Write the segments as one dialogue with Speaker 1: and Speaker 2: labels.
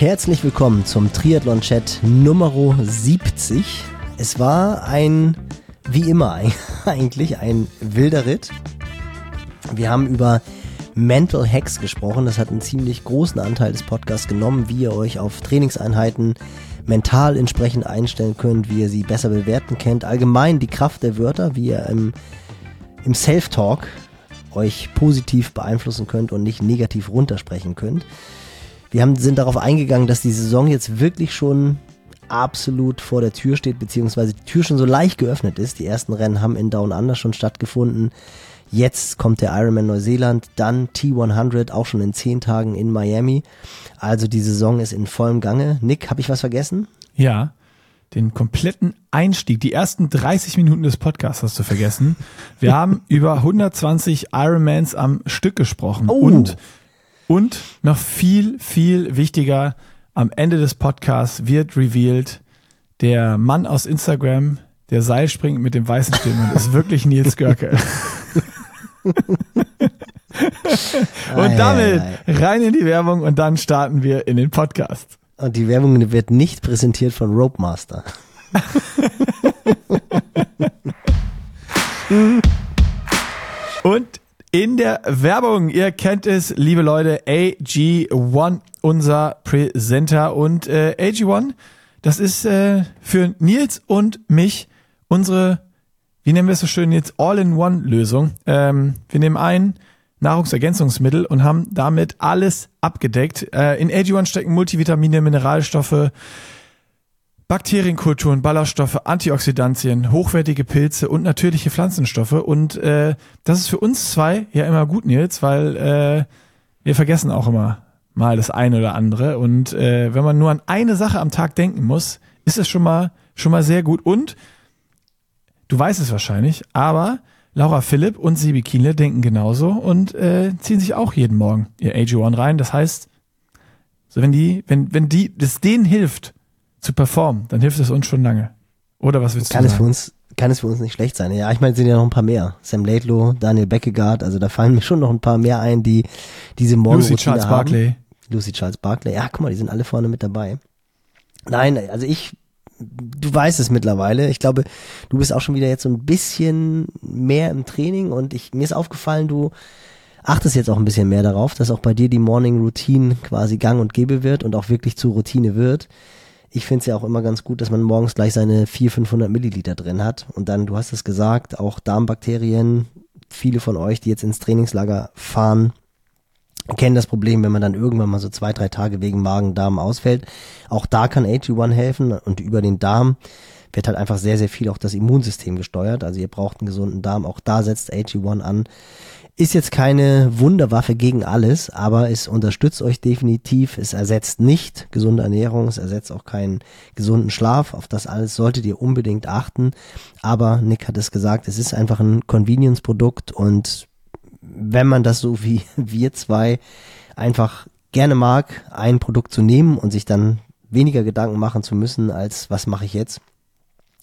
Speaker 1: Herzlich willkommen zum Triathlon-Chat Nummer 70. Es war ein, wie immer eigentlich, ein wilder Ritt. Wir haben über Mental Hacks gesprochen. Das hat einen ziemlich großen Anteil des Podcasts genommen, wie ihr euch auf Trainingseinheiten mental entsprechend einstellen könnt, wie ihr sie besser bewerten könnt. Allgemein die Kraft der Wörter, wie ihr im, im Self-Talk euch positiv beeinflussen könnt und nicht negativ runtersprechen könnt. Wir haben, sind darauf eingegangen, dass die Saison jetzt wirklich schon absolut vor der Tür steht, beziehungsweise die Tür schon so leicht geöffnet ist. Die ersten Rennen haben in Down Under schon stattgefunden. Jetzt kommt der Ironman Neuseeland, dann T100 auch schon in zehn Tagen in Miami. Also die Saison ist in vollem Gange. Nick, habe ich was vergessen?
Speaker 2: Ja, den kompletten Einstieg, die ersten 30 Minuten des Podcasts hast du vergessen. Wir haben über 120 Ironmans am Stück gesprochen oh. und und noch viel viel wichtiger, am Ende des Podcasts wird revealed, der Mann aus Instagram, der Seil springt mit dem weißen Stirnband, ist wirklich Nils Görke. und damit rein in die Werbung und dann starten wir in den Podcast.
Speaker 1: Und die Werbung wird nicht präsentiert von Rope Master.
Speaker 2: und in der Werbung, ihr kennt es, liebe Leute, AG1, unser Präsenter. Und äh, AG1, das ist äh, für Nils und mich unsere wie nennen wir es so schön jetzt, All-in-One-Lösung. Ähm, wir nehmen ein Nahrungsergänzungsmittel und haben damit alles abgedeckt. Äh, in AG1 stecken Multivitamine, Mineralstoffe, Bakterienkulturen, Ballaststoffe, Antioxidantien, hochwertige Pilze und natürliche Pflanzenstoffe. Und äh, das ist für uns zwei ja immer gut, Nils, weil äh, wir vergessen auch immer mal das eine oder andere. Und äh, wenn man nur an eine Sache am Tag denken muss, ist es schon mal schon mal sehr gut. Und Du weißt es wahrscheinlich, aber Laura Philipp und Sibi Kienle denken genauso und äh, ziehen sich auch jeden Morgen ihr AG1 rein. Das heißt, so wenn die, wenn, wenn die, das denen hilft zu performen, dann hilft es uns schon lange. Oder was willst
Speaker 1: kann
Speaker 2: du
Speaker 1: sagen? Es für uns, kann es für uns nicht schlecht sein. Ja, ich meine, es sind ja noch ein paar mehr. Sam Laidlow, Daniel Beckegaard, also da fallen mir schon noch ein paar mehr ein, die diese Morgen
Speaker 2: Lucy Charles haben. Barkley.
Speaker 1: Lucy Charles Barkley. Ja, guck mal, die sind alle vorne mit dabei. Nein, also ich du weißt es mittlerweile. Ich glaube, du bist auch schon wieder jetzt so ein bisschen mehr im Training und ich, mir ist aufgefallen, du achtest jetzt auch ein bisschen mehr darauf, dass auch bei dir die Morning Routine quasi gang und gäbe wird und auch wirklich zur Routine wird. Ich finde es ja auch immer ganz gut, dass man morgens gleich seine 400, 500 Milliliter drin hat und dann, du hast es gesagt, auch Darmbakterien, viele von euch, die jetzt ins Trainingslager fahren, kennen das Problem, wenn man dann irgendwann mal so zwei, drei Tage wegen Magen-Darm ausfällt. Auch da kann AG1 helfen und über den Darm wird halt einfach sehr, sehr viel auch das Immunsystem gesteuert. Also ihr braucht einen gesunden Darm. Auch da setzt AG1 an. Ist jetzt keine Wunderwaffe gegen alles, aber es unterstützt euch definitiv. Es ersetzt nicht gesunde Ernährung, es ersetzt auch keinen gesunden Schlaf. Auf das alles solltet ihr unbedingt achten. Aber Nick hat es gesagt, es ist einfach ein Convenience-Produkt und wenn man das so wie wir zwei einfach gerne mag, ein Produkt zu nehmen und sich dann weniger Gedanken machen zu müssen, als was mache ich jetzt,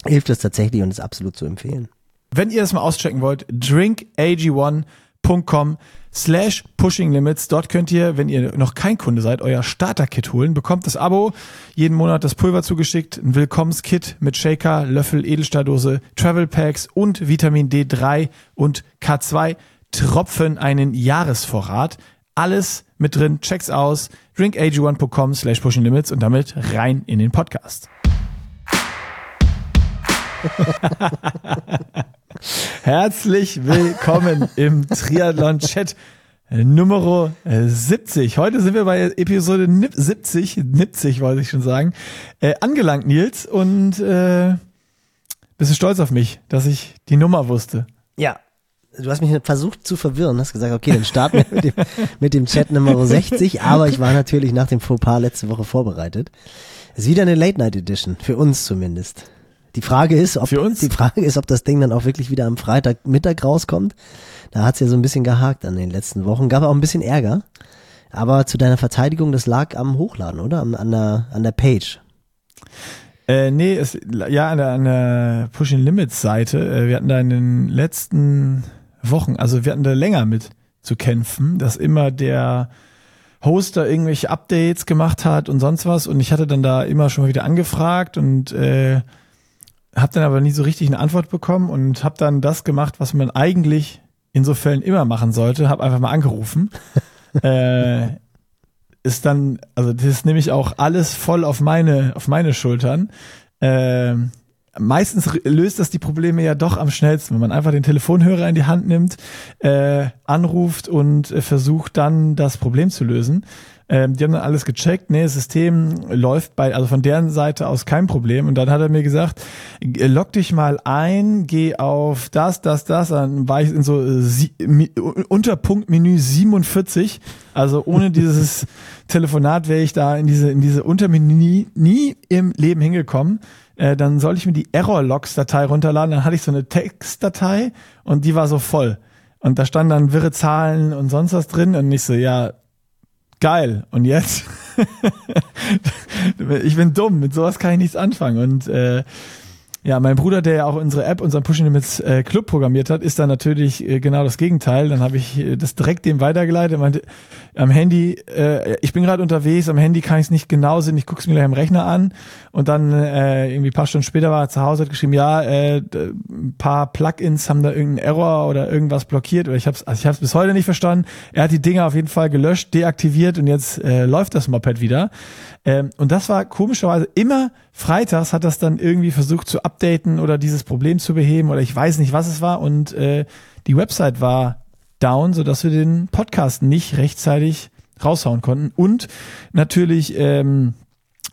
Speaker 1: hilft es tatsächlich und ist absolut zu empfehlen.
Speaker 2: Wenn ihr das mal auschecken wollt, drinkag1.com slash pushing limits. Dort könnt ihr, wenn ihr noch kein Kunde seid, euer Starter-Kit holen. Bekommt das Abo, jeden Monat das Pulver zugeschickt, ein Willkommenskit mit Shaker, Löffel, Edelstahldose, Travel Packs und Vitamin D3 und K2 Tropfen einen Jahresvorrat. Alles mit drin. Checks aus. drinkag1.com slash pushing limits und damit rein in den Podcast. Herzlich willkommen im Triathlon-Chat Nummer 70. Heute sind wir bei Episode 70, 70 wollte ich schon sagen, äh, angelangt, Nils. Und äh, bist du stolz auf mich, dass ich die Nummer wusste?
Speaker 1: Ja, du hast mich versucht zu verwirren, hast gesagt, okay, dann starten wir mit dem, mit dem Chat Nummer 60, aber ich war natürlich nach dem Fauxpas letzte Woche vorbereitet. Es ist wieder eine Late Night Edition, für uns zumindest. Die Frage ist, ob,
Speaker 2: für uns?
Speaker 1: die Frage ist, ob das Ding dann auch wirklich wieder am Freitagmittag rauskommt. Da hat es ja so ein bisschen gehakt an den letzten Wochen, gab auch ein bisschen Ärger. Aber zu deiner Verteidigung, das lag am Hochladen, oder? An, an der, an der Page.
Speaker 2: Äh, nee, es, ja, an der, an der Pushing Limits Seite. Äh, wir hatten da in den letzten Wochen, also wir hatten da länger mit zu kämpfen, dass immer der Hoster irgendwelche Updates gemacht hat und sonst was. Und ich hatte dann da immer schon mal wieder angefragt und äh, habe dann aber nie so richtig eine Antwort bekommen und habe dann das gemacht, was man eigentlich in so Fällen immer machen sollte. Habe einfach mal angerufen. äh, ist dann, also das ist nämlich auch alles voll auf meine, auf meine Schultern. Äh, meistens löst das die Probleme ja doch am schnellsten, wenn man einfach den Telefonhörer in die Hand nimmt, äh, anruft und äh, versucht dann das Problem zu lösen. Ähm, die haben dann alles gecheckt, nee, das System läuft bei, also von deren Seite aus kein Problem. Und dann hat er mir gesagt, log dich mal ein, geh auf das, das, das. Dann war ich in so äh, Unterpunktmenü 47. Also ohne dieses Telefonat wäre ich da in diese, in diese Untermenü nie im Leben hingekommen. Äh, dann sollte ich mir die Error-Logs-Datei runterladen. Dann hatte ich so eine Textdatei und die war so voll. Und da standen dann wirre Zahlen und sonst was drin. Und ich so, ja, geil. Und jetzt? ich bin dumm, mit sowas kann ich nichts anfangen. Und äh, ja, mein Bruder, der ja auch unsere App, unseren Push Limits äh, Club programmiert hat, ist da natürlich äh, genau das Gegenteil. Dann habe ich äh, das direkt dem weitergeleitet. Er meinte, am Handy, äh, ich bin gerade unterwegs, am Handy kann ich es nicht genau sehen, ich gucke es mir gleich am Rechner an. Und dann äh, irgendwie paar Stunden später war er zu Hause, hat geschrieben, ja, äh, ein paar Plugins haben da irgendeinen Error oder irgendwas blockiert. Oder ich habe es also ich hab's bis heute nicht verstanden. Er hat die Dinge auf jeden Fall gelöscht, deaktiviert und jetzt äh, läuft das Moped wieder. Ähm, und das war komischerweise immer freitags hat das dann irgendwie versucht zu updaten oder dieses Problem zu beheben oder ich weiß nicht, was es war. Und äh, die Website war down, sodass wir den Podcast nicht rechtzeitig raushauen konnten. Und natürlich ähm,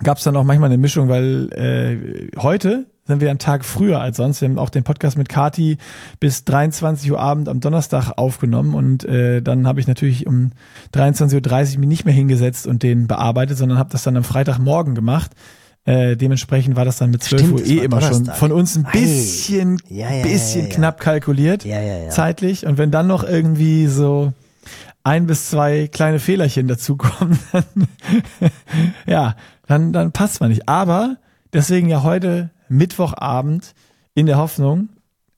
Speaker 2: gab es dann auch manchmal eine Mischung, weil äh, heute sind wir einen Tag früher als sonst. Wir haben auch den Podcast mit Kati bis 23 Uhr Abend am Donnerstag aufgenommen und äh, dann habe ich natürlich um 23.30 Uhr mich nicht mehr hingesetzt und den bearbeitet, sondern habe das dann am Freitagmorgen gemacht. Äh, dementsprechend war das dann mit 12
Speaker 1: Stimmt,
Speaker 2: Uhr eh immer
Speaker 1: Donnerstag.
Speaker 2: schon von uns ein bisschen,
Speaker 1: Ja, ja,
Speaker 2: bisschen
Speaker 1: ja,
Speaker 2: knapp kalkuliert,
Speaker 1: Ja, ja, ja.
Speaker 2: zeitlich. Und wenn dann noch irgendwie so ein bis zwei kleine Fehlerchen dazukommen, dann, ja, dann, dann passt man nicht. Aber deswegen ja heute Mittwochabend in der Hoffnung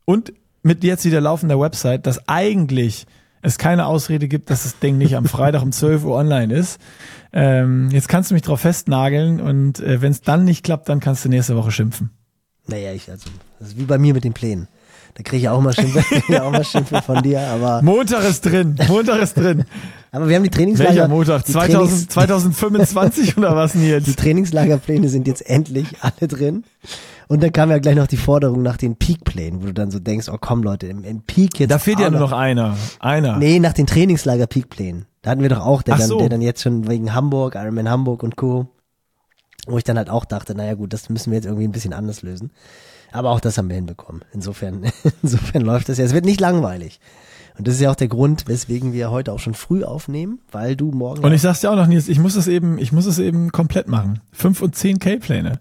Speaker 2: und mit jetzt wieder laufender Website, dass eigentlich es keine Ausrede gibt, dass das Ding nicht am Freitag um 12 Uhr online ist. Ähm, jetzt kannst du mich drauf festnageln und äh, wenn es dann nicht klappt, dann kannst du nächste Woche schimpfen.
Speaker 1: Naja, ich, also, das ist wie bei mir mit den Plänen. Da kriege ich auch mal Schimpfe, auch mal Schimpfe von dir, aber,
Speaker 2: Montag ist drin, Montag ist drin.
Speaker 1: aber wir haben die Trainingslager.
Speaker 2: Welcher Montag?
Speaker 1: die
Speaker 2: 2000, 2025 oder was denn
Speaker 1: Die
Speaker 2: jetzt?
Speaker 1: Trainingslagerpläne sind jetzt endlich alle drin. Und dann kam ja gleich noch die Forderung nach den Peak-Plänen, wo du dann so denkst, oh komm Leute, im, im Peak jetzt.
Speaker 2: Da fehlt ja nur noch einer. Einer.
Speaker 1: Nee, nach den Trainingslager-Peak-Plänen. Da hatten wir doch auch, der,
Speaker 2: Ach
Speaker 1: dann,
Speaker 2: so.
Speaker 1: der dann jetzt schon wegen Hamburg, Ironman Hamburg und Co. Wo ich dann halt auch dachte, naja gut, das müssen wir jetzt irgendwie ein bisschen anders lösen. Aber auch das haben wir hinbekommen. Insofern, insofern läuft das ja. Es wird nicht langweilig. Und das ist ja auch der Grund, weswegen wir heute auch schon früh aufnehmen, weil du morgen.
Speaker 2: Und ich sag's dir auch noch, Nils, ich muss es eben, ich muss es eben komplett machen. 5 und 10 K-Pläne.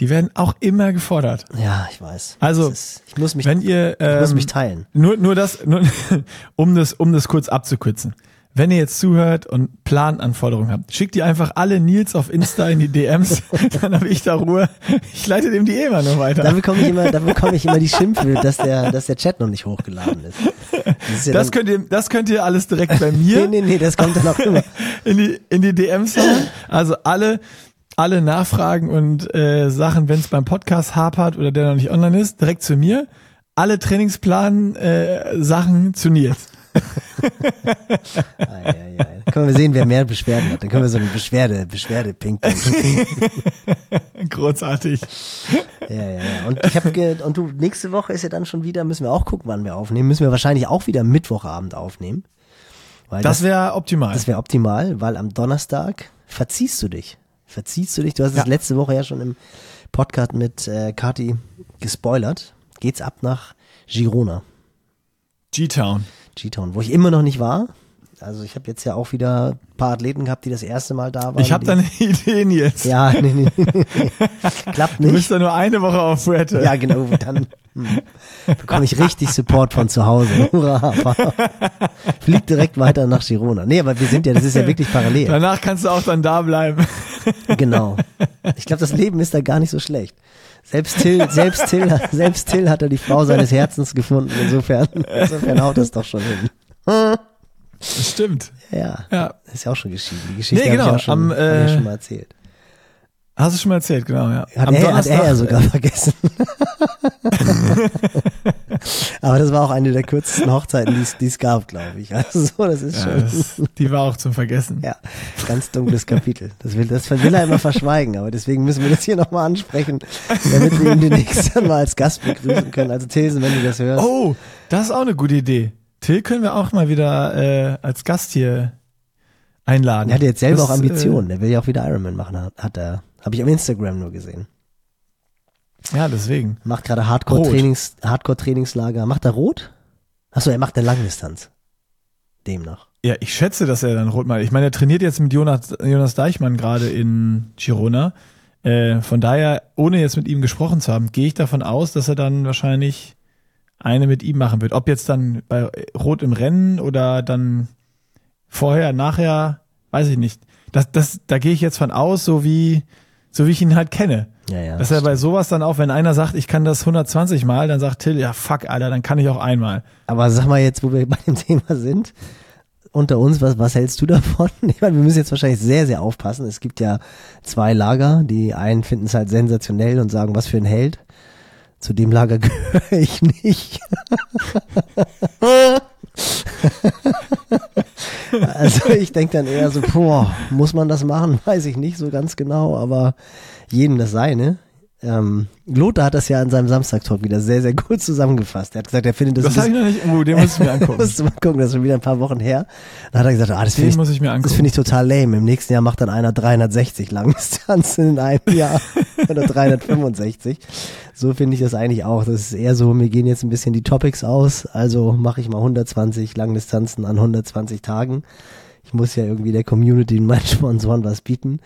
Speaker 2: Die werden auch immer gefordert.
Speaker 1: ja, ich weiß.
Speaker 2: Also,
Speaker 1: ist, ich muss mich,
Speaker 2: Wenn ihr,
Speaker 1: ich muss
Speaker 2: ähm,
Speaker 1: mich teilen.
Speaker 2: Nur, nur das, nur, um das, um das kurz abzukürzen. Wenn ihr jetzt zuhört und Plananforderungen habt, schickt die einfach alle Nils auf Insta in die DMs, dann habe ich da Ruhe. Ich leite dem die eh immer noch weiter.
Speaker 1: Da bekomme ich immer, da bekomme ich immer die Schimpfe, dass der, dass der Chat noch nicht hochgeladen ist. Das, ist ja
Speaker 2: Das könnt ihr, das könnt ihr alles direkt bei mir
Speaker 1: nee, nee, nee, das kommt dann auch immer.
Speaker 2: in die, in die DMs hauen. Also alle, alle Nachfragen und äh, Sachen, wenn es beim Podcast hapert oder der noch nicht online ist, direkt zu mir. Alle Trainingsplan äh, Sachen zu Nils.
Speaker 1: Ei, ei, ei. Dann können wir sehen, wer mehr Beschwerden hat. Dann können wir so eine Beschwerde, Beschwerde ping
Speaker 2: Großartig.
Speaker 1: Ja, ja, ja. Und ich habe und du nächste Woche ist ja dann schon wieder, müssen wir auch gucken, wann wir aufnehmen. Müssen wir wahrscheinlich auch wieder Mittwochabend aufnehmen. Weil
Speaker 2: Das wäre optimal.
Speaker 1: das wäre optimal, weil am Donnerstag verziehst du dich. Verziehst du dich. Du hast es
Speaker 2: Ja.
Speaker 1: letzte Woche ja schon im Podcast mit äh, Kati gespoilert. Geht's ab nach Girona.
Speaker 2: G-Town.
Speaker 1: G-Town, wo ich immer noch nicht war. Also ich habe jetzt ja auch wieder ein paar Athleten gehabt, die das erste Mal da waren.
Speaker 2: Ich habe
Speaker 1: die-
Speaker 2: da eine Idee, Nils.
Speaker 1: Ja, nee, nee, nee. Klappt
Speaker 2: Du bist
Speaker 1: nicht.
Speaker 2: da nur eine Woche auf Fuerte.
Speaker 1: Ja, genau, dann hm, bekomme ich richtig Support von zu Hause. Hurra. Flieg direkt weiter nach Girona. Nee, aber wir sind ja, das ist ja wirklich parallel.
Speaker 2: Danach kannst du auch dann da bleiben.
Speaker 1: Genau. Ich glaube, das Leben ist da gar nicht so schlecht. Selbst Till, selbst Till, selbst Till hat er die Frau seines Herzens gefunden. Insofern, insofern haut das doch schon hin.
Speaker 2: Das stimmt.
Speaker 1: Ja.
Speaker 2: Ja.
Speaker 1: Ist ja auch schon geschieden. Die Geschichte
Speaker 2: Nee,
Speaker 1: habe
Speaker 2: genau,
Speaker 1: ich, auch schon,
Speaker 2: am,
Speaker 1: hab ich
Speaker 2: äh,
Speaker 1: schon mal erzählt.
Speaker 2: Hast du schon mal erzählt, genau, ja.
Speaker 1: Hat,
Speaker 2: Am
Speaker 1: er, hat er ja sogar
Speaker 2: äh,
Speaker 1: vergessen. Aber das war auch eine der kürzesten Hochzeiten, die es- gab, glaube ich. Also so, das ist
Speaker 2: Ja,
Speaker 1: schon.
Speaker 2: das, die war auch zum Vergessen.
Speaker 1: Ja, ganz dunkles Kapitel. Das will, das will er immer verschweigen, aber deswegen müssen wir das hier nochmal ansprechen, damit wir ihn demnächst dann mal als Gast begrüßen können. Also Thesen, wenn du das hörst.
Speaker 2: Oh, das ist auch eine gute Idee. Till können wir auch mal wieder äh, als Gast hier einladen.
Speaker 1: er hat jetzt selber
Speaker 2: Das,
Speaker 1: auch Ambitionen. Er will ja auch wieder Ironman machen, hat- hat er. Habe ich auf Instagram nur gesehen.
Speaker 2: Ja, deswegen.
Speaker 1: Macht gerade Hardcore-Trainings, Hardcore-Trainingslager. Macht er rot? Achso, er macht eine Langdistanz. Demnach.
Speaker 2: Ja, ich schätze, dass er dann rot macht. Ich meine, er trainiert jetzt mit Jonas, Jonas Deichmann gerade in Girona. Äh, von daher, ohne jetzt mit ihm gesprochen zu haben, gehe ich davon aus, dass er dann wahrscheinlich eine mit ihm machen wird. Ob jetzt dann bei Rot im Rennen oder dann vorher, nachher, weiß ich nicht. Das, das, da gehe ich jetzt von aus, so wie, so wie ich ihn halt kenne.
Speaker 1: Ja, ja.
Speaker 2: Dass er bei sowas dann auch, wenn einer sagt, ich kann das 120 Mal, dann sagt Till, ja fuck, Alter, dann kann ich auch einmal.
Speaker 1: Aber sag mal jetzt, wo wir bei dem Thema sind, unter uns, was, was hältst du davon? Ich meine, wir müssen jetzt wahrscheinlich sehr, sehr aufpassen. Es gibt ja zwei Lager. Die einen finden es halt sensationell und sagen, was für ein Held. Zu dem Lager gehöre ich nicht. also ich denke dann eher so, boah, muss man das machen? Weiß ich nicht so ganz genau, aber jedem das seine. Ähm, Lothar hat das ja an seinem Samstag-Talk wieder sehr, sehr gut zusammengefasst. Er hat gesagt, er findet das,
Speaker 2: Das habe ich noch nicht, oh, den muss ich mir angucken.
Speaker 1: Musst du mal gucken, das ist schon wieder ein paar Wochen her. Dann hat er gesagt, ah, das finde ich,
Speaker 2: ich
Speaker 1: das finde ich total lame. Im nächsten Jahr macht dann einer 360 Langdistanzen in einem Jahr oder 365. So finde ich das eigentlich auch. Das ist eher so, mir gehen jetzt ein bisschen die Topics aus, also mache ich mal 120 Langdistanzen an 120 Tagen. Ich muss ja irgendwie der Community und meinen Sponsoren was bieten.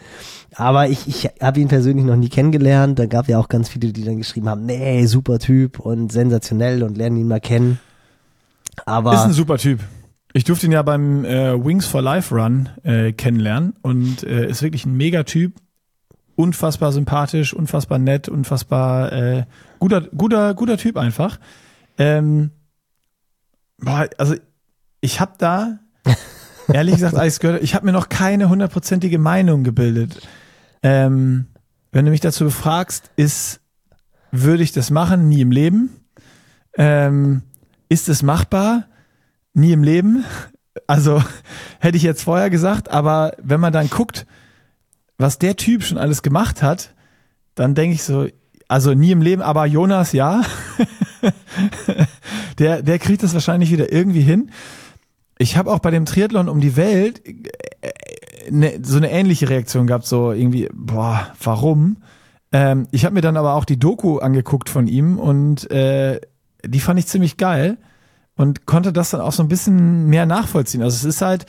Speaker 1: Aber ich, ich habe ihn persönlich noch nie kennengelernt. Da gab ja auch ganz viele, die dann geschrieben haben, nee, super Typ und sensationell und lernen ihn mal kennen. Aber
Speaker 2: Ist ein super Typ. Ich durfte ihn ja beim äh, Wings for Life Run äh, kennenlernen und äh, ist wirklich ein Megatyp. Unfassbar sympathisch, unfassbar nett, unfassbar äh, guter, guter, guter Typ einfach. Ähm, boah, also ich habe da ehrlich gesagt, ich gehört, ich habe mir noch keine hundertprozentige Meinung gebildet. Ähm, wenn du mich dazu befragst, ist würde ich das machen? Nie im Leben. Ähm, ist es machbar? Nie im Leben. Also hätte ich jetzt vorher gesagt, aber wenn man dann guckt, was der Typ schon alles gemacht hat, dann denke ich so, also nie im Leben, aber Jonas ja. der, der kriegt das wahrscheinlich wieder irgendwie hin. Ich habe auch bei dem Triathlon um die Welt äh, ne, so eine ähnliche Reaktion gehabt, so irgendwie, boah, warum? Ähm, ich habe mir dann aber auch die Doku angeguckt von ihm und äh, die fand ich ziemlich geil und konnte das dann auch so ein bisschen mehr nachvollziehen. Also es ist halt,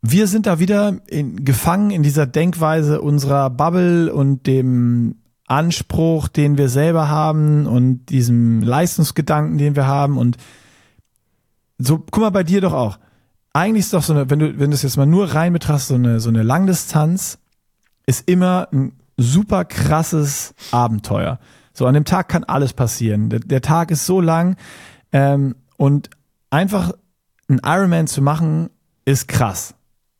Speaker 2: wir sind da wieder in, gefangen in dieser Denkweise unserer Bubble und dem Anspruch, den wir selber haben und diesem Leistungsgedanken, den wir haben und so, guck mal bei dir doch auch. Eigentlich ist doch so eine, wenn du, wenn du es jetzt mal nur rein betrachtest, so eine, so eine Langdistanz ist immer ein super krasses Abenteuer. So, an dem Tag kann alles passieren. Der, der Tag ist so lang ähm, und einfach ein Ironman zu machen, ist krass.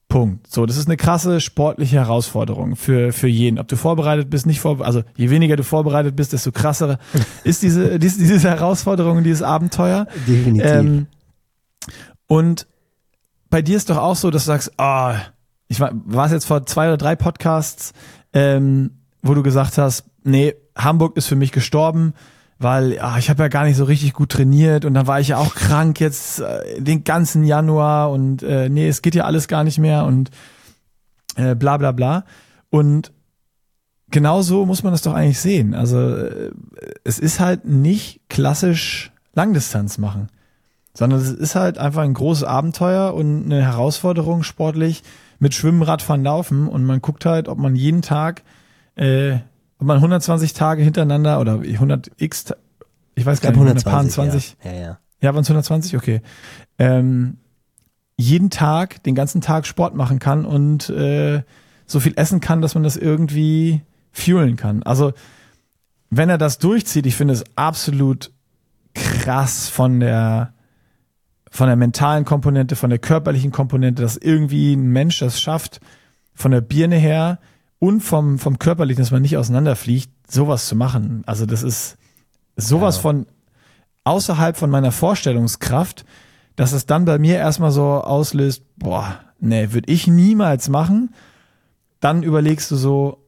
Speaker 2: Punkt. So, das ist eine krasse sportliche Herausforderung für, für jeden. Ob du vorbereitet bist, nicht vorbereitet, also je weniger du vorbereitet bist, desto krasser ist diese, diese, diese Herausforderung, dieses Abenteuer.
Speaker 1: definitiv.
Speaker 2: Ähm, und bei dir ist doch auch so, dass du sagst, ah, ich war, war es jetzt vor zwei oder drei Podcasts, ähm, wo du gesagt hast, nee, Hamburg ist für mich gestorben, weil ah, ich habe ja gar nicht so richtig gut trainiert und dann war ich ja auch krank jetzt äh, den ganzen Januar und äh, nee, es geht ja alles gar nicht mehr und äh, bla bla bla. Und genauso muss man das doch eigentlich sehen. Also äh, es ist halt nicht klassisch Langdistanz machen, sondern es ist halt einfach ein großes Abenteuer und eine Herausforderung sportlich mit Schwimmen, Radfahren, Laufen und man guckt halt, ob man jeden Tag, äh, ob man 120 Tage hintereinander oder 100 x, ich weiß
Speaker 1: ich
Speaker 2: gar nicht,
Speaker 1: 120.
Speaker 2: 120,
Speaker 1: Ja, ja. ja.
Speaker 2: ja, waren es 120? Okay. Ähm, jeden Tag, den ganzen Tag Sport machen kann und äh, so viel essen kann, dass man das irgendwie fuelen kann. Also, wenn er das durchzieht, ich finde es absolut krass von der von der mentalen Komponente, von der körperlichen Komponente, dass irgendwie ein Mensch das schafft, von der Birne her und vom, vom körperlichen, dass man nicht auseinanderfliegt, sowas zu machen. Also das ist sowas ja. von außerhalb von meiner Vorstellungskraft, dass es dann bei mir erstmal so auslöst, boah, nee, würde ich niemals machen. Dann überlegst du so,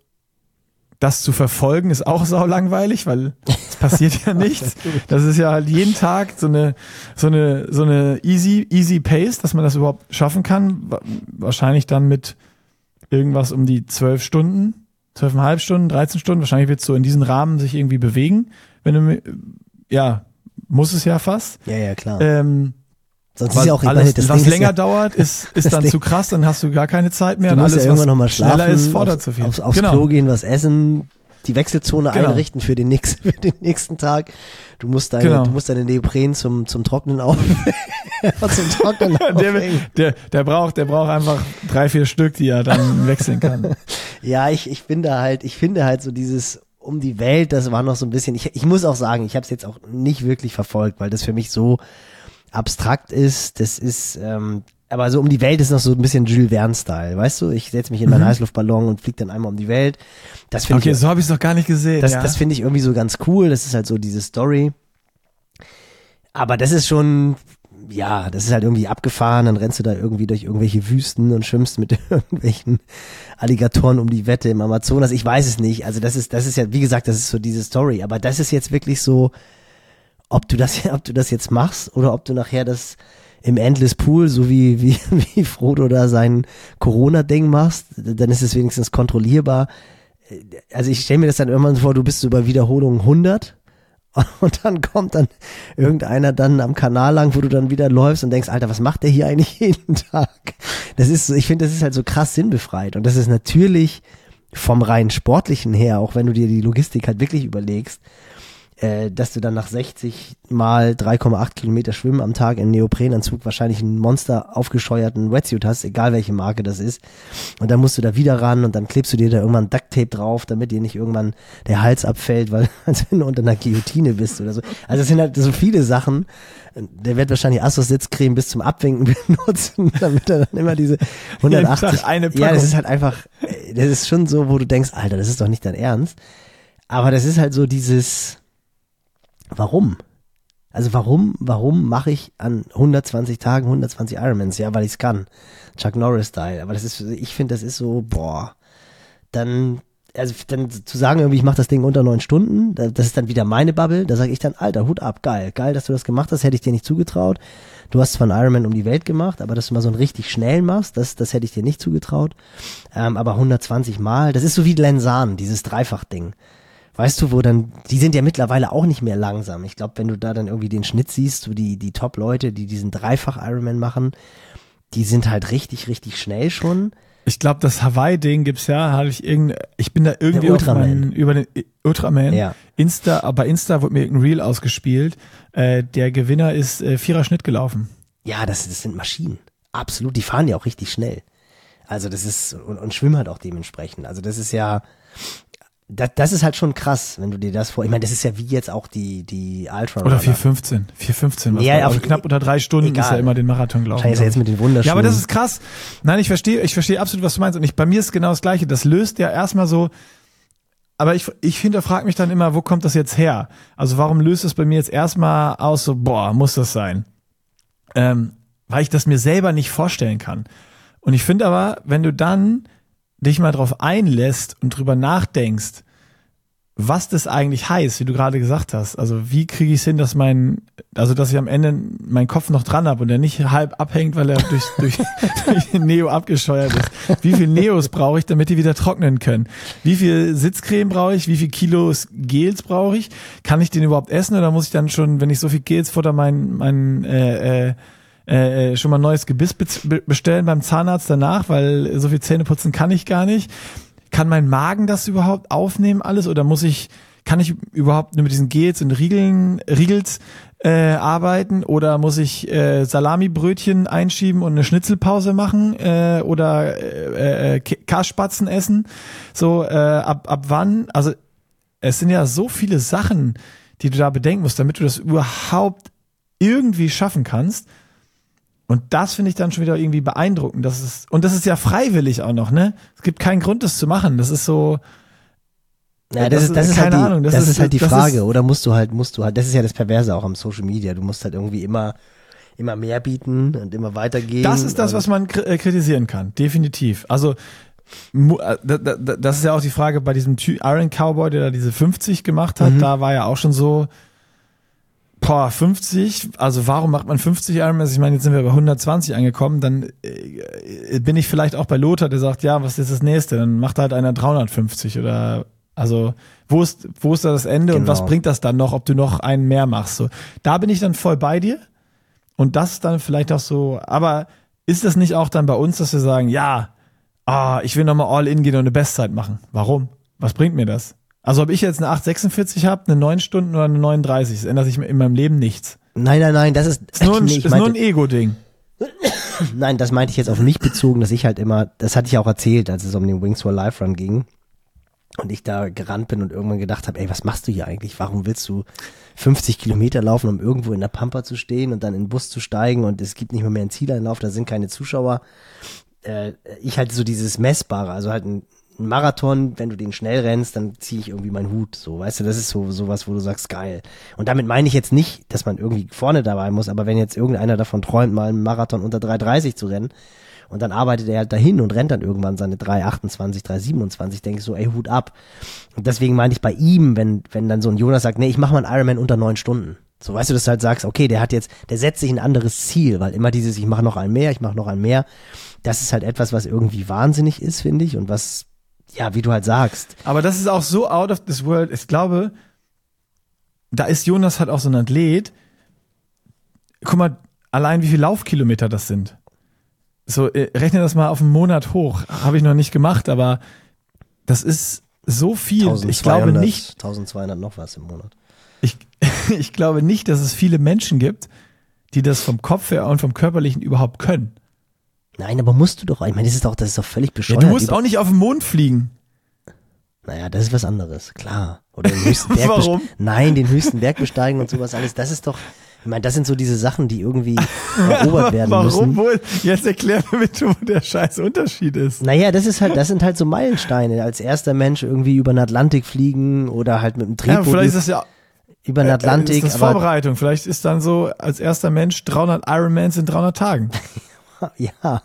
Speaker 2: das zu verfolgen ist auch sau langweilig, weil es passiert ja nichts. Das ist ja halt jeden Tag so eine so eine so eine easy easy pace, dass man das überhaupt schaffen kann. Wahrscheinlich dann mit irgendwas um die zwölf Stunden, zwölfeinhalb Stunden, 13 Stunden. Wahrscheinlich wird es so in diesen Rahmen sich irgendwie bewegen. Wenn du ja muss es ja fast.
Speaker 1: Ja ja klar.
Speaker 2: Ähm, Sonst ist ja auch alles, das was länger ja, dauert, ist, ist dann Ding, zu krass, dann hast du gar keine Zeit mehr.
Speaker 1: Du musst
Speaker 2: alles,
Speaker 1: ja irgendwann nochmal schlafen, schneller
Speaker 2: ist, fordert zu viel.
Speaker 1: Aufs, aufs genau. Klo gehen, was essen, die Wechselzone genau. einrichten für den, nächsten, für den nächsten Tag. Du musst deine, genau. du musst deine Neopren zum, zum Trocknen auf, zum
Speaker 2: Trocknen der, der, der braucht, der braucht einfach drei, vier Stück, die er dann wechseln kann.
Speaker 1: ja, ich, ich finde halt, ich finde halt so dieses um die Welt, das war noch so ein bisschen, ich, ich muss auch sagen, ich habe es jetzt auch nicht wirklich verfolgt, weil das für mich so abstrakt ist. Das ist, ähm, aber so um die Welt ist noch so ein bisschen Jules Verne-Style, weißt du? Ich setze mich in meinen mhm. Heißluftballon und fliege dann einmal um die Welt.
Speaker 2: Das finde okay, ich, so habe ich es noch gar nicht gesehen.
Speaker 1: Das,
Speaker 2: ja.
Speaker 1: das finde ich irgendwie so ganz cool. Das ist halt so diese Story. Aber das ist schon, ja, das ist halt irgendwie abgefahren. Dann rennst du da irgendwie durch irgendwelche Wüsten und schwimmst mit irgendwelchen Alligatoren um die Wette im Amazonas. Ich weiß es nicht. Also das ist, das ist ja, wie gesagt, das ist so diese Story. Aber das ist jetzt wirklich so, ob du das, ob du das jetzt machst oder ob du nachher das im Endless Pool, so wie, wie, wie Frodo da sein Corona-Ding machst, dann ist es wenigstens kontrollierbar. Also ich stelle mir das dann irgendwann vor, du bist so bei Wiederholung 100 und dann kommt dann irgendeiner dann am Kanal lang, wo du dann wieder läufst und denkst, Alter, was macht der hier eigentlich jeden Tag? Das ist, ich finde, das ist halt so krass sinnbefreit und das ist natürlich vom rein sportlichen her, auch wenn du dir die Logistik halt wirklich überlegst, äh, dass du dann nach 60 mal 3,8 Kilometer Schwimmen am Tag in Neoprenanzug wahrscheinlich einen Monster aufgescheuerten Wetsuit hast, egal welche Marke das ist. Und dann musst du da wieder ran und dann klebst du dir da irgendwann Duct Tape drauf, damit dir nicht irgendwann der Hals abfällt, weil als wenn du unter einer Guillotine bist oder so. Also es sind halt so viele Sachen. Der wird wahrscheinlich Assos Sitzcreme bis zum Abwinken benutzen, damit er dann immer diese 180.
Speaker 2: Eine
Speaker 1: ja, das ist halt einfach, äh, das ist schon so, wo du denkst, Alter, das ist doch nicht dein Ernst. Aber das ist halt so dieses, Warum? Also warum, warum mache ich an 120 Tagen 120 Ironmans? Ja, weil ich es kann. Chuck Norris Style. Aber das ist, ich finde, das ist so, boah. Dann, also dann zu sagen, irgendwie, ich mache das Ding unter neun Stunden, das ist dann wieder meine Bubble. Da sage ich dann, Alter, Hut ab, geil, geil, dass du das gemacht hast, hätte ich dir nicht zugetraut. Du hast zwar einen Ironman um die Welt gemacht, aber dass du mal so einen richtig schnellen machst, das, das hätte ich dir nicht zugetraut. Ähm, aber 120 Mal, das ist so wie Lensan, dieses Dreifach-Ding weißt du, wo dann, die sind ja mittlerweile auch nicht mehr langsam. Ich glaube, wenn du da dann irgendwie den Schnitt siehst, so die, die Top-Leute, die diesen Dreifach-Ironman machen, die sind halt richtig, richtig schnell schon.
Speaker 2: Ich glaube, das Hawaii-Ding gibt's ja, habe ich irgend, ich bin da irgendwie meinen, über den Ultraman, ja. Insta, aber bei Insta wurde mir irgendein Reel ausgespielt. Äh, der Gewinner ist äh, Vierer Schnitt gelaufen.
Speaker 1: Ja, das, das sind Maschinen. Absolut, die fahren ja auch richtig schnell. Also das ist, und, und schwimmen halt auch dementsprechend. Also das ist ja, das, das ist halt schon krass, wenn du dir das vor. Ich meine, das ist ja wie jetzt auch die die Ultra.
Speaker 2: Oder 415, 415. Ja, also knapp unter drei Stunden egal. ist er immer den Marathon gelaufen.
Speaker 1: Ist ja jetzt mit den Wunderschuhen.
Speaker 2: Ja, aber das ist krass. Nein, ich verstehe, ich verstehe absolut, was du meinst. Und ich, bei mir ist genau das Gleiche. Das löst ja erstmal so. Aber ich, ich hinterfrage mich dann immer, wo kommt das jetzt her? Also warum löst es bei mir jetzt erstmal aus, so, boah, muss das sein? Ähm, weil ich das mir selber nicht vorstellen kann. Und ich finde aber, wenn du dann dich mal drauf einlässt und drüber nachdenkst, was das eigentlich heißt, wie du gerade gesagt hast. Also wie kriege ich es hin, dass mein, also dass ich am Ende meinen Kopf noch dran habe und der nicht halb abhängt, weil er durch, durch, durch Neo abgescheuert ist. Wie viel Neos brauche ich, damit die wieder trocknen können? Wie viel Sitzcreme brauche ich? Wie viel Kilos Gels brauche ich? Kann ich den überhaupt essen oder muss ich dann schon, wenn ich so viel Gels futter, mein, mein äh, äh, äh, äh, schon mal neues Gebiss bestellen beim Zahnarzt danach, weil so viel Zähne putzen kann ich gar nicht. Kann mein Magen das überhaupt aufnehmen alles oder muss ich, kann ich überhaupt nur mit diesen Gels und Riegeln, Riegels äh, arbeiten oder muss ich äh, Salamibrötchen einschieben und eine Schnitzelpause machen äh, oder äh, äh, Kasspatzen essen? So, äh, ab, ab wann? Also es sind ja so viele Sachen, die du da bedenken musst, damit du das überhaupt irgendwie schaffen kannst. Und das finde ich dann schon wieder irgendwie beeindruckend. Das ist, und das ist ja freiwillig auch noch, ne? Es gibt keinen Grund, das zu machen. Das ist so.
Speaker 1: Ja, das, ist, das ist halt die, Ahnung, das, das ist, ist, halt die Frage. Ist, oder musst du halt, musst du halt, das ist ja das Perverse auch am Social Media. Du musst halt irgendwie immer, immer mehr bieten und immer weitergehen.
Speaker 2: Das ist das, was man äh, kritisieren kann. Definitiv. Also, äh, das ist ja auch die Frage bei diesem Iron Cowboy, der da diese 50 gemacht hat. Mhm. Da war ja auch schon so, boah, 50, also warum macht man 50 Ironmans? Ich meine, jetzt sind wir bei 120 angekommen, dann äh, bin ich vielleicht auch bei Lothar, der sagt, ja, was ist das nächste? Dann macht halt einer 350 oder also wo ist wo ist da das Ende genau. und was genau. bringt das dann noch, ob du noch einen mehr machst? So, da bin ich dann voll bei dir und das dann vielleicht auch so, aber ist das nicht auch dann bei uns, dass wir sagen, ja, ah, ich will nochmal all in gehen und eine Bestzeit machen? Warum? Was bringt mir das? Also ob ich jetzt eine 846 habe, eine 9 Stunden oder eine 39, das ändert sich in meinem Leben nichts.
Speaker 1: Nein, nein, nein, das ist,
Speaker 2: ist nur ein, nee, ist nur ein Ego-Ding.
Speaker 1: Nein, das meinte ich jetzt auf mich bezogen, dass ich halt immer, das hatte ich auch erzählt, als es um den Wings for Life Run ging. Und ich da gerannt bin und irgendwann gedacht habe, ey, was machst du hier eigentlich? Warum willst du 50 Kilometer laufen, um irgendwo in der Pampa zu stehen und dann in den Bus zu steigen und es gibt nicht mehr mehr einen Zieleinlauf, da sind keine Zuschauer. Äh, ich halt so dieses Messbare, also halt ein ein Marathon, wenn du den schnell rennst, dann ziehe ich irgendwie meinen Hut. So, weißt du, das ist so sowas, wo du sagst, geil. Und damit meine ich jetzt nicht, dass man irgendwie vorne dabei muss, aber wenn jetzt irgendeiner davon träumt, mal einen Marathon unter 3,30 zu rennen, und dann arbeitet er halt dahin und rennt dann irgendwann seine 3,28, 3,27, denke ich so, ey, Hut ab. Und deswegen meine ich bei ihm, wenn, wenn dann so ein Jonas sagt, nee, ich mache mal einen Ironman unter neun Stunden. So, weißt du, dass du halt sagst, okay, der hat jetzt, der setzt sich ein anderes Ziel, weil immer dieses, ich mache noch ein mehr, ich mache noch ein mehr, das ist halt etwas, was irgendwie wahnsinnig ist, finde ich, und was ja, wie du halt sagst.
Speaker 2: Aber das ist auch so out of this world. Ich glaube, da ist Jonas halt auch so ein Athlet. Guck mal, allein wie viele Laufkilometer das sind. So, äh, rechne das mal auf einen Monat hoch. Habe ich noch nicht gemacht, aber das ist so viel. 1200, ich glaube nicht.
Speaker 1: 1200 noch was im Monat.
Speaker 2: Ich, ich glaube nicht, dass es viele Menschen gibt, die das vom Kopf her und vom Körperlichen überhaupt können.
Speaker 1: Nein, aber musst du doch. Ich meine, das ist doch, das ist doch völlig bescheuert.
Speaker 2: Ja, du musst auch nicht auf den Mond fliegen.
Speaker 1: Naja, das ist was anderes, klar. Oder den höchsten Berg Warum? Nein, den höchsten Berg besteigen und sowas alles. Das ist doch, ich meine, das sind so diese Sachen, die irgendwie erobert werden
Speaker 2: Warum
Speaker 1: müssen.
Speaker 2: Warum wohl? Jetzt erklär mir bitte, wo der scheiß Unterschied ist.
Speaker 1: Naja, das ist halt, das sind halt so Meilensteine. Als erster Mensch irgendwie über den Atlantik fliegen oder halt mit dem Drehboot. Ja,
Speaker 2: vielleicht ist das ja
Speaker 1: über den Atlantik.
Speaker 2: Äh, ist das Vorbereitung. Vielleicht ist dann so als erster Mensch 300 Ironmans in 300 Tagen.
Speaker 1: ja.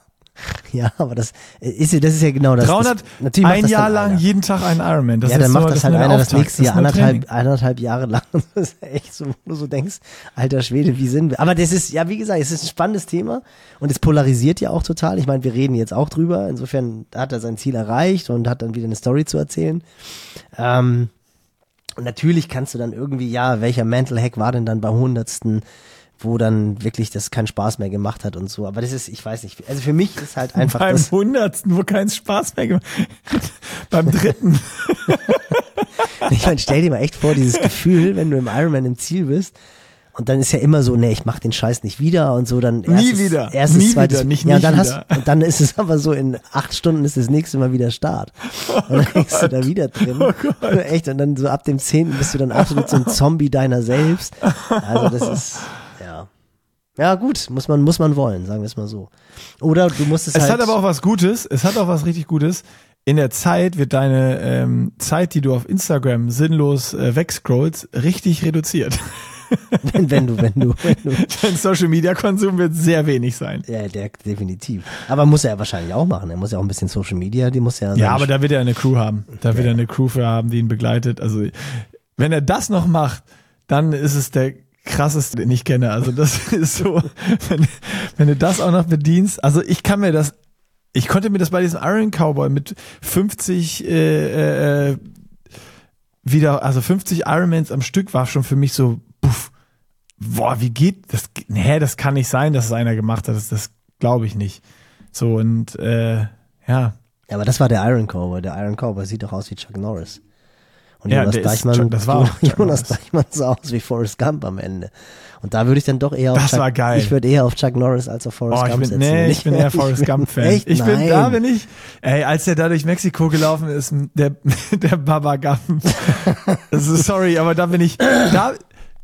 Speaker 1: Ja, aber das ist ja, das ist ja genau das.
Speaker 2: 300,
Speaker 1: das,
Speaker 2: ein Jahr lang einer. jeden Tag ein Ironman.
Speaker 1: Das ja, dann macht so, das, halt einer das nächste Jahr anderthalb, anderthalb Jahre lang. Das ist echt so, wo du so denkst, alter Schwede, wie sind wir? Aber das ist, ja, wie gesagt, es ist ein spannendes Thema und es polarisiert ja auch total. Ich meine, wir reden jetzt auch drüber. Insofern hat er sein Ziel erreicht und hat dann wieder eine Story zu erzählen. Ähm, und natürlich kannst du dann irgendwie, ja, welcher Mental Hack war denn dann beim hundertsten wo dann wirklich das keinen Spaß mehr gemacht hat und so. Aber das ist, ich weiß nicht, also für mich ist halt einfach.
Speaker 2: Beim hundertsten, wo keinen Spaß mehr gemacht Beim dritten.
Speaker 1: ich meine, stell dir mal echt vor, dieses Gefühl, wenn du im Ironman im Ziel bist. Und dann ist ja immer so, nee, ich mach den Scheiß nicht wieder und so dann
Speaker 2: erstes, nie wieder,
Speaker 1: erstes,
Speaker 2: nie
Speaker 1: zweites,
Speaker 2: wieder, nicht,
Speaker 1: ja, und dann
Speaker 2: wieder.
Speaker 1: hast, und dann ist es aber so, in acht Stunden ist das nächste Mal wieder Start. Und dann oh hängst du da wieder drin. Oh Echt, und dann so ab dem zehnten bist du dann absolut so ein Zombie deiner selbst. Also das ist, ja, gut, muss man, muss man wollen, sagen wir es mal so. Oder du musst es,
Speaker 2: es
Speaker 1: halt.
Speaker 2: Es hat aber auch was Gutes, es hat auch was richtig Gutes. In der Zeit wird deine ähm, Zeit, die du auf Instagram sinnlos äh, wegscrollst, richtig reduziert.
Speaker 1: wenn, wenn du, wenn du, wenn du.
Speaker 2: Dein Social Media Konsum wird sehr wenig sein.
Speaker 1: Ja, der, definitiv. Aber muss er wahrscheinlich auch machen. Er muss ja auch ein bisschen Social Media, die muss ja.
Speaker 2: Ja, aber da wird er eine Crew haben. Da wird er eine Crew für haben, die ihn begleitet. Also, wenn er das noch macht, dann ist es der krasseste, den ich kenne. Also das ist so, wenn, wenn du das auch noch bedienst. Also ich kann mir das, ich konnte mir das bei diesem Iron Cowboy mit 50 äh, äh, wieder, also 50 Ironmans am Stück war schon für mich so, puff, boah, wie geht das? Nee, das kann nicht sein, dass es einer gemacht hat. Das, das glaube ich nicht. So und äh, ja.
Speaker 1: Ja, aber das war der Iron Cowboy. Der Iron Cowboy sieht doch aus wie Chuck Norris. Und
Speaker 2: ja,
Speaker 1: Jonas Deichmann,
Speaker 2: Chuck, das war
Speaker 1: Jonas Deichmann sah aus wie Forrest Gump am Ende. Und da würde ich dann doch eher auf
Speaker 2: das
Speaker 1: Chuck,
Speaker 2: war geil.
Speaker 1: ich würde eher auf Chuck Norris als auf Forrest
Speaker 2: oh,
Speaker 1: Gump
Speaker 2: bin,
Speaker 1: setzen.
Speaker 2: Nee, ich bin eher Forrest Gump Fan.
Speaker 1: Echt?
Speaker 2: Ich
Speaker 1: Nein.
Speaker 2: bin, da bin ich, ey, als der da durch Mexiko gelaufen ist, der, der Baba Gump. also, sorry, aber da bin ich, da,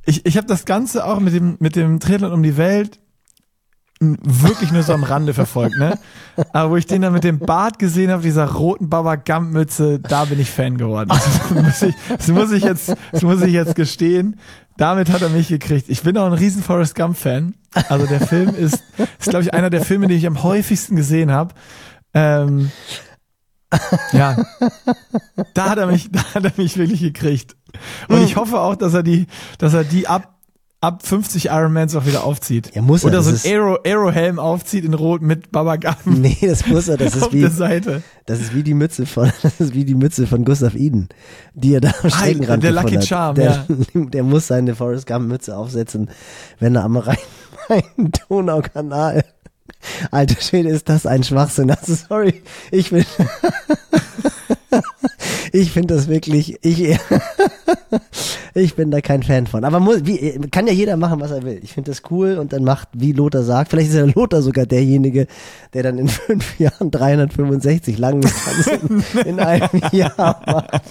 Speaker 2: ich, ich habe das Ganze auch mit dem, mit dem Triathlon um die Welt, wirklich nur so am Rande verfolgt, ne? Aber wo ich den dann mit dem Bart gesehen habe, dieser roten Baba Gump Mütze, da bin ich Fan geworden. Das muss ich, das muss ich jetzt, das muss ich jetzt gestehen. Damit hat er mich gekriegt. Ich bin auch ein riesen Forrest Gump Fan. Also der Film ist, ist glaube ich einer der Filme, die ich am häufigsten gesehen habe. Ähm, ja, da hat er mich, da hat er mich wirklich gekriegt. Und ich hoffe auch, dass er die, dass er die ab ab 50 Ironmans auch wieder aufzieht.
Speaker 1: Ja, muss er.
Speaker 2: Oder so
Speaker 1: das
Speaker 2: ein Aero, Aero-Helm aufzieht in Rot mit Babagam
Speaker 1: Nee, das muss er. Das ist wie, das ist wie die Mütze von, das ist wie die Mütze von Gustav Eden, die er da am Streckenrand
Speaker 2: der Lucky
Speaker 1: hat.
Speaker 2: Charm,
Speaker 1: der, der muss seine Forrest Gump Mütze aufsetzen, wenn er am Rhein, Rhein Donaukanal. Alter Schwede, ist das ein Schwachsinn. Also sorry, ich bin, ich finde das wirklich, ich, ich bin da kein Fan von. Aber muss, wie, kann ja jeder machen, was er will. Ich finde das cool und dann macht, wie Lothar sagt, vielleicht ist ja Lothar sogar derjenige, der dann in fünf Jahren 365 langen Distanzen in einem Jahr macht.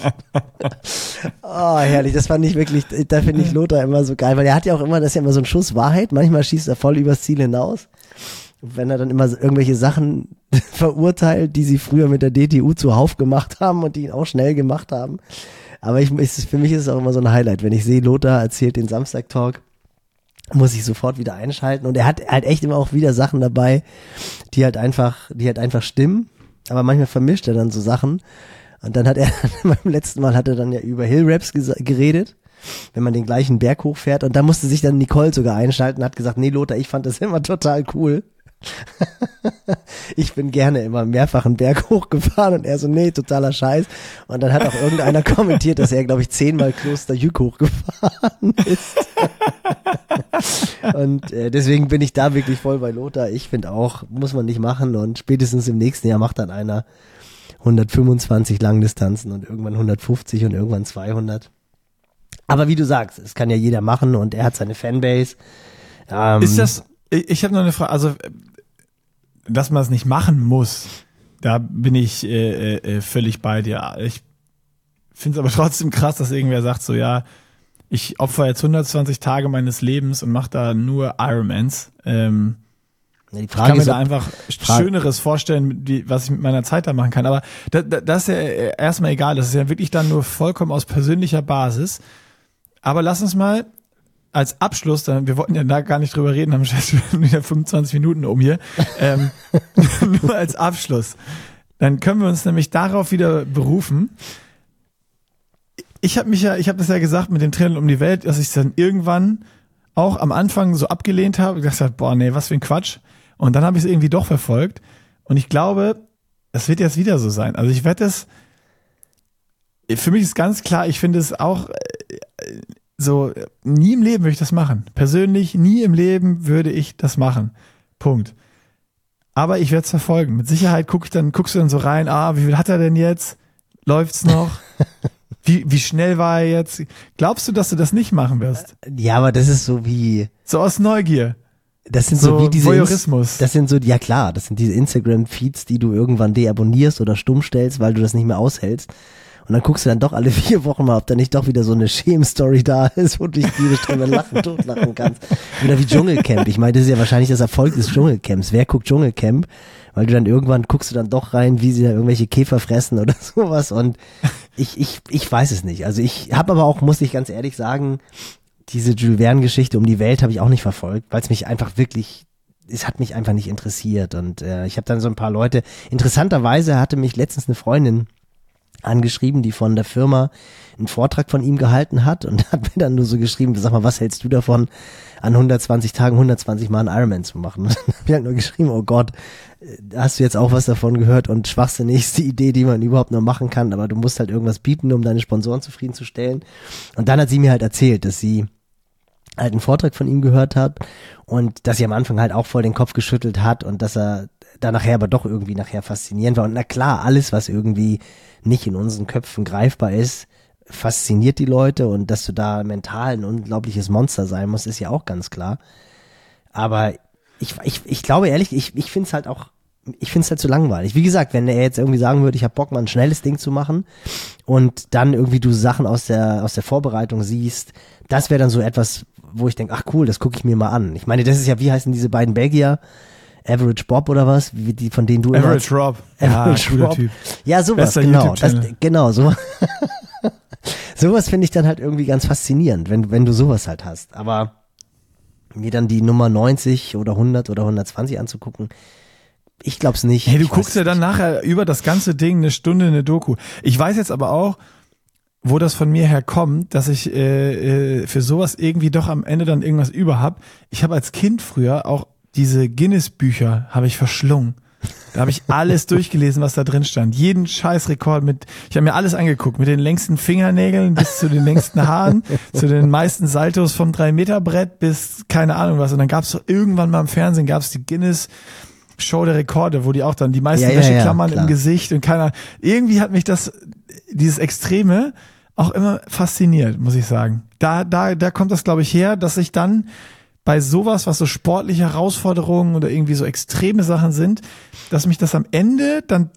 Speaker 1: Oh, herrlich, das fand ich wirklich, da finde ich Lothar immer so geil, weil er hat ja auch immer, das ist ja immer so ein Schuss Wahrheit, manchmal schießt er voll übers Ziel hinaus. Wenn er dann immer irgendwelche Sachen verurteilt, die sie früher mit der DTU zuhauf gemacht haben und die ihn auch schnell gemacht haben. Aber ich, ist, für mich ist es auch immer so ein Highlight, wenn ich sehe, Lothar erzählt den Samstag-Talk, muss ich sofort wieder einschalten. Und er hat halt echt immer auch wieder Sachen dabei, die halt einfach, die halt einfach stimmen. Aber manchmal vermischt er dann so Sachen. Und dann hat er, beim letzten Mal hat er dann ja über Hillraps geredet, wenn man den gleichen Berg hochfährt. Und da musste sich dann Nicole sogar einschalten hat gesagt, nee Lothar, ich fand das immer total cool. ich bin gerne immer mehrfach einen Berg hochgefahren und er so, nee, totaler Scheiß. Und dann hat auch irgendeiner kommentiert, dass er, glaube ich, zehnmal Kloster Jück hochgefahren ist. und äh, deswegen bin ich da wirklich voll bei Lothar. Ich finde auch, muss man nicht machen und spätestens im nächsten Jahr macht dann einer 125 Langdistanzen und irgendwann 150 und irgendwann 200. Aber wie du sagst, es kann ja jeder machen und er hat seine Fanbase. Ähm,
Speaker 2: Ist das, ich, ich habe noch eine Frage, also, äh, dass man es nicht machen muss, da bin ich äh, äh, völlig bei dir. Ich finde es aber trotzdem krass, dass irgendwer sagt so, ja, ich opfer jetzt 120 Tage meines Lebens und mache da nur Ironmans. Ähm,
Speaker 1: Ja, die
Speaker 2: Ich kann mir da einfach
Speaker 1: Frage-
Speaker 2: Schöneres vorstellen, wie, was ich mit meiner Zeit da machen kann. Aber da, da, das ist ja äh, erstmal egal. Das ist ja wirklich dann nur vollkommen aus persönlicher Basis. Aber lass uns mal als Abschluss, dann, wir wollten ja da gar nicht drüber reden, haben schon wieder 25 Minuten um hier. Ähm, nur als Abschluss. Dann können wir uns nämlich darauf wieder berufen. Ich habe mich ja, ich habe das ja gesagt mit dem Training um die Welt, dass ich dann irgendwann auch am Anfang so abgelehnt habe, gedacht habe, boah, nee, was für ein Quatsch. Und dann habe ich es irgendwie doch verfolgt. Und ich glaube, es wird jetzt wieder so sein. Also ich werde es, für mich ist ganz klar, ich finde es auch äh, so, nie im Leben würde ich das machen. Persönlich, nie im Leben würde ich das machen. Punkt. Aber ich werde es verfolgen. Mit Sicherheit guck ich dann, guckst du dann so rein, ah, wie viel hat er denn jetzt? Läuft's noch? Wie, wie schnell war er jetzt? Glaubst du, dass du das nicht machen wirst?
Speaker 1: ja, aber das ist so wie,
Speaker 2: So aus Neugier.
Speaker 1: das sind so,
Speaker 2: So
Speaker 1: wie diese,
Speaker 2: Voyeurismus.
Speaker 1: das sind so, ja klar, das sind diese Instagram-Feeds, die du irgendwann deabonnierst oder stumm stellst, weil du das nicht mehr aushältst. Und dann guckst du dann doch alle vier Wochen mal, ob da nicht doch wieder so eine Schäm-Story da ist, wo du dich tierisch drüber lachen, totlachen kannst. Oder wie Dschungelcamp. Ich meine, das ist ja wahrscheinlich das Erfolg des Dschungelcamps. Wer guckt Dschungelcamp? Weil du dann irgendwann guckst du dann doch rein, wie sie da irgendwelche Käfer fressen oder sowas. Und ich, ich, ich weiß es nicht. Also ich habe aber auch, muss ich ganz ehrlich sagen, diese Jules Verne-Geschichte um die Welt habe ich auch nicht verfolgt, weil es mich einfach wirklich, es hat mich einfach nicht interessiert. Und äh, ich habe dann so ein paar Leute, interessanterweise hatte mich letztens eine Freundin angeschrieben, die von der Firma einen Vortrag von ihm gehalten hat und hat mir dann nur so geschrieben, sag mal, was hältst du davon, an 120 Tagen 120 Mal einen Ironman zu machen? Und dann hab ich halt nur geschrieben, oh Gott, äh, hast du jetzt auch was davon gehört und schwachsinnigste Idee, die man überhaupt nur machen kann, aber du musst halt irgendwas bieten, um deine Sponsoren zufriedenzustellen. Und dann hat sie mir halt erzählt, dass sie halt einen Vortrag von ihm gehört hat und dass sie am Anfang halt auch voll den Kopf geschüttelt hat und dass er da nachher aber doch irgendwie nachher faszinierend war. Und na klar, alles, was irgendwie nicht in unseren Köpfen greifbar ist, fasziniert die Leute und dass du da mental ein unglaubliches Monster sein musst, ist ja auch ganz klar. Aber ich, ich, ich glaube ehrlich, ich, ich finde es halt auch, ich finde es halt zu langweilig. Wie gesagt, wenn er jetzt irgendwie sagen würde, ich habe Bock, mal ein schnelles Ding zu machen und dann irgendwie du Sachen aus der, aus der Vorbereitung siehst, das wäre dann so etwas, wo ich denke, ach cool, das gucke ich mir mal an. Ich meine, das ist ja, wie heißen diese beiden Belgier? Average Bob oder was? Wie die, von denen du
Speaker 2: Average immer, Rob.
Speaker 1: Average ja, Rob. Typ. Ja, sowas, Bester genau. Das, genau, so. sowas finde ich dann halt irgendwie ganz faszinierend, wenn, wenn du sowas halt hast. Aber mir dann die Nummer 90 oder 100 oder 120 anzugucken, ich glaub's nicht.
Speaker 2: Hey, du
Speaker 1: ich
Speaker 2: guckst ja dann nachher über das ganze Ding eine Stunde eine Doku. Ich weiß jetzt aber auch, wo das von mir her kommt, dass ich äh, äh, für sowas irgendwie doch am Ende dann irgendwas über hab. Ich habe als Kind früher auch diese Guinness-Bücher habe ich verschlungen. Da habe ich alles durchgelesen, was da drin stand. Jeden Scheißrekord mit, ich habe mir alles angeguckt, mit den längsten Fingernägeln bis zu den längsten Haaren, zu den meisten Saltos vom 3-Meter-Brett bis keine Ahnung was. Und dann gab es irgendwann mal im Fernsehen, gab es die Guinness Show der Rekorde, wo die auch dann die meisten ja, Wäscheklammern ja, im Gesicht und keiner. Irgendwie hat mich das, dieses Extreme auch immer fasziniert, muss ich sagen. Da, da, da kommt das, glaube ich, her, dass ich dann bei sowas, was so sportliche Herausforderungen oder irgendwie so extreme Sachen sind, dass mich das am Ende dann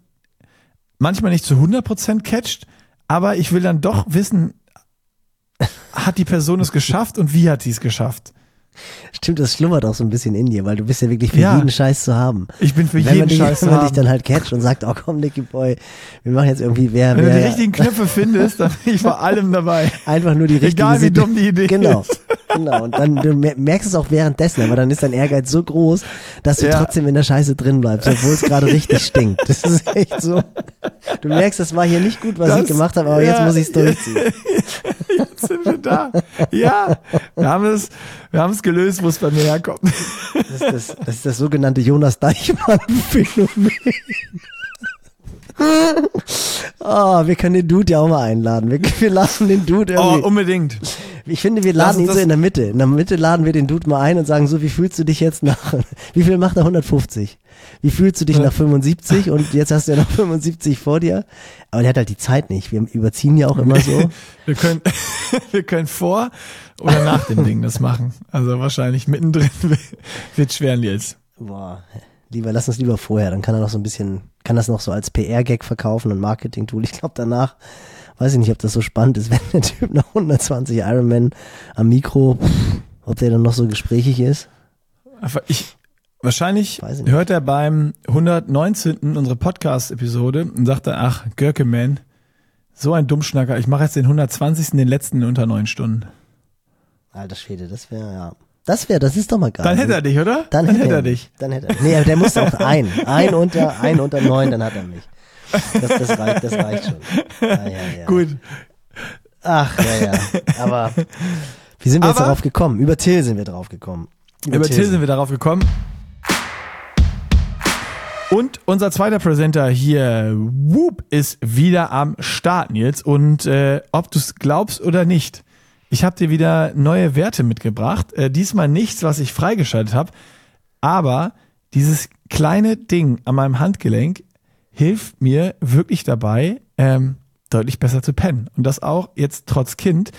Speaker 2: manchmal nicht zu 100 Prozent catcht, aber ich will dann doch wissen, hat die Person es geschafft und wie hat sie es geschafft?
Speaker 1: Stimmt, das schlummert auch so ein bisschen in dir, weil du bist ja wirklich für ja. jeden Scheiß zu haben.
Speaker 2: Ich bin für
Speaker 1: wenn
Speaker 2: jeden dich, Scheiß
Speaker 1: zu haben. Wenn man dich dann halt catcht und sagt, oh komm, Nicky Boy, wir machen jetzt irgendwie wer,
Speaker 2: Wenn
Speaker 1: wer,
Speaker 2: du die richtigen Knöpfe findest, dann bin ich vor allem dabei.
Speaker 1: Einfach nur die richtigen.
Speaker 2: Egal wie dumm die Idee
Speaker 1: genau,
Speaker 2: ist.
Speaker 1: Genau, und dann du merkst es auch währenddessen, aber dann ist dein Ehrgeiz so groß, dass du ja. trotzdem in der Scheiße drin bleibst, obwohl es gerade richtig stinkt. Das ist echt so. Du merkst, das war hier nicht gut, was das, ich gemacht habe, aber ja, jetzt muss ich es durchziehen.
Speaker 2: Jetzt sind wir da. Ja, wir haben es, wir haben es gelöst, wo es bei mir herkommt.
Speaker 1: Das ist das, das, ist das sogenannte Jonas Deichmann-Phänomen. oh, wir können den Dude ja auch mal einladen. Wir, wir laden den Dude irgendwie.
Speaker 2: Oh, unbedingt.
Speaker 1: Ich finde, wir laden ihn so in der Mitte. In der Mitte laden wir den Dude mal ein und sagen so, wie fühlst du dich jetzt nach, wie viel macht er 150? Wie fühlst du dich nach 75? Und jetzt hast du ja noch 75 vor dir. Aber der hat halt die Zeit nicht. Wir überziehen ja auch immer so.
Speaker 2: wir können, wir können vor oder nach dem Ding das machen. Also wahrscheinlich mittendrin wird schwer, Nils.
Speaker 1: Boah, lieber, lass uns lieber vorher. Dann kann er noch so ein bisschen, kann das noch so als PR-Gag verkaufen und Marketing-Tool. Ich glaube danach, weiß ich nicht, ob das so spannend ist, wenn der Typ nach 120 Ironman am Mikro, ob der dann noch so gesprächig ist.
Speaker 2: Ich, wahrscheinlich hört er beim 119. unsere Podcast-Episode und sagt dann, ach, Görke, man, so ein Dummschnacker, ich mache jetzt den 120. den letzten unter neun Stunden.
Speaker 1: Alter Schwede, das wäre ja. Das wäre, das ist doch mal geil.
Speaker 2: Dann hätte er dich, oder?
Speaker 1: Dann, dann hätte er dich. Dann hätte er. Nee, aber der muss auch ein. Ein unter, ein unter neun, dann hat er mich. Das, das reicht, das reicht schon. Ja, ja, ja.
Speaker 2: Gut.
Speaker 1: Ach, ja, ja. Aber wie sind wir aber, jetzt darauf gekommen? Über Till sind wir drauf gekommen.
Speaker 2: Über, über Till sind wir darauf gekommen. Und unser zweiter Präsenter hier, Whoop, ist wieder am Start, Nils. Und äh, ob du es glaubst oder nicht, ich habe dir wieder neue Werte mitgebracht. Äh, diesmal nichts, was ich freigeschaltet habe, aber dieses kleine Ding an meinem Handgelenk hilft mir wirklich dabei, ähm, deutlich besser zu pennen. Und das auch jetzt trotz Kind.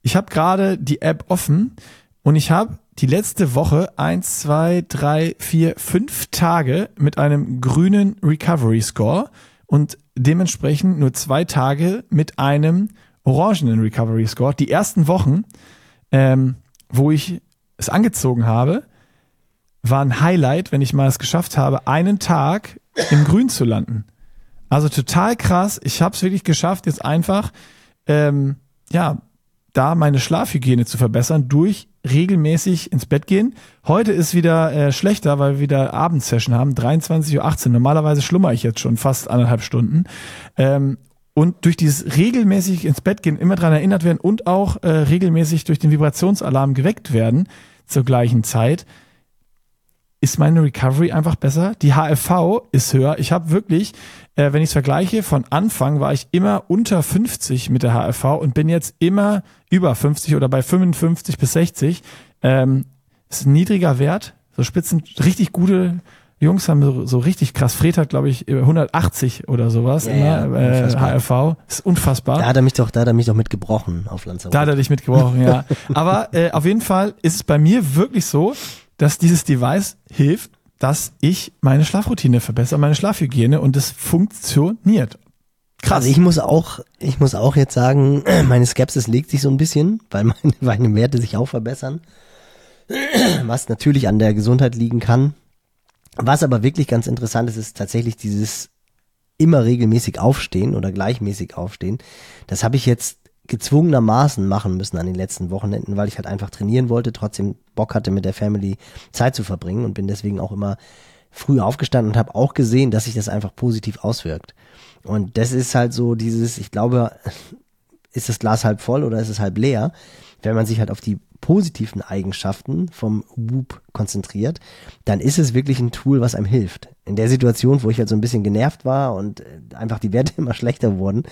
Speaker 2: Ich habe gerade die App offen und ich habe die letzte Woche eins, zwei, drei, vier, fünf Tage mit einem grünen Recovery Score und dementsprechend nur zwei Tage mit einem orangenen Recovery Score. Die ersten Wochen, ähm, wo ich es angezogen habe, war ein Highlight, wenn ich mal es geschafft habe, einen Tag im Grün zu landen. Also total krass. Ich habe es wirklich geschafft, jetzt einfach ähm, ja da meine Schlafhygiene zu verbessern durch regelmäßig ins Bett gehen. Heute ist wieder äh, schlechter, weil wir wieder Abendsession haben, 23.18 Uhr. Normalerweise schlummer ich jetzt schon fast anderthalb Stunden. Ähm, und durch dieses regelmäßig ins Bett gehen, immer dran erinnert werden und auch äh, regelmäßig durch den Vibrationsalarm geweckt werden zur gleichen Zeit, ist meine Recovery einfach besser. Die HFV ist höher. Ich habe wirklich, äh, wenn ich es vergleiche, von Anfang war ich immer unter 50 mit der HFV und bin jetzt immer über 50 oder bei 55 bis 60. Ähm, ist ein niedriger Wert. So Spitzen, richtig gute Jungs haben so, so richtig krass. Fred hat, glaube ich, 180 oder sowas ja, immer, ja, äh, HRV. Ist unfassbar.
Speaker 1: Da hat er mich doch, da hat er mich doch mitgebrochen auf Lanzarote.
Speaker 2: Da hat er dich mitgebrochen, ja. Aber äh, auf jeden Fall ist es bei mir wirklich so, dass dieses Device hilft, dass ich meine Schlafroutine verbessere, meine Schlafhygiene und es funktioniert.
Speaker 1: Krass. Also ich muss auch, ich muss auch jetzt sagen, meine Skepsis legt sich so ein bisschen, weil meine, meine Werte sich auch verbessern. was natürlich an der Gesundheit liegen kann. Was aber wirklich ganz interessant ist, ist tatsächlich dieses immer regelmäßig aufstehen oder gleichmäßig aufstehen. Das habe ich jetzt gezwungenermaßen machen müssen an den letzten Wochenenden, weil ich halt einfach trainieren wollte, trotzdem Bock hatte, mit der Family Zeit zu verbringen und bin deswegen auch immer früh aufgestanden und habe auch gesehen, dass sich das einfach positiv auswirkt. Und das ist halt so dieses, ich glaube, ist das Glas halb voll oder ist es halb leer? Wenn man sich halt auf die positiven Eigenschaften vom Whoop konzentriert, dann ist es wirklich ein Tool, was einem hilft. In der Situation, wo ich halt so ein bisschen genervt war und äh, einfach die Werte immer schlechter wurden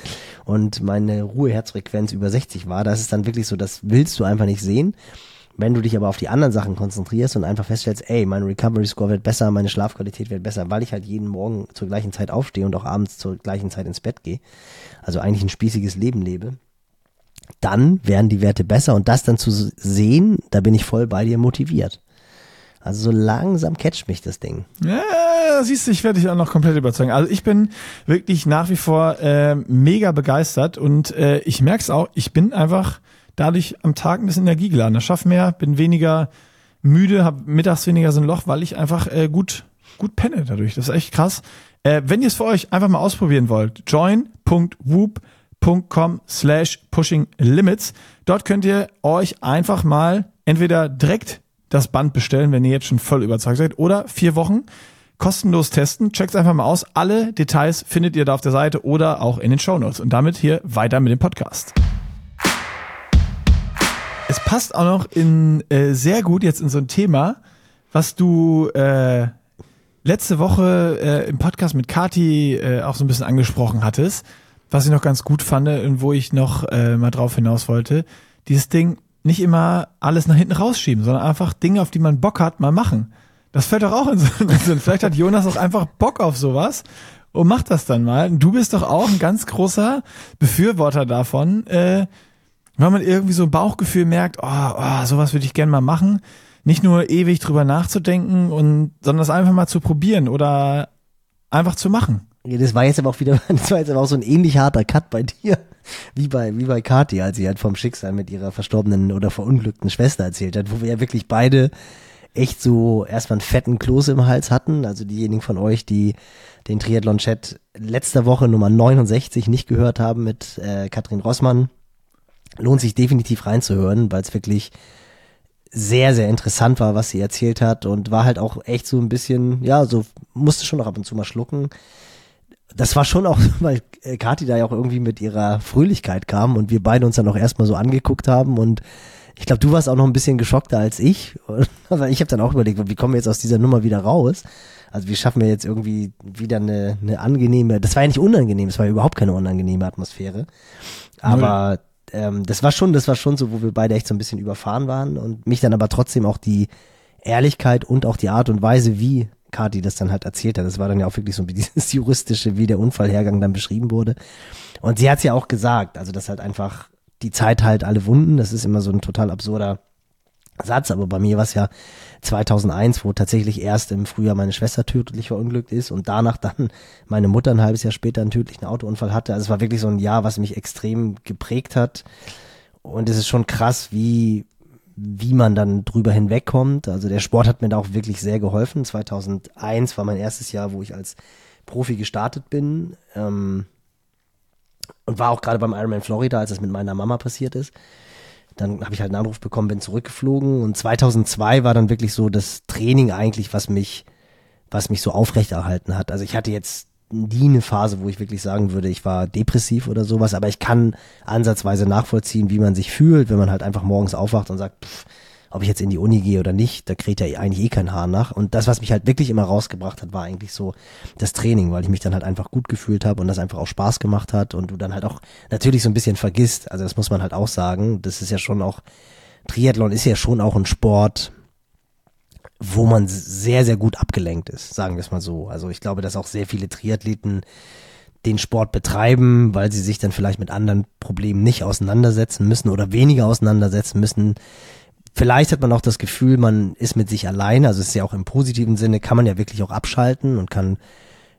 Speaker 1: und meine Ruheherzfrequenz über 60 war, das ist dann wirklich so, das willst du einfach nicht sehen. Wenn du dich aber auf die anderen Sachen konzentrierst und einfach feststellst, ey, mein Recovery Score wird besser, meine Schlafqualität wird besser, weil ich halt jeden Morgen zur gleichen Zeit aufstehe und auch abends zur gleichen Zeit ins Bett gehe, also eigentlich ein spießiges Leben lebe, dann werden die Werte besser und das dann zu sehen, da bin ich voll bei dir motiviert. Also so langsam catcht mich das Ding.
Speaker 2: Ja, siehst du, ich werde dich auch noch komplett überzeugen. Also ich bin wirklich nach wie vor äh, mega begeistert und äh, ich merke es auch, ich bin einfach dadurch am Tag ein bisschen energiegeladen. Ich schaff mehr, bin weniger müde, habe mittags weniger so ein Loch, weil ich einfach äh, gut, gut penne dadurch. Das ist echt krass. Äh, wenn ihr es für euch einfach mal ausprobieren wollt, join.whoop.com slash pushing limits. Dort könnt ihr euch einfach mal entweder direkt das Band bestellen, wenn ihr jetzt schon voll überzeugt seid, oder vier Wochen kostenlos testen. Checkt einfach mal aus. Alle Details findet ihr da auf der Seite oder auch in den Show Notes. Und damit hier weiter mit dem Podcast. Es passt auch noch in äh, sehr gut jetzt in so ein Thema, was du äh, letzte Woche äh, im Podcast mit Kati äh, auch so ein bisschen angesprochen hattest, was ich noch ganz gut fand und wo ich noch äh, mal drauf hinaus wollte. Dieses Ding nicht immer alles nach hinten rausschieben, sondern einfach Dinge, auf die man Bock hat, mal machen. Das fällt doch auch in so einen Sinn. Vielleicht hat Jonas auch einfach Bock auf sowas und macht das dann mal. Du bist doch auch ein ganz großer Befürworter davon, äh, wenn man irgendwie so ein Bauchgefühl merkt, oh, oh sowas würde ich gerne mal machen, nicht nur ewig drüber nachzudenken und, sondern das einfach mal zu probieren oder einfach zu machen.
Speaker 1: Ja, das war jetzt aber auch wieder, das war jetzt aber auch so ein ähnlich harter Cut bei dir, wie bei, wie bei Kathi, als sie halt vom Schicksal mit ihrer verstorbenen oder verunglückten Schwester erzählt hat, wo wir ja wirklich beide echt so erstmal einen fetten Kloß im Hals hatten. Also diejenigen von euch, die den Triathlon-Chat letzter Woche Nummer 69 nicht gehört haben mit äh, Katrin Rossmann, lohnt sich definitiv reinzuhören, weil es wirklich sehr, sehr interessant war, was sie erzählt hat und war halt auch echt so ein bisschen, ja, so musste schon noch ab und zu mal schlucken. Das war schon auch, weil äh, Kathi da ja auch irgendwie mit ihrer Fröhlichkeit kam und wir beide uns dann auch erstmal so angeguckt haben und ich glaube, du warst auch noch ein bisschen geschockter als ich, aber ich habe dann auch überlegt, wie kommen wir jetzt aus dieser Nummer wieder raus? Also wie schaffen wir jetzt irgendwie wieder eine, eine angenehme, das war ja nicht unangenehm, es war ja überhaupt keine unangenehme Atmosphäre, aber ähm, das war schon, das war schon so, wo wir beide echt so ein bisschen überfahren waren und mich dann aber trotzdem auch die Ehrlichkeit und auch die Art und Weise, wie Kati das dann halt erzählt hat. Das war dann ja auch wirklich so dieses juristische, wie der Unfallhergang dann beschrieben wurde. Und sie hat es ja auch gesagt, also dass halt einfach die Zeit halt alle Wunden. Das ist immer so ein total absurder Satz, aber bei mir war es ja 2001, wo tatsächlich erst im Frühjahr meine Schwester tödlich verunglückt ist und danach dann meine Mutter ein halbes Jahr später einen tödlichen Autounfall hatte. Also es war wirklich so ein Jahr, was mich extrem geprägt hat. Und es ist schon krass, wie, wie man dann drüber hinwegkommt. Also der Sport hat mir da auch wirklich sehr geholfen. 2001 war mein erstes Jahr, wo ich als Profi gestartet bin. Ähm, und war auch gerade beim Ironman Florida, als es mit meiner Mama passiert ist. Dann habe ich halt einen Anruf bekommen, bin zurückgeflogen und 2002 war dann wirklich so das Training eigentlich, was mich, was mich so aufrechterhalten hat. Also ich hatte jetzt nie eine Phase, wo ich wirklich sagen würde, ich war depressiv oder sowas, aber ich kann ansatzweise nachvollziehen, wie man sich fühlt, wenn man halt einfach morgens aufwacht und sagt, pff, ob ich jetzt in die Uni gehe oder nicht, da kriegt ja eigentlich eh kein Haar nach. Und das, was mich halt wirklich immer rausgebracht hat, war eigentlich so das Training, weil ich mich dann halt einfach gut gefühlt habe und das einfach auch Spaß gemacht hat und du dann halt auch natürlich so ein bisschen vergisst. Also das muss man halt auch sagen. Das ist ja schon auch, Triathlon ist ja schon auch ein Sport, wo man sehr, sehr gut abgelenkt ist, sagen wir es mal so. Also ich glaube, dass auch sehr viele Triathleten den Sport betreiben, weil sie sich dann vielleicht mit anderen Problemen nicht auseinandersetzen müssen oder weniger auseinandersetzen müssen, Vielleicht hat man auch das Gefühl, man ist mit sich alleine, also es ist ja auch im positiven Sinne, kann man ja wirklich auch abschalten und kann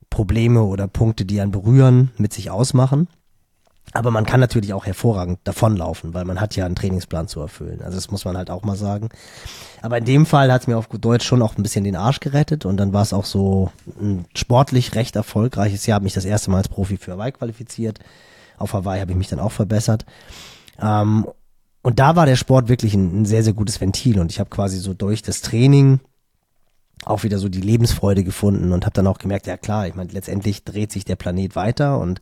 Speaker 1: Probleme oder Punkte, die einen berühren, mit sich ausmachen. Aber man kann natürlich auch hervorragend davonlaufen, weil man hat ja einen Trainingsplan zu erfüllen. Also das muss man halt auch mal sagen. Aber in dem Fall hat es mir auf gut Deutsch schon auch ein bisschen den Arsch gerettet und dann war es auch so ein sportlich recht erfolgreiches Jahr. Habe mich das erste Mal als Profi für Hawaii qualifiziert. Auf Hawaii habe ich mich dann auch verbessert. Ähm, und da war der Sport wirklich ein, ein sehr, sehr gutes Ventil und ich habe quasi so durch das Training auch wieder so die Lebensfreude gefunden und habe dann auch gemerkt, ja klar, ich meine, letztendlich dreht sich der Planet weiter und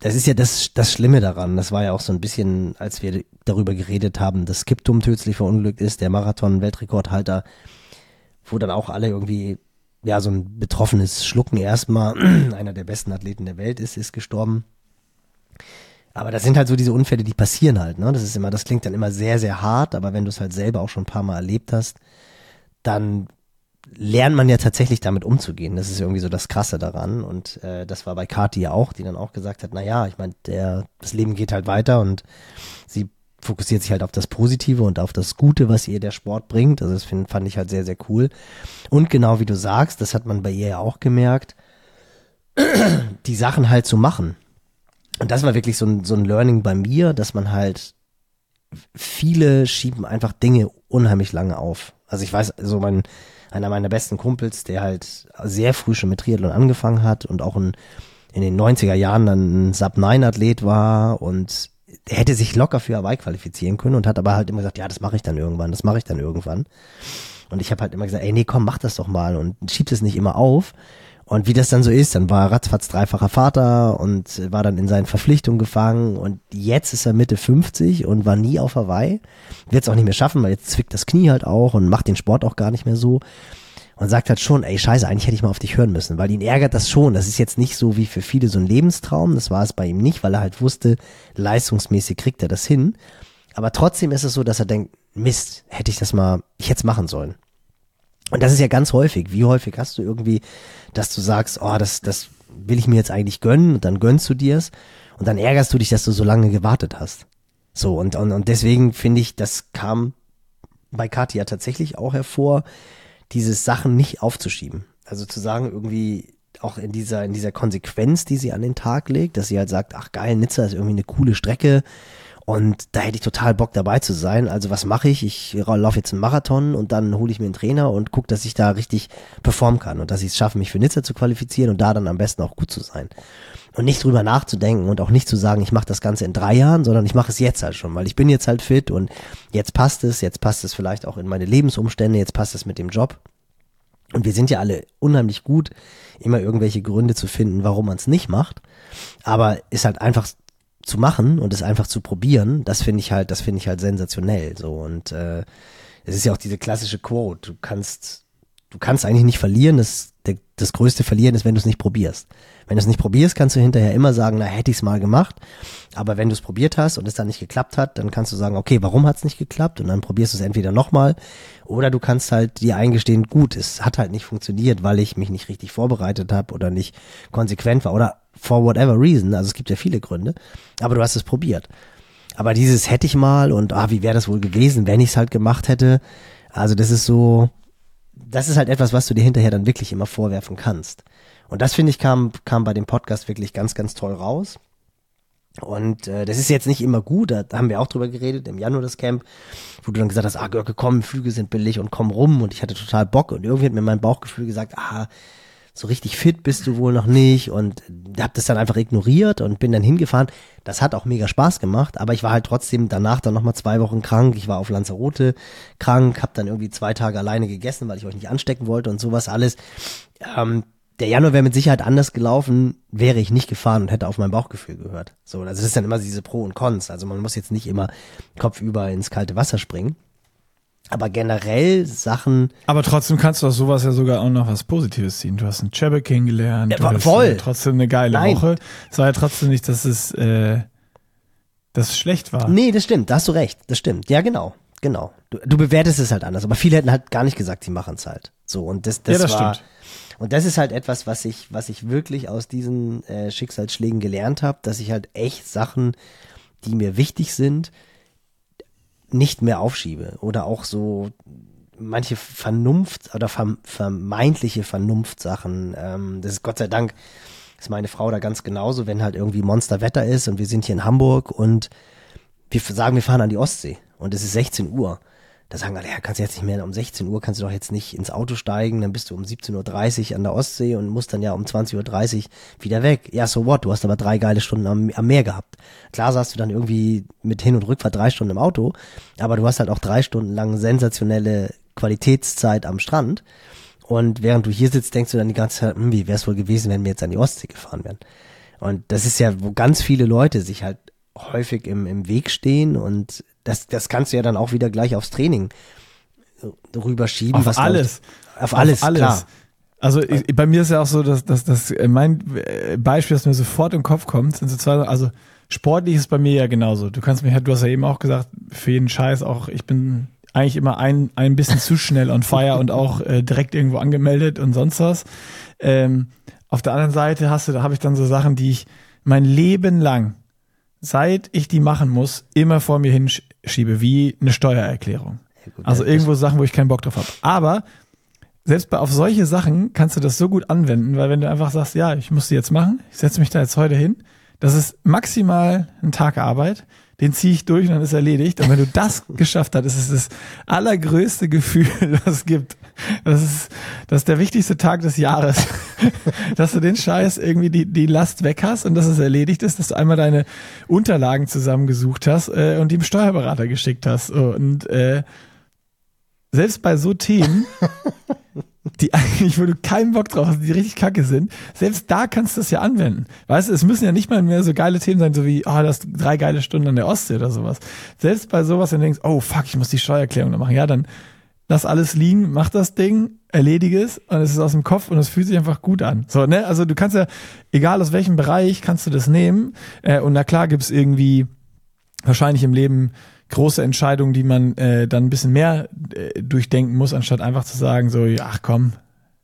Speaker 1: das ist ja das, das Schlimme daran. Das war ja auch so ein bisschen, als wir darüber geredet haben, dass Skiptum tödlich verunglückt ist, der Marathon-Weltrekordhalter, wo dann auch alle irgendwie, ja, so ein betroffenes Schlucken erstmal, einer der besten Athleten der Welt ist, ist gestorben. Aber das sind halt so diese Unfälle, die passieren halt, ne? Das ist immer, das klingt dann immer sehr, sehr hart, aber wenn du es halt selber auch schon ein paar Mal erlebt hast, dann lernt man ja tatsächlich damit umzugehen. Das ist irgendwie so das Krasse daran. Und äh, das war bei Kati ja auch, die dann auch gesagt hat, na ja, ich meine, das Leben geht halt weiter und sie fokussiert sich halt auf das Positive und auf das Gute, was ihr der Sport bringt. Also das find, fand ich halt sehr, sehr cool. Und genau wie du sagst, das hat man bei ihr ja auch gemerkt, die Sachen halt zu machen. Und das war wirklich so ein, so ein Learning bei mir, dass man halt viele schieben einfach Dinge unheimlich lange auf. Also ich weiß, so mein, einer meiner besten Kumpels, der halt sehr früh schon mit Triathlon angefangen hat und auch in, in den 90er Jahren dann ein Sub-9-Athlet war und er hätte sich locker für Hawaii qualifizieren können und hat aber halt immer gesagt, ja, das mache ich dann irgendwann, das mache ich dann irgendwann. Und ich habe halt immer gesagt, ey, nee, komm, mach das doch mal und schieb es nicht immer auf. Und wie das dann so ist, dann war er ratzfatz dreifacher Vater und war dann in seinen Verpflichtungen gefangen und jetzt ist er Mitte 50 und war nie auf Hawaii. Wird es auch nicht mehr schaffen, weil jetzt zwickt das Knie halt auch und macht den Sport auch gar nicht mehr so. Und sagt halt schon, ey, scheiße, eigentlich hätte ich mal auf dich hören müssen, weil ihn ärgert das schon. Das ist jetzt nicht so wie für viele so ein Lebenstraum. Das war es bei ihm nicht, weil er halt wusste, leistungsmäßig kriegt er das hin. Aber trotzdem ist es so, dass er denkt, Mist, hätte ich das mal, ich hätte es machen sollen. Und das ist ja ganz häufig. Wie häufig hast du irgendwie, dass du sagst, oh, das, das will ich mir jetzt eigentlich gönnen und dann gönnst du dir's und dann ärgerst du dich, dass du so lange gewartet hast. So, und, und, und deswegen finde ich, das kam bei Katja tatsächlich auch hervor, diese Sachen nicht aufzuschieben. Also zu sagen, irgendwie auch in dieser, in dieser Konsequenz, die sie an den Tag legt, dass sie halt sagt, ach geil, Nizza ist irgendwie eine coole Strecke, und da hätte ich total Bock dabei zu sein. Also was mache ich? Ich laufe jetzt einen Marathon und dann hole ich mir einen Trainer und gucke, dass ich da richtig performen kann und dass ich es schaffe, mich für Nizza zu qualifizieren und da dann am besten auch gut zu sein. Und nicht drüber nachzudenken und auch nicht zu sagen, ich mache das Ganze in drei Jahren, sondern ich mache es jetzt halt schon, weil ich bin jetzt halt fit und jetzt passt es, jetzt passt es vielleicht auch in meine Lebensumstände, jetzt passt es mit dem Job. Und wir sind ja alle unheimlich gut, immer irgendwelche Gründe zu finden, warum man es nicht macht. Aber ist halt einfach zu machen und es einfach zu probieren, das finde ich halt, das finde ich halt sensationell. So und äh, es ist ja auch diese klassische Quote: Du kannst, du kannst eigentlich nicht verlieren. Das, das größte Verlieren ist, wenn du es nicht probierst. Wenn du es nicht probierst, kannst du hinterher immer sagen, na hätte ich es mal gemacht. Aber wenn du es probiert hast und es dann nicht geklappt hat, dann kannst du sagen, okay, warum hat es nicht geklappt? Und dann probierst du es entweder nochmal oder du kannst halt dir eingestehen, gut, es hat halt nicht funktioniert, weil ich mich nicht richtig vorbereitet habe oder nicht konsequent war oder for whatever reason. Also es gibt ja viele Gründe, aber du hast es probiert. Aber dieses hätte ich mal und ah, wie wäre das wohl gewesen, wenn ich es halt gemacht hätte. Also das ist so, das ist halt etwas, was du dir hinterher dann wirklich immer vorwerfen kannst. Und das finde ich kam kam bei dem Podcast wirklich ganz ganz toll raus. Und äh, das ist jetzt nicht immer gut, da haben wir auch drüber geredet, im Januar das Camp, wo du dann gesagt hast, ah Görke, komm, Flüge sind billig und komm rum und ich hatte total Bock und irgendwie hat mir mein Bauchgefühl gesagt, ah, so richtig fit bist du wohl noch nicht und hab das dann einfach ignoriert und bin dann hingefahren. Das hat auch mega Spaß gemacht, aber ich war halt trotzdem danach dann nochmal zwei Wochen krank. Ich war auf Lanzarote krank, hab dann irgendwie zwei Tage alleine gegessen, weil ich euch nicht anstecken wollte und sowas alles. Ähm, der Januar wäre mit Sicherheit anders gelaufen, wäre ich nicht gefahren und hätte auf mein Bauchgefühl gehört. So, also das ist dann immer diese Pro und Cons. Also man muss jetzt nicht immer kopfüber ins kalte Wasser springen. Aber generell Sachen.
Speaker 2: Aber trotzdem kannst du aus sowas ja sogar auch noch was Positives ziehen. Du hast einen Chebbe kennengelernt. Ja,
Speaker 1: du voll.
Speaker 2: Hast, trotzdem eine geile Nein. Woche. Es war ja trotzdem nicht, dass es, äh, dass es schlecht war.
Speaker 1: Nee, das stimmt. Da hast du recht. Das stimmt. Ja, genau. Genau. Du, du bewertest es halt anders. Aber viele hätten halt gar nicht gesagt, sie machen es halt. So. Und das, das,
Speaker 2: ja, das
Speaker 1: war,
Speaker 2: stimmt.
Speaker 1: Und das ist halt etwas, was ich, was ich wirklich aus diesen äh, Schicksalsschlägen gelernt habe, dass ich halt echt Sachen, die mir wichtig sind, nicht mehr aufschiebe oder auch so manche Vernunft oder vermeintliche Vernunftsachen. Ähm, das ist Gott sei Dank ist meine Frau da ganz genauso, wenn halt irgendwie Monsterwetter ist und wir sind hier in Hamburg und wir sagen, wir fahren an die Ostsee und es ist 16 Uhr. Da sagen alle, ja, kannst du jetzt nicht mehr, um 16 Uhr kannst du doch jetzt nicht ins Auto steigen, dann bist du um 17.30 Uhr an der Ostsee und musst dann ja um 20.30 Uhr wieder weg. Ja, so what, du hast aber drei geile Stunden am, am Meer gehabt. Klar saßt du dann irgendwie mit Hin- und Rückfahrt drei Stunden im Auto, aber du hast halt auch drei Stunden lang sensationelle Qualitätszeit am Strand. Und während du hier sitzt, denkst du dann die ganze Zeit, hm, wie wäre es wohl gewesen, wenn wir jetzt an die Ostsee gefahren wären. Und das ist ja, wo ganz viele Leute sich halt häufig im, im Weg stehen und das, das kannst du ja dann auch wieder gleich aufs Training rüberschieben.
Speaker 2: Auf was alles.
Speaker 1: Ich, auf alles, auf alles, klar.
Speaker 2: Also ich, bei mir ist ja auch so, dass, dass, dass mein Beispiel, das mir sofort im Kopf kommt, sind so zwei, also sportlich ist bei mir ja genauso. Du kannst mir, du hast ja eben auch gesagt, für jeden Scheiß auch, ich bin eigentlich immer ein, ein bisschen zu schnell on fire und auch äh, direkt irgendwo angemeldet und sonst was. Ähm, auf der anderen Seite hast du, da habe ich dann so Sachen, die ich mein Leben lang seit ich die machen muss, immer vor mir hinschiebe, wie eine Steuererklärung. Ja, gut, also irgendwo Sachen, wo ich keinen Bock drauf habe. Aber selbst bei auf solche Sachen kannst du das so gut anwenden, weil wenn du einfach sagst, ja, ich muss die jetzt machen, ich setze mich da jetzt heute hin, das ist maximal ein Tag Arbeit den ziehe ich durch und dann ist erledigt. Und wenn du das geschafft hast, ist es das allergrößte Gefühl, was es gibt. Das ist, das ist der wichtigste Tag des Jahres. dass du den Scheiß irgendwie die, die Last weg hast und dass es erledigt ist, dass du einmal deine Unterlagen zusammengesucht hast äh, und die dem Steuerberater geschickt hast. Und äh, selbst bei so Themen die eigentlich, wo du keinen Bock drauf hast, die richtig kacke sind, selbst da kannst du es ja anwenden. Weißt du, es müssen ja nicht mal mehr so geile Themen sein, so wie, oh, das drei geile Stunden an der Ostsee oder sowas. Selbst bei sowas, wenn du denkst, oh fuck, ich muss die Steuererklärung noch machen, ja, dann lass alles liegen, mach das Ding, erledige es und es ist aus dem Kopf und es fühlt sich einfach gut an. So, ne? Also du kannst ja, egal aus welchem Bereich, kannst du das nehmen. Äh, und na klar gibt's irgendwie wahrscheinlich im Leben große Entscheidungen, die man äh, dann ein bisschen mehr äh, durchdenken muss, anstatt einfach zu sagen, so, ach komm,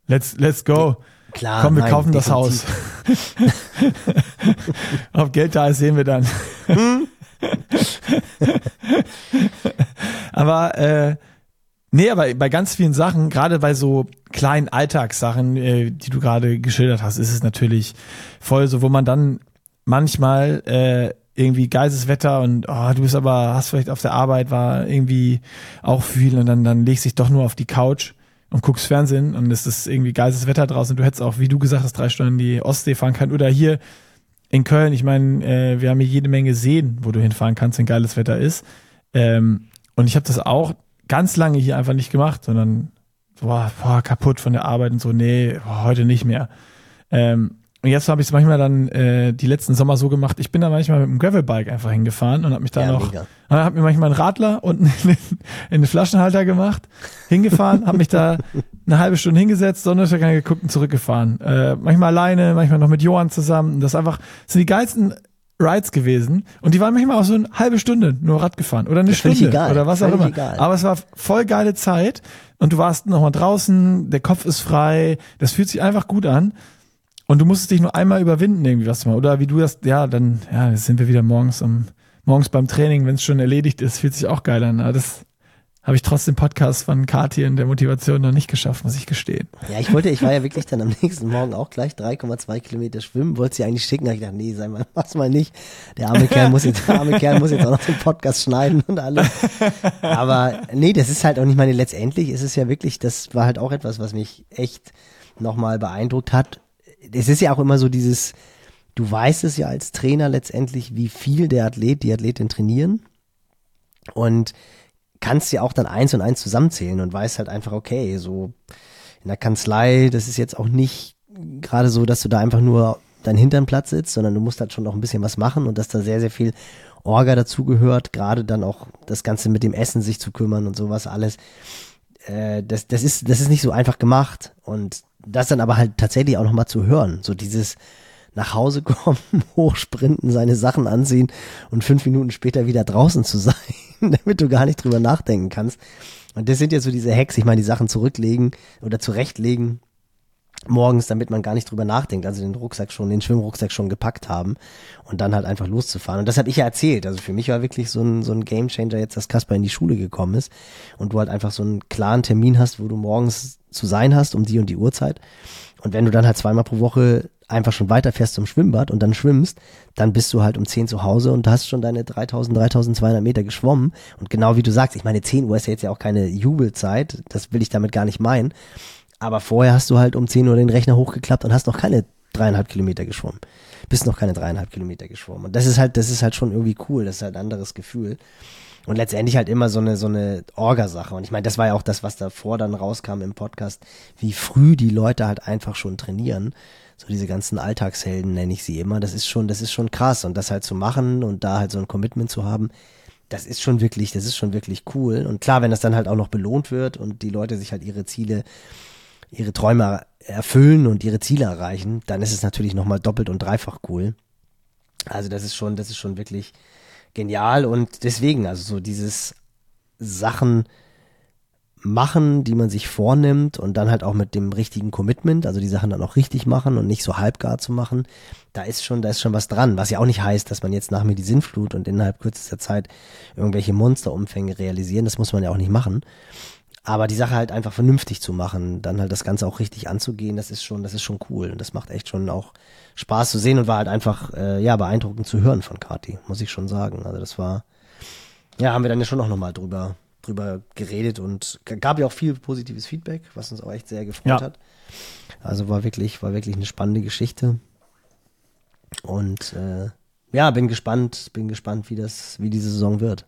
Speaker 2: let's, let's go.
Speaker 1: Klar,
Speaker 2: komm, wir nein, kaufen das Haus. Ob Geld da ist, sehen wir dann. Hm? aber äh, nee, aber bei ganz vielen Sachen, gerade bei so kleinen Alltagssachen, äh, die du gerade geschildert hast, ist es natürlich voll so, wo man dann manchmal äh, irgendwie geiles Wetter und oh, du bist aber, hast vielleicht auf der Arbeit, war irgendwie auch viel und dann, dann legst dich doch nur auf die Couch und guckst Fernsehen und es ist irgendwie geiles Wetter draußen. Du hättest auch, wie du gesagt hast, drei Stunden in die Ostsee fahren können oder hier in Köln. Ich meine, äh, wir haben hier jede Menge Seen, wo du hinfahren kannst, wenn geiles Wetter ist. Ähm, und ich habe das auch ganz lange hier einfach nicht gemacht, sondern boah, boah, kaputt von der Arbeit und so, nee, boah, heute nicht mehr. Ähm, und jetzt habe ich es manchmal dann äh, die letzten Sommer so gemacht, ich bin da manchmal mit dem Gravelbike einfach hingefahren und habe mich da ja, noch, habe mir manchmal einen Radler unten in, in den Flaschenhalter gemacht, hingefahren, habe mich da eine halbe Stunde hingesetzt, Sonnenuntergang geguckt und zurückgefahren. Äh, manchmal alleine, manchmal noch mit Johann zusammen. Und das einfach, das sind die geilsten Rides gewesen und die waren manchmal auch so eine halbe Stunde nur Rad gefahren oder eine ja, Stunde egal, oder was auch immer. Egal. Aber es war voll geile Zeit und du warst nochmal draußen, der Kopf ist frei, das fühlt sich einfach gut an. Und du musstest dich nur einmal überwinden, irgendwie was mal. Oder wie du das, ja, dann, ja, jetzt sind wir wieder morgens um, morgens beim Training, wenn es schon erledigt ist, fühlt sich auch geil an. Aber das habe ich trotz dem Podcast von Kati in der Motivation noch nicht geschafft, muss ich gestehen.
Speaker 1: Ja, ich wollte, ich war ja wirklich dann am nächsten Morgen auch gleich 3,2 Kilometer schwimmen, wollte sie eigentlich schicken, habe ich gedacht, nee, sei mal, mach's mal nicht. Der arme Kerl muss jetzt, der arme Kerl muss jetzt auch noch den Podcast schneiden und alles. Aber nee, das ist halt auch nicht meine, letztendlich ist es ja wirklich, das war halt auch etwas, was mich echt nochmal beeindruckt hat es ist ja auch immer so dieses, du weißt es ja als Trainer letztendlich, wie viel der Athlet, die Athletin trainieren und kannst ja auch dann eins und eins zusammenzählen und weißt halt einfach, okay, so in der Kanzlei, das ist jetzt auch nicht gerade so, dass du da einfach nur dein Hinternplatz sitzt, sondern du musst halt schon noch ein bisschen was machen und dass da sehr, sehr viel Orga dazugehört, gerade dann auch das Ganze mit dem Essen sich zu kümmern und sowas alles. Äh, das, das, ist, das ist nicht so einfach gemacht und das dann aber halt tatsächlich auch nochmal zu hören. So dieses nach Hause kommen, hochsprinten, seine Sachen ansehen und fünf Minuten später wieder draußen zu sein, damit du gar nicht drüber nachdenken kannst. Und das sind ja so diese Hacks, ich meine, die Sachen zurücklegen oder zurechtlegen morgens, damit man gar nicht drüber nachdenkt, also den Rucksack schon, den Schwimmrucksack schon gepackt haben und dann halt einfach loszufahren. Und das habe ich ja erzählt. Also für mich war wirklich so ein, so ein Gamechanger jetzt, dass Kasper in die Schule gekommen ist und du halt einfach so einen klaren Termin hast, wo du morgens zu sein hast, um die und die Uhrzeit. Und wenn du dann halt zweimal pro Woche einfach schon weiterfährst zum Schwimmbad und dann schwimmst, dann bist du halt um 10 zu Hause und hast schon deine 3000, 3200 Meter geschwommen. Und genau wie du sagst, ich meine, 10 Uhr ist ja jetzt ja auch keine Jubelzeit, das will ich damit gar nicht meinen. Aber vorher hast du halt um 10 Uhr den Rechner hochgeklappt und hast noch keine dreieinhalb Kilometer geschwommen. Bist noch keine dreieinhalb Kilometer geschwommen. Und das ist halt, das ist halt schon irgendwie cool, das ist halt ein anderes Gefühl. Und letztendlich halt immer so eine, so eine Orgasache. Und ich meine, das war ja auch das, was davor dann rauskam im Podcast, wie früh die Leute halt einfach schon trainieren so diese ganzen Alltagshelden nenne ich sie immer. Das ist schon, das ist schon krass und das halt zu machen und da halt so ein Commitment zu haben, das ist schon wirklich, das ist schon wirklich cool. Und klar, wenn das dann halt auch noch belohnt wird und die Leute sich halt ihre Ziele, ihre Träume erfüllen und ihre Ziele erreichen, dann ist es natürlich nochmal doppelt und dreifach cool. Also das ist schon, das ist schon wirklich genial und deswegen, also so dieses Sachen, machen, die man sich vornimmt und dann halt auch mit dem richtigen Commitment, also die Sachen dann auch richtig machen und nicht so halbgar zu machen, da ist schon, da ist schon was dran. Was ja auch nicht heißt, dass man jetzt nach mir die Sinnflut und innerhalb kürzester Zeit irgendwelche Monsterumfänge realisieren, das muss man ja auch nicht machen. Aber die Sache halt einfach vernünftig zu machen, dann halt das Ganze auch richtig anzugehen, das ist schon, das ist schon cool. Und das macht echt schon auch Spaß zu sehen und war halt einfach, äh, ja, beeindruckend zu hören von Kati, muss ich schon sagen. Also das war, ja, haben wir dann ja schon auch nochmal drüber drüber geredet und gab ja auch viel positives Feedback, was uns auch echt sehr gefreut ja. hat. Also war wirklich, war wirklich eine spannende Geschichte. Und äh, ja, bin gespannt, bin gespannt, wie das, wie diese Saison wird.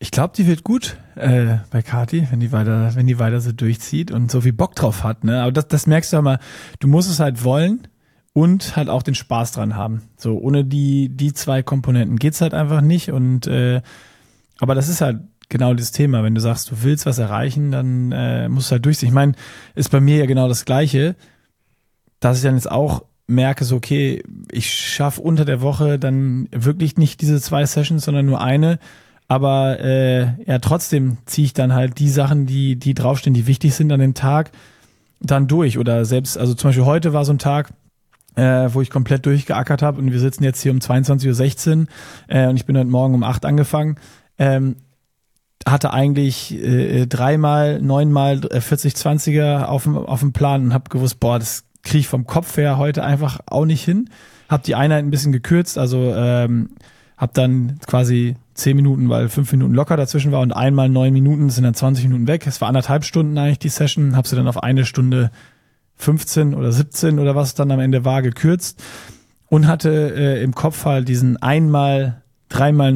Speaker 2: Ich glaube, die wird gut äh, bei Kati, wenn die weiter, wenn die weiter so durchzieht und so viel Bock drauf hat. Ne? Aber das, das merkst du ja mal. Du musst es halt wollen und halt auch den Spaß dran haben. So ohne die die zwei Komponenten geht's halt einfach nicht. Und äh, aber das ist halt genau dieses Thema. Wenn du sagst, du willst was erreichen, dann äh, musst du halt durchziehen. Ich meine, ist bei mir ja genau das Gleiche, dass ich dann jetzt auch merke, so, okay, ich schaffe unter der Woche dann wirklich nicht diese zwei Sessions, sondern nur eine. Aber äh, ja, trotzdem ziehe ich dann halt die Sachen, die, die draufstehen, die wichtig sind an dem Tag, dann durch. Oder selbst, also zum Beispiel heute war so ein Tag, äh, wo ich komplett durchgeackert habe und wir sitzen jetzt hier um 22.16 Uhr äh, und ich bin heute Morgen um 8 angefangen ähm, hatte eigentlich äh, dreimal, neunmal äh, 40-20er auf dem, Plan und habe gewusst, boah, das kriege ich vom Kopf her heute einfach auch nicht hin. Hab die Einheit ein bisschen gekürzt, also ähm, hab dann quasi zehn Minuten, weil fünf Minuten locker dazwischen war und einmal neun Minuten sind dann 20 Minuten weg. Es war anderthalb Stunden eigentlich die Session, hab sie dann auf eine Stunde 15 oder 17 oder was dann am Ende war gekürzt und hatte äh, im Kopf halt diesen einmal dreimal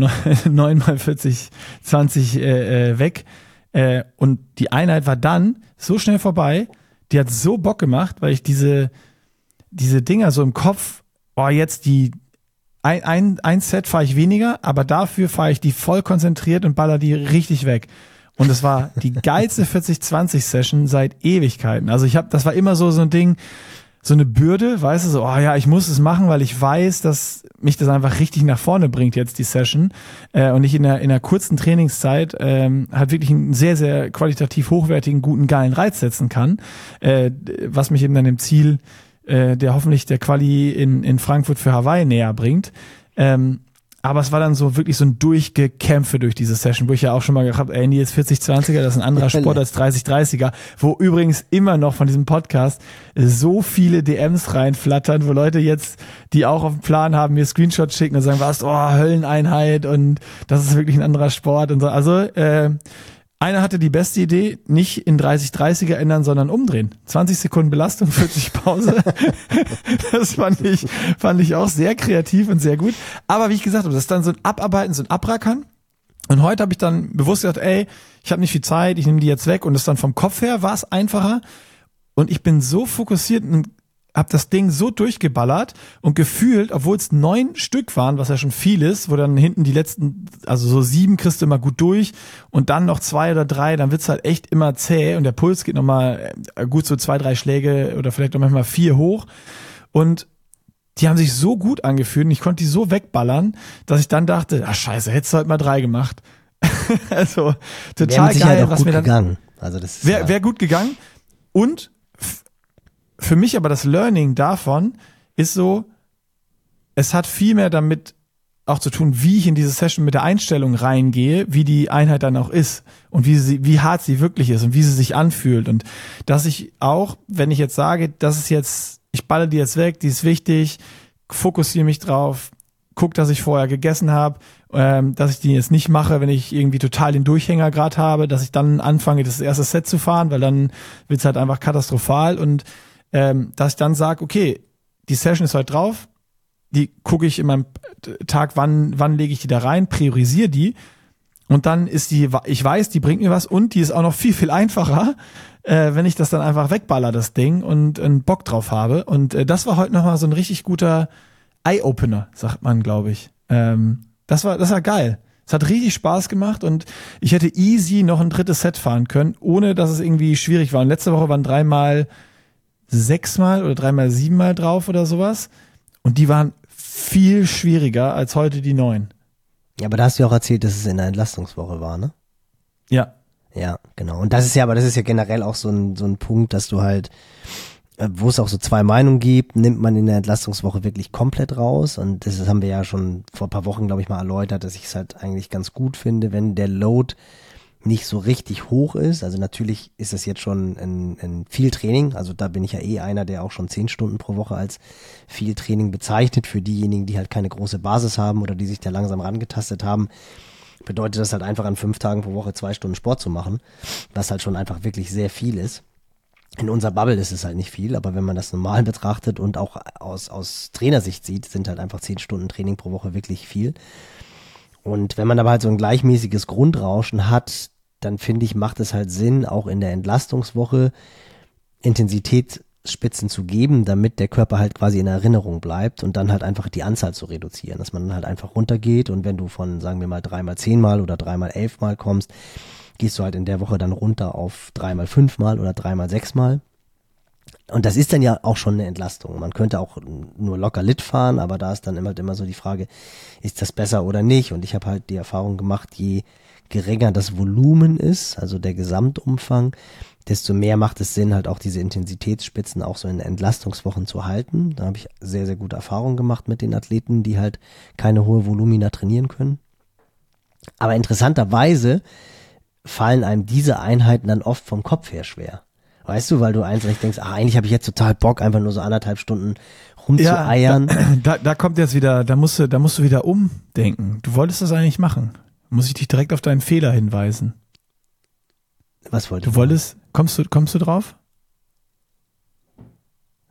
Speaker 2: neun mal 40, 20 äh, äh, weg. Äh, und die Einheit war dann so schnell vorbei, die hat so Bock gemacht, weil ich diese, diese Dinger so im Kopf, oh, jetzt die, ein, ein, ein Set fahre ich weniger, aber dafür fahre ich die voll konzentriert und baller die richtig weg. Und es war die geilste 40-20-Session seit Ewigkeiten. Also ich habe, das war immer so so ein Ding, so eine Bürde, weißt du, so, oh ja, ich muss es machen, weil ich weiß, dass mich das einfach richtig nach vorne bringt jetzt die Session äh, und ich in einer, in einer kurzen Trainingszeit ähm, halt wirklich einen sehr, sehr qualitativ hochwertigen, guten, geilen Reiz setzen kann, äh, was mich eben dann dem Ziel, äh, der hoffentlich der Quali in, in Frankfurt für Hawaii näher bringt. Ähm, aber es war dann so wirklich so ein Durchgekämpfe durch diese Session, wo ich ja auch schon mal gehabt habe, ey, jetzt 40-20er, das ist ein anderer Sport als 30-30er, wo übrigens immer noch von diesem Podcast so viele DMs reinflattern, wo Leute jetzt, die auch auf dem Plan haben, mir Screenshots schicken und sagen, was, oh, Hölleneinheit und das ist wirklich ein anderer Sport und so. Also, äh, einer hatte die beste Idee, nicht in 30-30er ändern, sondern umdrehen. 20 Sekunden Belastung, 40 Pause. das fand ich, fand ich auch sehr kreativ und sehr gut. Aber wie ich gesagt habe, das ist dann so ein Abarbeiten, so ein Abrackern. Und heute habe ich dann bewusst gesagt, ey, ich habe nicht viel Zeit, ich nehme die jetzt weg. Und das dann vom Kopf her war es einfacher. Und ich bin so fokussiert und hab das Ding so durchgeballert und gefühlt, obwohl es neun Stück waren, was ja schon viel ist, wo dann hinten die letzten, also so sieben kriegst du immer gut durch und dann noch zwei oder drei, dann wird's halt echt immer zäh und der Puls geht nochmal äh, gut so zwei, drei Schläge oder vielleicht noch manchmal vier hoch und die haben sich so gut angefühlt und ich konnte die so wegballern, dass ich dann dachte, ach scheiße, hättest du halt mal drei gemacht. also total geil, was mir dann gegangen. Also das wäre wär gut gegangen und für mich aber das Learning davon ist so, es hat viel mehr damit auch zu tun, wie ich in diese Session mit der Einstellung reingehe, wie die Einheit dann auch ist und wie sie, wie hart sie wirklich ist und wie sie sich anfühlt. Und dass ich auch, wenn ich jetzt sage, das ist jetzt, ich balle die jetzt weg, die ist wichtig, fokussiere mich drauf, guck, dass ich vorher gegessen habe, ähm, dass ich die jetzt nicht mache, wenn ich irgendwie total den Durchhänger gerade habe, dass ich dann anfange, das erste Set zu fahren, weil dann wird's halt einfach katastrophal. Und ähm, dass ich dann sage, okay, die Session ist heute drauf, die gucke ich in meinem Tag, wann, wann lege ich die da rein, priorisiere die und dann ist die, ich weiß, die bringt mir was und die ist auch noch viel, viel einfacher, äh, wenn ich das dann einfach wegballer, das Ding und einen Bock drauf habe. Und äh, das war heute nochmal so ein richtig guter Eye-Opener, sagt man, glaube ich. Ähm, das war, das war geil. Es hat richtig Spaß gemacht und ich hätte easy noch ein drittes Set fahren können, ohne dass es irgendwie schwierig war. Und letzte Woche waren dreimal sechsmal oder dreimal siebenmal drauf oder sowas. Und die waren viel schwieriger als heute die neun.
Speaker 1: Ja, aber da hast du ja auch erzählt, dass es in der Entlastungswoche war, ne?
Speaker 2: Ja.
Speaker 1: Ja, genau. Und das ist ja, aber das ist ja generell auch so ein, so ein Punkt, dass du halt, äh, wo es auch so zwei Meinungen gibt, nimmt man in der Entlastungswoche wirklich komplett raus. Und das haben wir ja schon vor ein paar Wochen, glaube ich, mal erläutert, dass ich es halt eigentlich ganz gut finde, wenn der Load nicht so richtig hoch ist. Also natürlich ist es jetzt schon ein, ein viel Training. Also da bin ich ja eh einer, der auch schon zehn Stunden pro Woche als viel Training bezeichnet. Für diejenigen, die halt keine große Basis haben oder die sich da langsam rangetastet haben, bedeutet das halt einfach an fünf Tagen pro Woche zwei Stunden Sport zu machen, was halt schon einfach wirklich sehr viel ist. In unserer Bubble ist es halt nicht viel, aber wenn man das normal betrachtet und auch aus, aus Trainersicht sieht, sind halt einfach zehn Stunden Training pro Woche wirklich viel. Und wenn man aber halt so ein gleichmäßiges Grundrauschen hat, dann finde ich, macht es halt Sinn, auch in der Entlastungswoche Intensitätsspitzen zu geben, damit der Körper halt quasi in Erinnerung bleibt und dann halt einfach die Anzahl zu reduzieren, dass man dann halt einfach runtergeht und wenn du von, sagen wir mal, dreimal zehnmal oder dreimal elfmal kommst, gehst du halt in der Woche dann runter auf dreimal fünfmal oder dreimal sechsmal. Und das ist dann ja auch schon eine Entlastung. Man könnte auch nur locker Lit fahren, aber da ist dann immer, immer so die Frage, ist das besser oder nicht? Und ich habe halt die Erfahrung gemacht, je geringer das Volumen ist, also der Gesamtumfang, desto mehr macht es Sinn, halt auch diese Intensitätsspitzen auch so in Entlastungswochen zu halten. Da habe ich sehr, sehr gute Erfahrungen gemacht mit den Athleten, die halt keine hohe Volumina trainieren können. Aber interessanterweise fallen einem diese Einheiten dann oft vom Kopf her schwer. Weißt du, weil du eigentlich denkst, ach, eigentlich habe ich jetzt total Bock, einfach nur so anderthalb Stunden rumzueiern.
Speaker 2: Ja, da, da kommt jetzt wieder, da musst du, da musst du wieder umdenken. Du wolltest das eigentlich machen. Muss ich dich direkt auf deinen Fehler hinweisen?
Speaker 1: Was wollte
Speaker 2: Du wolltest, kommst du, kommst du drauf?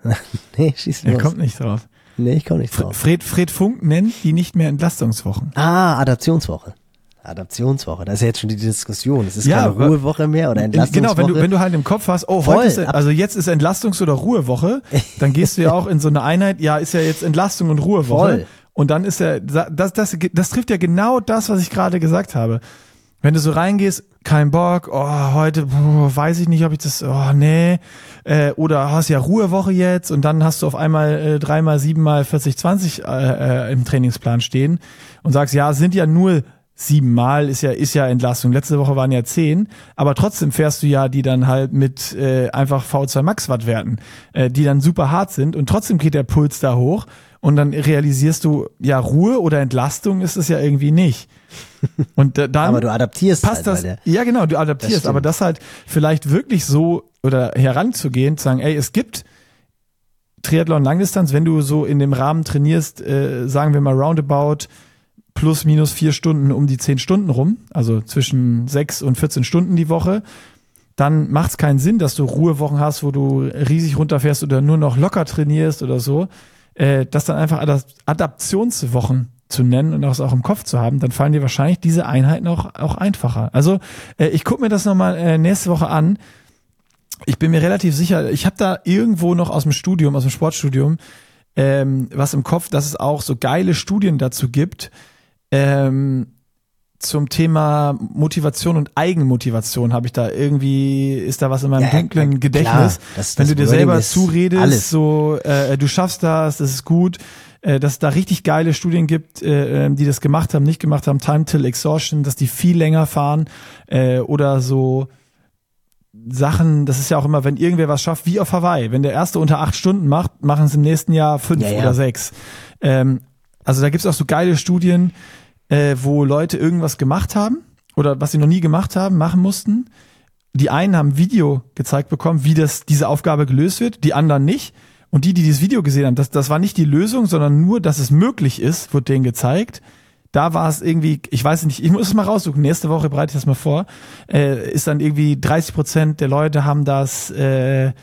Speaker 1: nee, schieß
Speaker 2: los. Er kommt nicht drauf.
Speaker 1: Nee, ich komme nicht drauf.
Speaker 2: Fred, Fred Funk nennt die nicht mehr Entlastungswochen.
Speaker 1: Ah, Adaptionswoche. Adaptionswoche, das ist ja jetzt schon die Diskussion. Es ist ja, keine Ruhewoche mehr oder Entlastungswoche.
Speaker 2: Genau, wenn du, wenn du halt im Kopf hast, oh, Voll. heute ist, also jetzt ist Entlastungs- oder Ruhewoche, dann gehst du ja auch in so eine Einheit, ja, ist ja jetzt Entlastung und Ruhewoche. Voll. Und dann ist er, das, das, das trifft ja genau das, was ich gerade gesagt habe. Wenn du so reingehst, kein Bock, oh, heute weiß ich nicht, ob ich das, oh, nee, äh, oder hast ja Ruhewoche jetzt und dann hast du auf einmal äh, dreimal, siebenmal 40, 20 äh, äh, im Trainingsplan stehen und sagst, ja, sind ja nur siebenmal, ist ja, ist ja Entlastung. Letzte Woche waren ja zehn, aber trotzdem fährst du ja die dann halt mit äh, einfach V2 Max Wattwerten, äh, die dann super hart sind und trotzdem geht der Puls da hoch und dann realisierst du, ja, Ruhe oder Entlastung ist es ja irgendwie nicht. Und dann
Speaker 1: aber du adaptierst
Speaker 2: passt halt das. Ja, genau, du adaptierst, aber das halt vielleicht wirklich so oder heranzugehen, zu sagen, ey, es gibt Triathlon Langdistanz, wenn du so in dem Rahmen trainierst, äh, sagen wir mal roundabout plus minus vier Stunden um die zehn Stunden rum, also zwischen sechs und 14 Stunden die Woche, dann macht es keinen Sinn, dass du Ruhewochen hast, wo du riesig runterfährst oder nur noch locker trainierst oder so, äh, das dann einfach Adaptionswochen zu nennen und das auch im Kopf zu haben, dann fallen dir wahrscheinlich diese Einheiten auch, auch einfacher. Also äh, ich gucke mir das nochmal äh, nächste Woche an. Ich bin mir relativ sicher, ich habe da irgendwo noch aus dem Studium, aus dem Sportstudium, ähm, was im Kopf, dass es auch so geile Studien dazu gibt, ähm, zum Thema Motivation und Eigenmotivation habe ich da irgendwie, ist da was in meinem ja, dunklen Gedächtnis. Das, Wenn das du dir selber zuredest, alles. so, äh, du schaffst das, das ist gut, äh, dass es da richtig geile Studien gibt, äh, ähm, die das gemacht haben, nicht gemacht haben, Time Till Exhaustion, dass die viel länger fahren äh, oder so Sachen, das ist ja auch immer, wenn irgendwer was schafft, wie auf Hawaii. Wenn der erste unter acht Stunden macht, machen es im nächsten Jahr fünf ja, ja. oder sechs. Ähm, Also da gibt's auch so geile Studien, äh, wo Leute irgendwas gemacht haben oder was sie noch nie gemacht haben, machen mussten. Die einen haben Video gezeigt bekommen, wie das, diese Aufgabe gelöst wird, die anderen nicht. Und die, die dieses Video gesehen haben, das, das war nicht die Lösung, sondern nur, dass es möglich ist, wird denen gezeigt. Da war es irgendwie, ich weiß nicht, ich muss es mal raussuchen, nächste Woche bereite ich das mal vor, äh, ist dann irgendwie 30 Prozent der Leute haben das äh, äh,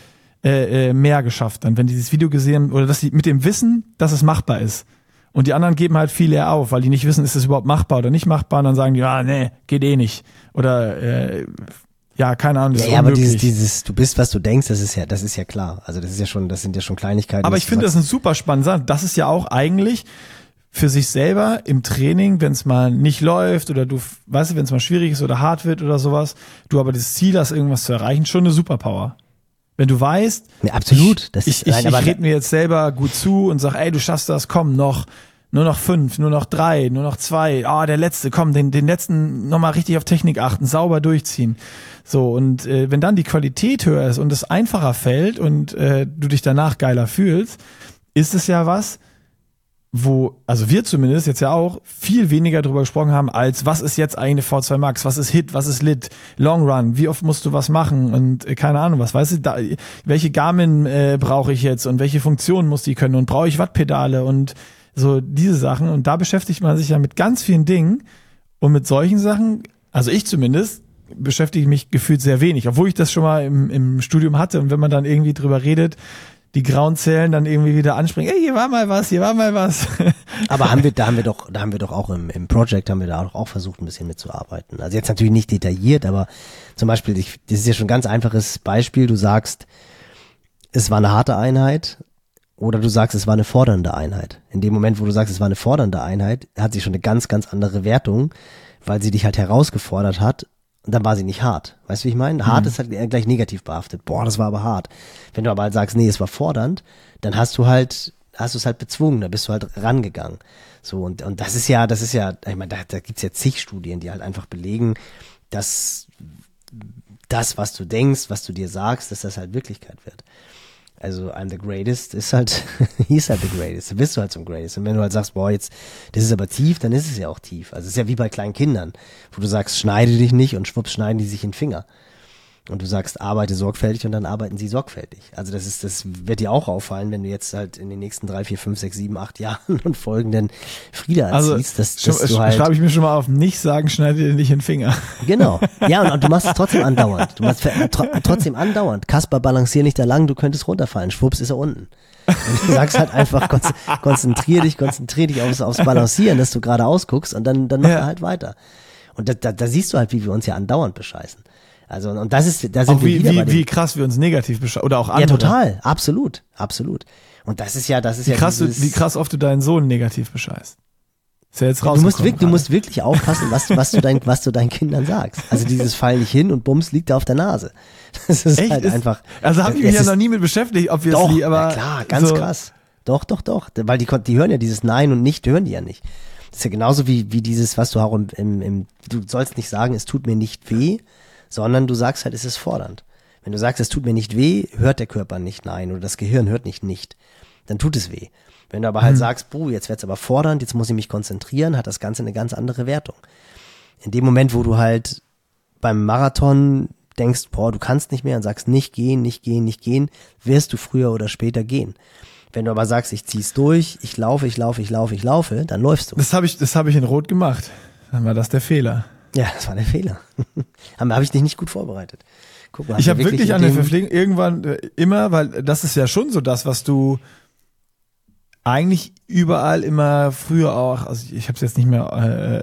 Speaker 2: äh, mehr geschafft, dann wenn die dieses Video gesehen haben, oder dass sie mit dem Wissen, dass es machbar ist. Und die anderen geben halt viel eher auf, weil die nicht wissen, ist es überhaupt machbar oder nicht machbar. Und dann sagen die, ja, nee, geht eh nicht. Oder äh, ja, keine Ahnung. Das
Speaker 1: ja,
Speaker 2: ist
Speaker 1: aber dieses, dieses, du bist, was du denkst, das ist ja, das ist ja klar. Also das ist ja schon, das sind ja schon Kleinigkeiten.
Speaker 2: Aber ich finde das
Speaker 1: sagst,
Speaker 2: eine super spannende Sache. Das ist ja auch eigentlich für sich selber im Training, wenn es mal nicht läuft oder du, weißt du, wenn es mal schwierig ist oder hart wird oder sowas, du aber das Ziel hast, irgendwas zu erreichen, schon eine Superpower. Wenn du weißt,
Speaker 1: Ja, absolut.
Speaker 2: ich,
Speaker 1: Das
Speaker 2: ich,
Speaker 1: ist-
Speaker 2: ich,
Speaker 1: nein,
Speaker 2: ich rede mir jetzt selber gut zu und sag, ey, du schaffst das, komm, noch, nur noch fünf, nur noch drei, nur noch zwei, ah, der letzte, komm, den, den letzten nochmal richtig auf Technik achten, sauber durchziehen. So, und äh, wenn dann die Qualität höher ist und es einfacher fällt und äh, du dich danach geiler fühlst, ist es ja was, wo, also wir zumindest jetzt ja auch viel weniger drüber gesprochen haben, als was ist jetzt eigentlich eine V2 Max, was ist Hit, was ist Lit, Long Run, wie oft musst du was machen? Und äh, keine Ahnung was, weißt du, da, welche Garmin äh, brauche ich jetzt? Und welche Funktionen muss die können? Und brauche ich Wattpedale? Und so diese Sachen. Und da beschäftigt man sich ja mit ganz vielen Dingen. Und mit solchen Sachen, also ich zumindest, beschäftige ich mich gefühlt sehr wenig, obwohl ich das schon mal im, im Studium hatte. Und wenn man dann irgendwie drüber redet, die grauen Zellen dann irgendwie wieder anspringen, ey, hier war mal was, hier war mal was.
Speaker 1: Aber haben wir, da haben wir doch, da haben wir doch auch im, im Project haben wir da auch, auch versucht, ein bisschen mitzuarbeiten. Also jetzt natürlich nicht detailliert, aber zum Beispiel, ich, das ist ja schon ein ganz einfaches Beispiel. Du sagst, es war eine harte Einheit oder du sagst, es war eine fordernde Einheit. In dem Moment, wo du sagst, es war eine fordernde Einheit, hat sie schon eine ganz, ganz andere Wertung, weil sie dich halt herausgefordert hat. Dann war sie nicht hart. Weißt du, wie ich meine? Hart ist halt eher gleich negativ behaftet. Boah, das war aber hart. Wenn du aber halt sagst, nee, es war fordernd, dann hast du halt, hast du es halt bezwungen, da bist du halt rangegangen. So, und, und das ist ja, das ist ja, ich meine, da, da gibt's ja zig Studien, die halt einfach belegen, dass das, was du denkst, was du dir sagst, dass das halt Wirklichkeit wird. Also I'm the greatest ist halt, he ist halt the greatest. Du bist du halt zum greatest. Und wenn du halt sagst, boah, jetzt, das ist aber tief, dann ist es ja auch tief. Also es ist ja wie bei kleinen Kindern, wo du sagst, schneide dich nicht und schwupps schneiden die sich in den Finger. Und du sagst, arbeite sorgfältig und dann arbeiten sie sorgfältig. Also das ist, das wird dir auch auffallen, wenn du jetzt halt in den nächsten drei, vier, fünf, sechs, sieben, acht Jahren und folgenden Frieda
Speaker 2: Also
Speaker 1: erziehst, dass, dass du halt,
Speaker 2: schreibe ich mir schon mal auf, nicht sagen, schneide dir nicht in den Finger.
Speaker 1: Genau. Ja, und, und du machst es trotzdem andauernd. Du machst tro trotzdem andauernd. Kasper, balancier nicht da lang, du könntest runterfallen. Schwupps ist er unten. Und du sagst halt einfach, konz konzentrier dich, konzentrier dich aufs, aufs Balancieren, dass du gerade ausguckst und dann, dann mach
Speaker 2: Ja.
Speaker 1: er halt weiter. Und da, da, da siehst du halt, wie wir uns ja andauernd bescheißen. Also, und das ist, da sind
Speaker 2: Auch
Speaker 1: wir
Speaker 2: wie,
Speaker 1: wieder bei
Speaker 2: wie, wie krass wir uns negativ beschreiben. Oder auch andere.
Speaker 1: Ja, total. Absolut. Absolut. Und das ist ja, das ist
Speaker 2: Wie
Speaker 1: ja
Speaker 2: krass, du,
Speaker 1: dieses,
Speaker 2: wie krass oft du deinen Sohn negativ bescheißt. Ist ja jetzt
Speaker 1: Du musst, wirklich, du musst wirklich aufpassen, was, was, du dein, was du deinen Kindern sagst. Also dieses Fall nicht hin und Bums liegt da auf der Nase. Das ist
Speaker 2: Echt?
Speaker 1: halt
Speaker 2: Ist-
Speaker 1: einfach.
Speaker 2: Also habe ich mich ja noch nie mit beschäftigt, ob wir es aber
Speaker 1: na klar, ganz
Speaker 2: so,
Speaker 1: krass. Doch, doch, doch. Weil die, die hören ja dieses Nein und Nicht, hören die ja nicht. Das ist ja genauso wie, wie dieses, was du auch im, im, im, du sollst nicht sagen, es tut mir nicht weh, sondern du sagst halt, es ist fordernd. Wenn du sagst, es tut mir nicht weh, hört der Körper nicht Nein oder das Gehirn hört nicht Nicht. Dann tut es weh. Wenn du aber halt sagst, buh, jetzt wird's aber fordernd, jetzt muss ich mich konzentrieren, hat das Ganze eine ganz andere Wertung. In dem Moment, wo du halt beim Marathon denkst, boah, du kannst nicht mehr und sagst nicht gehen, nicht gehen, nicht gehen, wirst du früher oder später gehen. Wenn du aber sagst, ich zieh's durch, ich laufe, ich laufe, ich laufe, ich laufe, dann läufst du.
Speaker 2: Das habe ich, das habe ich in Rot gemacht. Dann war das der Fehler.
Speaker 1: Ja, das war der Fehler. Habe hab ich dich nicht gut vorbereitet. Guck mal,
Speaker 2: Ich habe wirklich
Speaker 1: in
Speaker 2: an der Verpflegung irgendwann äh, immer, weil das ist ja schon so das, was du eigentlich überall immer früher auch, also ich habe es jetzt nicht mehr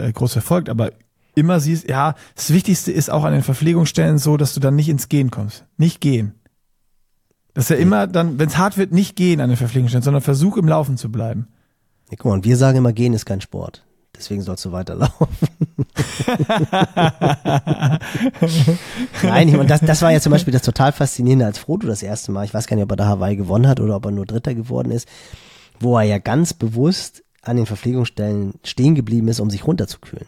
Speaker 2: äh, groß verfolgt, aber immer siehst, ja, das Wichtigste ist auch an den Verpflegungsstellen so, dass du dann nicht ins Gehen kommst. Nicht gehen. Das ist ja immer dann, wenn es hart wird, nicht gehen an den Verpflegungsstellen, sondern versuch im Laufen zu bleiben.
Speaker 1: Ja, guck mal, und wir sagen immer, gehen ist kein Sport. Deswegen sollst du weiterlaufen. Nein, meine, das, das war ja zum Beispiel das total faszinierende, als Frodo das erste Mal, ich weiß gar nicht, ob er da Hawaii gewonnen hat oder ob er nur Dritter geworden ist, wo er ja ganz bewusst an den Verpflegungsstellen stehen geblieben ist, um sich runterzukühlen.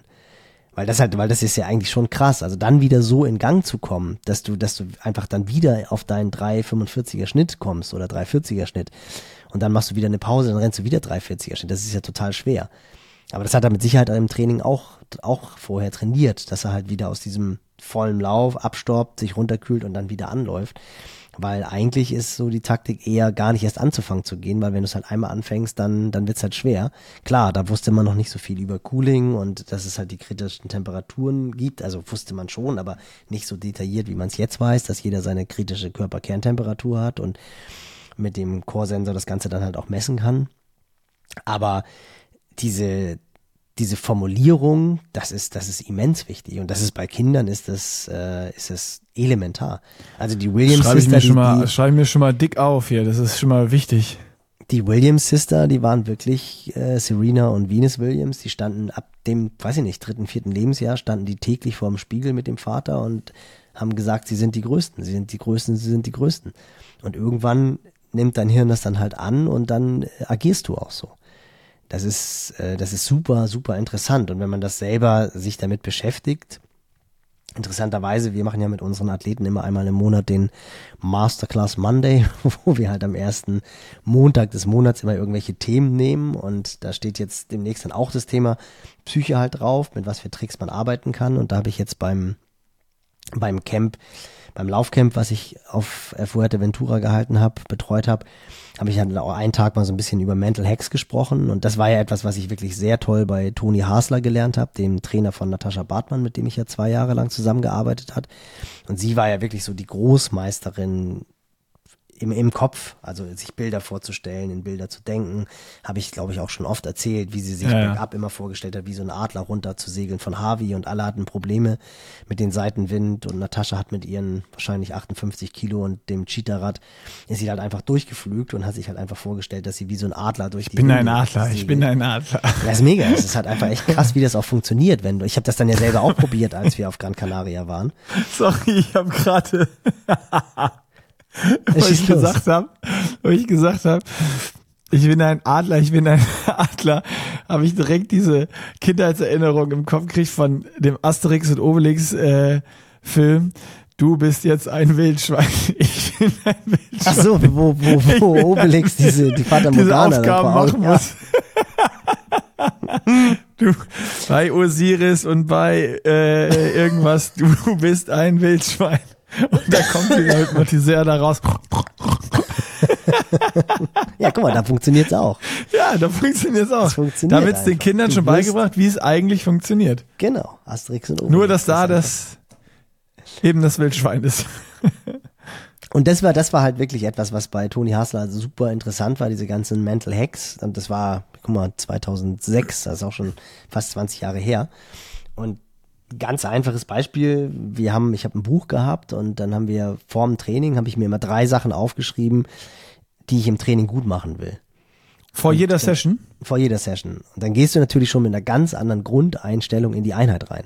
Speaker 1: Weil das halt, weil das ist ja eigentlich schon krass. Also dann wieder so in Gang zu kommen, dass du, dass du einfach dann wieder auf deinen 3,45er Schnitt kommst oder 3,40er Schnitt und dann machst du wieder eine Pause, dann rennst du wieder 340er Schnitt. Das ist ja total schwer. Aber das hat er mit Sicherheit im Training auch, auch vorher trainiert, dass er halt wieder aus diesem vollen Lauf abstoppt, sich runterkühlt und dann wieder anläuft. Weil eigentlich ist so die Taktik eher gar nicht erst anzufangen zu gehen, weil wenn du es halt einmal anfängst, dann, dann wird's halt schwer. Klar, da wusste man noch nicht so viel über Cooling und dass es halt die kritischen Temperaturen gibt. Also wusste man schon, aber nicht so detailliert, wie man es jetzt weiß, dass jeder seine kritische Körperkerntemperatur hat und mit dem Core-Sensor das Ganze dann halt auch messen kann. Aber diese, diese Formulierung, das ist, das ist immens wichtig. Und das ist bei Kindern ist das, äh, ist das elementar. Also die Williams
Speaker 2: Schreibe ich
Speaker 1: Sister,
Speaker 2: mir schon
Speaker 1: die,
Speaker 2: mal,
Speaker 1: die,
Speaker 2: schreibe ich mir schon mal dick auf hier. Das ist schon mal wichtig.
Speaker 1: die Williams Sister, die waren wirklich äh, Serena und Venus Williams. Die standen ab dem, weiß ich nicht, dritten, vierten Lebensjahr, standen die täglich vor dem Spiegel mit dem Vater und haben gesagt, sie sind die Größten, sie sind die Größten, sie sind die Größten. Und irgendwann nimmt dein Hirn das dann halt an und dann äh, agierst du auch so. Das ist, äh, das ist super, super interessant. Und wenn man das selber sich damit beschäftigt, interessanterweise, wir machen ja mit unseren Athleten immer einmal im Monat den Masterclass Monday, wo wir halt am ersten Montag des Monats immer irgendwelche Themen nehmen. Und da steht jetzt demnächst dann auch das Thema Psyche halt drauf, mit was für Tricks man arbeiten kann. Und da habe ich jetzt beim, beim Camp beim Laufcamp, was ich auf Fuerteventura gehalten habe, betreut habe, habe ich halt auch einen Tag mal so ein bisschen über Mental Hacks gesprochen und das war ja etwas, was ich wirklich sehr toll bei Toni Hasler gelernt habe, dem Trainer von Natascha Bartmann, mit dem ich ja zwei Jahre lang zusammengearbeitet hat. Und sie war ja wirklich so die Großmeisterin im, im Kopf, also sich Bilder vorzustellen, in Bilder zu denken, habe ich, glaube ich, auch schon oft erzählt, wie sie sich
Speaker 2: Ja,
Speaker 1: bergab immer vorgestellt hat, wie so ein Adler runter zu segeln von Harvey und alle hatten Probleme mit den Seitenwind und Natascha hat mit ihren wahrscheinlich 58 Kilo und dem Cheetah-Rad ist sie halt einfach durchgeflügt und hat sich halt einfach vorgestellt, dass sie wie so ein Adler durch
Speaker 2: Ich
Speaker 1: die
Speaker 2: bin ein
Speaker 1: Winde
Speaker 2: Adler, ich
Speaker 1: segelt.
Speaker 2: bin ein Adler.
Speaker 1: Das ist mega. Es ist halt einfach echt krass, wie das auch funktioniert. Wenn du, ich habe das dann ja selber auch probiert, als wir auf Gran Canaria waren.
Speaker 2: Sorry, ich habe gerade, wo ich
Speaker 1: los.
Speaker 2: gesagt habe, wo ich gesagt habe, ich bin ein Adler, ich bin ein Adler, habe ich direkt diese Kindheitserinnerung im Kopf gekriegt von dem Asterix und Obelix äh, Film. Du bist jetzt ein Wildschwein, ich bin ein Wildschwein.
Speaker 1: Ach so, wo, wo, wo Obelix diese, die Fata
Speaker 2: diese
Speaker 1: Morgana
Speaker 2: Aufgaben machen muss. du, bei Osiris und bei äh, irgendwas, du bist ein Wildschwein. Und da kommt dieser Hypnotiseur da raus.
Speaker 1: Ja, guck mal, da funktioniert's auch.
Speaker 2: Ja, da funktioniert es auch.
Speaker 1: Das funktioniert
Speaker 2: da wird's den
Speaker 1: einfach.
Speaker 2: Kindern
Speaker 1: Du
Speaker 2: schon beigebracht, wie es eigentlich funktioniert.
Speaker 1: Genau, Asterix und Obelix.
Speaker 2: Nur, dass da das eben das Wildschwein ist.
Speaker 1: Und das war, das war halt wirklich etwas, was bei Toni Hasler super interessant war, diese ganzen Mental Hacks. Und das war, guck mal, 2006, das ist auch schon fast 20 Jahre her. Und ganz einfaches Beispiel, wir haben, ich habe ein Buch gehabt und dann haben wir vorm Training, habe ich mir immer drei Sachen aufgeschrieben, die ich im Training gut machen will.
Speaker 2: Vor jeder Session.
Speaker 1: Vor jeder Session. Und dann gehst du natürlich schon mit einer ganz anderen Grundeinstellung in die Einheit rein.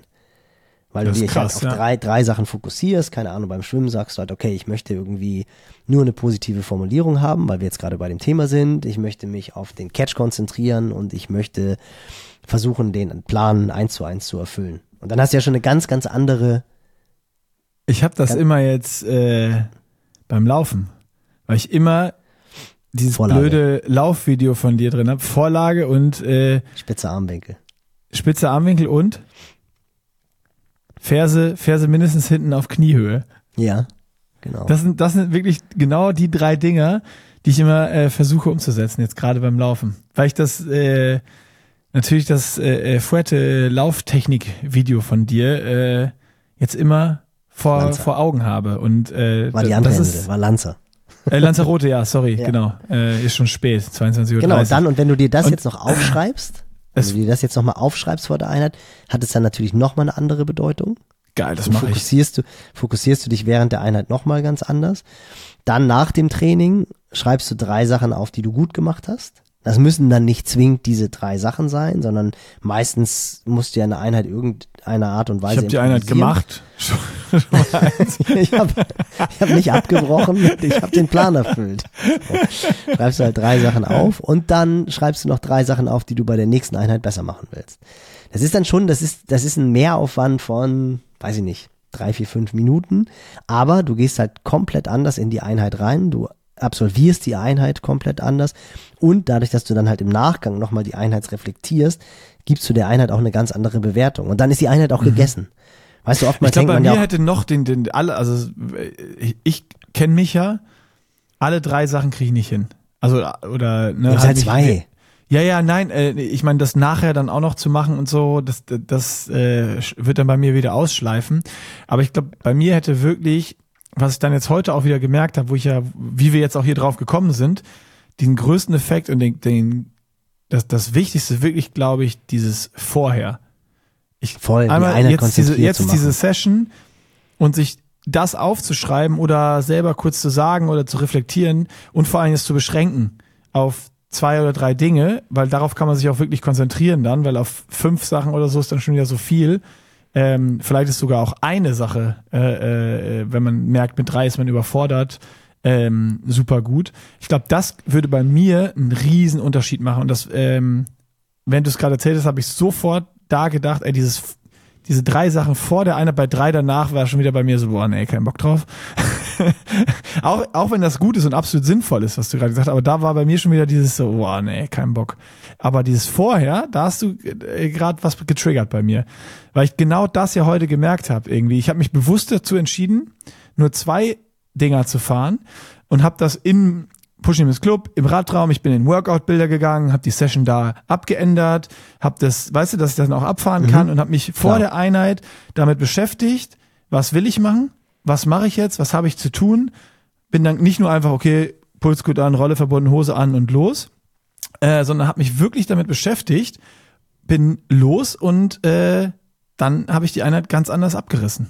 Speaker 1: Weil
Speaker 2: Das
Speaker 1: du dich
Speaker 2: krass,
Speaker 1: halt auf
Speaker 2: ja.
Speaker 1: drei, drei Sachen fokussierst. Keine Ahnung, beim Schwimmen sagst du halt, okay, ich möchte irgendwie nur eine positive Formulierung haben, weil wir jetzt gerade bei dem Thema sind. Ich möchte mich auf den Catch konzentrieren und ich möchte versuchen, den Plan eins zu eins zu erfüllen. Und dann hast du ja schon eine ganz, ganz andere,
Speaker 2: Ich habe das immer jetzt äh, beim Laufen, weil ich immer dieses
Speaker 1: Vorlage.
Speaker 2: blöde Laufvideo von dir drin habe. Vorlage und äh,
Speaker 1: spitze Armwinkel.
Speaker 2: spitze Armwinkel und Ferse, Ferse mindestens hinten auf Kniehöhe.
Speaker 1: Ja, genau.
Speaker 2: Das sind, das sind wirklich genau die drei Dinger, die ich immer äh, versuche umzusetzen, jetzt gerade beim Laufen. Weil ich das, äh, natürlich das äh, äh, Fuerte Lauftechnik-Video von dir äh, jetzt immer vor, vor Augen habe. Und äh,
Speaker 1: war die
Speaker 2: das
Speaker 1: andere
Speaker 2: ist,
Speaker 1: Ende, war Lanzer.
Speaker 2: Äh, Lanzarote, ja, sorry,
Speaker 1: Ja.
Speaker 2: genau. Äh, ist schon spät, 22.30 Uhr.
Speaker 1: Genau, dann, und wenn du dir das
Speaker 2: Und-
Speaker 1: jetzt noch aufschreibst, wenn du dir das jetzt nochmal aufschreibst vor der Einheit, hat es dann natürlich nochmal eine andere Bedeutung.
Speaker 2: Geil, das mache ich.
Speaker 1: fokussierst du, fokussierst du dich während der Einheit nochmal ganz anders. Dann nach dem Training schreibst du drei Sachen auf, die du gut gemacht hast. Das müssen dann nicht zwingend diese drei Sachen sein, sondern meistens musst du ja eine Einheit irgendeiner Art und
Speaker 2: Ich
Speaker 1: Weise
Speaker 2: habe die Einheit gemacht.
Speaker 1: Ich habe ich hab nicht abgebrochen, ich habe den Plan erfüllt. So. Schreibst du halt drei Sachen auf und dann schreibst du noch drei Sachen auf, die du bei der nächsten Einheit besser machen willst. Das ist dann schon, das ist, das ist ein Mehraufwand von, weiß ich nicht, drei, vier, fünf Minuten, aber du gehst halt komplett anders in die Einheit rein, du absolvierst die Einheit komplett anders und dadurch, dass du dann halt im Nachgang nochmal die Einheit reflektierst, gibst du der Einheit auch eine ganz andere Bewertung und dann ist die Einheit auch mhm. gegessen. Weißt du, oftmals
Speaker 2: ich glaube, bei
Speaker 1: man
Speaker 2: mir
Speaker 1: ja
Speaker 2: hätte noch den, den, alle, also ich, ich kenne mich ja, alle drei Sachen kriege ich nicht hin. Also, oder, ne,
Speaker 1: halt, halt zwei.
Speaker 2: Ja, ja, nein, äh, ich meine, das nachher dann auch noch zu machen und so, das, das äh, wird dann bei mir wieder ausschleifen. Aber ich glaube, bei mir hätte wirklich, was ich dann jetzt heute auch wieder gemerkt habe, wo ich ja, wie wir jetzt auch hier drauf gekommen sind, den größten Effekt und den, den das, das Wichtigste wirklich, glaube ich, dieses Vorher.
Speaker 1: Ich Voll,
Speaker 2: einmal jetzt diese, jetzt diese Session und sich das aufzuschreiben oder selber kurz zu sagen oder zu reflektieren und vor allem es zu beschränken auf zwei oder drei Dinge, weil darauf kann man sich auch wirklich konzentrieren dann, weil auf fünf Sachen oder so ist dann schon wieder so viel. Ähm, vielleicht ist sogar auch eine Sache, äh, äh, wenn man merkt, mit drei ist man überfordert, ähm, super gut. Ich glaube, das würde bei mir einen riesen Unterschied machen. Und das, ähm, wenn du es gerade erzählt hast, habe ich sofort da gedacht, ey, dieses, diese drei Sachen vor der Einheit, bei drei danach war schon wieder bei mir so, boah, nee, kein Bock drauf. auch, auch wenn das gut ist und absolut sinnvoll ist, was du gerade gesagt hast, aber da war bei mir schon wieder dieses so, boah, nee, kein Bock. Aber dieses vorher, da hast du äh, gerade was getriggert bei mir. Weil ich genau das ja heute gemerkt habe irgendwie. Ich habe mich bewusst dazu entschieden, nur zwei Dinger zu fahren und habe das in Pushing Miss Club im Radraum, ich bin in Workout-Bilder gegangen, habe die Session da abgeändert, habe das, weißt du, dass ich das noch abfahren kann mhm. und habe mich vor Klar. der Einheit damit beschäftigt, was will ich machen, was mache ich jetzt, was habe ich zu tun, bin dann nicht nur einfach, okay, Puls gut an, Rolle verbunden, Hose an und los, äh, sondern habe mich wirklich damit beschäftigt, bin los und äh, dann habe ich die Einheit ganz anders abgerissen.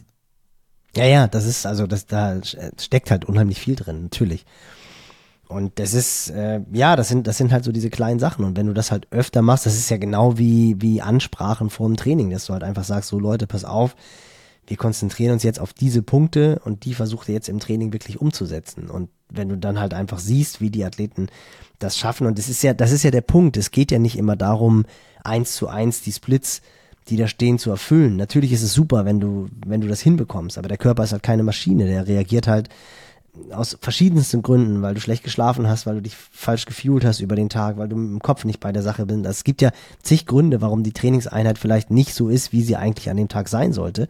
Speaker 1: Ja, ja, das ist, also das, da steckt halt unheimlich viel drin, natürlich. Und das ist, äh, ja, das sind, das sind halt so diese kleinen Sachen. Und wenn du das halt öfter machst, das ist ja genau wie, wie Ansprachen vor dem Training, dass du halt einfach sagst, so Leute, pass auf, wir konzentrieren uns jetzt auf diese Punkte und die versucht ihr jetzt im Training wirklich umzusetzen. Und wenn du dann halt einfach siehst, wie die Athleten das schaffen, und das ist ja, das ist ja der Punkt. Es geht ja nicht immer darum, eins zu eins die Splits, die da stehen, zu erfüllen. Natürlich ist es super, wenn du, wenn du das hinbekommst, aber der Körper ist halt keine Maschine, der reagiert halt aus verschiedensten Gründen, weil du schlecht geschlafen hast, weil du dich falsch gefühlt hast über den Tag, weil du im Kopf nicht bei der Sache bist. Es gibt ja zig Gründe, warum die Trainingseinheit vielleicht nicht so ist, wie sie eigentlich an dem Tag sein sollte.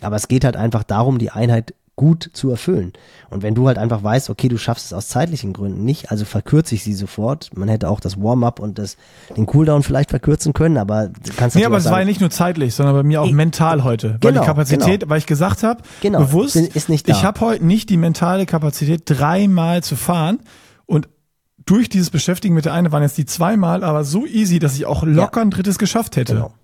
Speaker 1: Aber es geht halt einfach darum, die Einheit gut zu erfüllen. Und wenn du halt einfach weißt, okay, du schaffst es aus zeitlichen Gründen nicht, also verkürze ich sie sofort. Man hätte auch das Warm-up und das, den Cooldown vielleicht verkürzen können, aber du kannst
Speaker 2: Nee, aber es war ja nicht nur zeitlich, sondern bei mir auch ich, mental heute. Weil genau, die Kapazität, genau. weil ich gesagt habe, genau, bewusst, ist nicht da. ich habe heute nicht die mentale Kapazität, dreimal zu fahren und durch dieses Beschäftigen mit der einen waren jetzt die zweimal, aber so easy, dass ich auch locker ja. ein drittes geschafft hätte.
Speaker 1: Genau.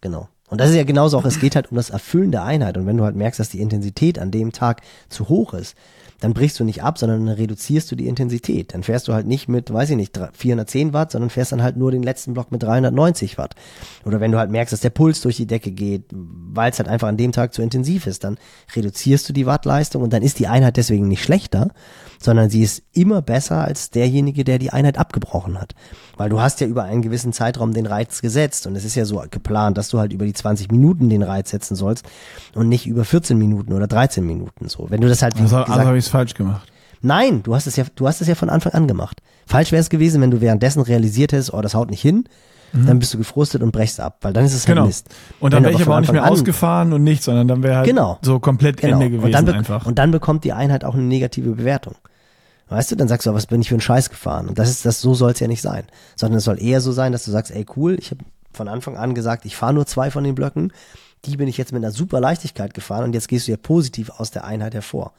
Speaker 1: Genau. Und das ist ja genauso auch, es geht halt um das Erfüllen der Einheit. Und wenn du halt merkst, dass die Intensität an dem Tag zu hoch ist, dann brichst du nicht ab, sondern dann reduzierst du die Intensität. Dann fährst du halt nicht mit, weiß ich nicht, 410 Watt, sondern fährst dann halt nur den letzten Block mit 390 Watt. Oder wenn du halt merkst, dass der Puls durch die Decke geht, weil es halt einfach an dem Tag zu intensiv ist, dann reduzierst du die Wattleistung und dann ist die Einheit deswegen nicht schlechter, sondern sie ist immer besser als derjenige, der die Einheit abgebrochen hat. Weil du hast ja über einen gewissen Zeitraum den Reiz gesetzt und es ist ja so geplant, dass du halt über die 20 Minuten den Reiz setzen sollst und nicht über 14 Minuten oder 13 Minuten so. Wenn du das halt
Speaker 2: also, also habe ich es falsch gemacht.
Speaker 1: Nein, du hast es ja, du hast es ja von Anfang an gemacht. Falsch wäre es gewesen, wenn du währenddessen realisiert hättest, oh, das haut nicht hin. Mhm. Dann bist du gefrustet und brechst ab, weil dann ist es halt
Speaker 2: genau.
Speaker 1: Mist.
Speaker 2: Und dann wäre ich aber auch nicht mehr ausgefahren und nichts, sondern dann wäre halt genau. so komplett genau. Ende gewesen
Speaker 1: und dann
Speaker 2: einfach.
Speaker 1: Und dann bekommt die Einheit auch eine negative Bewertung. Weißt du, dann sagst du, was bin ich für einen Scheiß gefahren? Und das ist das, so soll es ja nicht sein. Sondern es soll eher so sein, dass du sagst, ey cool, ich habe von Anfang an gesagt, ich fahre nur zwei von den Blöcken. Die bin ich jetzt mit einer super Leichtigkeit gefahren und jetzt gehst du ja positiv aus der Einheit hervor.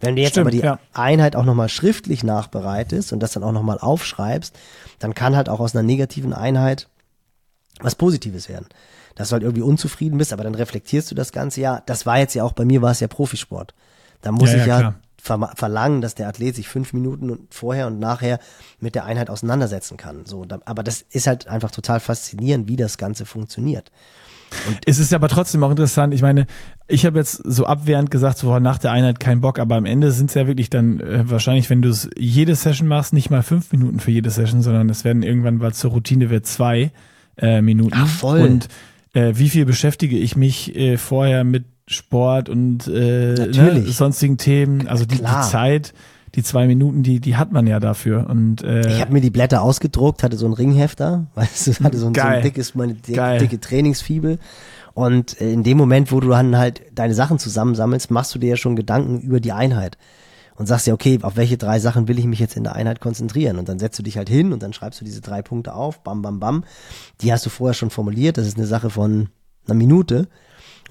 Speaker 1: Wenn du jetzt Stimmt, aber die ja. Einheit auch nochmal schriftlich nachbereitest und das dann auch nochmal aufschreibst, dann kann halt auch aus einer negativen Einheit was Positives werden. Dass du halt irgendwie unzufrieden bist, aber dann reflektierst du das Ganze, ja, das war jetzt ja auch, bei mir war es ja Profisport. Da muss ja, ich ja, ja ver verlangen, dass der Athlet sich fünf Minuten vorher und nachher mit der Einheit auseinandersetzen kann. So, da, aber das ist halt einfach total faszinierend, wie das Ganze funktioniert.
Speaker 2: Und es ist aber trotzdem auch interessant. Ich meine, ich habe jetzt so abwehrend gesagt, so nach der Einheit kein Bock, aber am Ende sind es ja wirklich dann äh, wahrscheinlich, wenn du es jede Session machst, nicht mal fünf Minuten für jede Session, sondern es werden irgendwann, weil zur Routine wird zwei äh, Minuten.
Speaker 1: Ach, voll.
Speaker 2: Und äh, wie viel beschäftige ich mich äh, vorher mit Sport und äh, ne, sonstigen Themen, also die, die, Zeit, die zwei Minuten, die, die hat man ja dafür. Und, äh,
Speaker 1: ich habe mir die Blätter ausgedruckt, hatte so ein Ringhefter, weißt du, hatte so ein, so ein dickes, meine dicke, dicke Trainingsfibel. Und äh, in dem Moment, wo du dann halt deine Sachen zusammensammelst, machst du dir ja schon Gedanken über die Einheit und sagst ja, okay, auf welche drei Sachen will ich mich jetzt in der Einheit konzentrieren? Und dann setzt du dich halt hin und dann schreibst du diese drei Punkte auf, bam, bam, bam. Die hast du vorher schon formuliert, das ist eine Sache von einer Minute.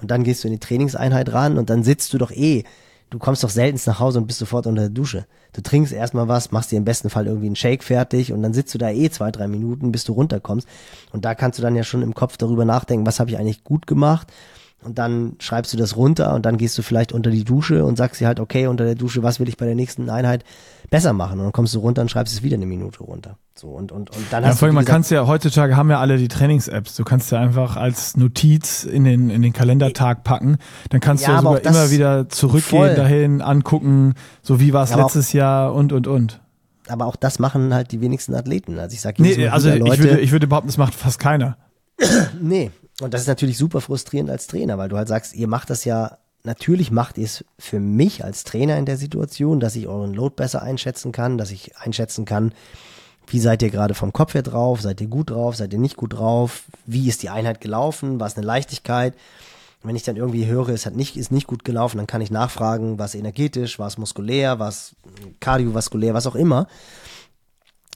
Speaker 1: Und dann gehst du in die Trainingseinheit ran und dann sitzt du doch eh. Du kommst doch selten nach Hause und bist sofort unter der Dusche. Du trinkst erstmal was, machst dir im besten Fall irgendwie einen Shake fertig und dann sitzt du da eh zwei, drei Minuten, bis du runterkommst. Und da kannst du dann ja schon im Kopf darüber nachdenken, was habe ich eigentlich gut gemacht und dann schreibst du das runter und dann gehst du vielleicht unter die Dusche und sagst dir halt, okay, unter der Dusche, was will ich bei der nächsten Einheit besser machen? Und dann kommst du runter und schreibst es wieder eine Minute runter. So und und und dann
Speaker 2: ja,
Speaker 1: hast
Speaker 2: vor allem, man kannst ja heutzutage haben ja alle die Trainings-Apps. Du kannst ja einfach als Notiz in den in den Kalendertag packen. Dann kannst ja, du ja sogar immer wieder zurückgehen voll. dahin, angucken, so wie war es ja, letztes Jahr und und und.
Speaker 1: Aber auch das machen halt die wenigsten Athleten. Also ich sag nee,
Speaker 2: also Leute, ich würde ich würde behaupten, das macht fast keiner.
Speaker 1: nee, und das ist natürlich super frustrierend als Trainer, weil du halt sagst, ihr macht das ja, natürlich macht ihr es für mich als Trainer in der Situation, dass ich euren Load besser einschätzen kann, dass ich einschätzen kann, wie seid ihr gerade vom Kopf her drauf, seid ihr gut drauf, seid ihr nicht gut drauf, wie ist die Einheit gelaufen, war es eine Leichtigkeit. Wenn ich dann irgendwie höre, es hat nicht, ist nicht gut gelaufen, dann kann ich nachfragen, was energetisch, was muskulär, was kardiovaskulär, was auch immer.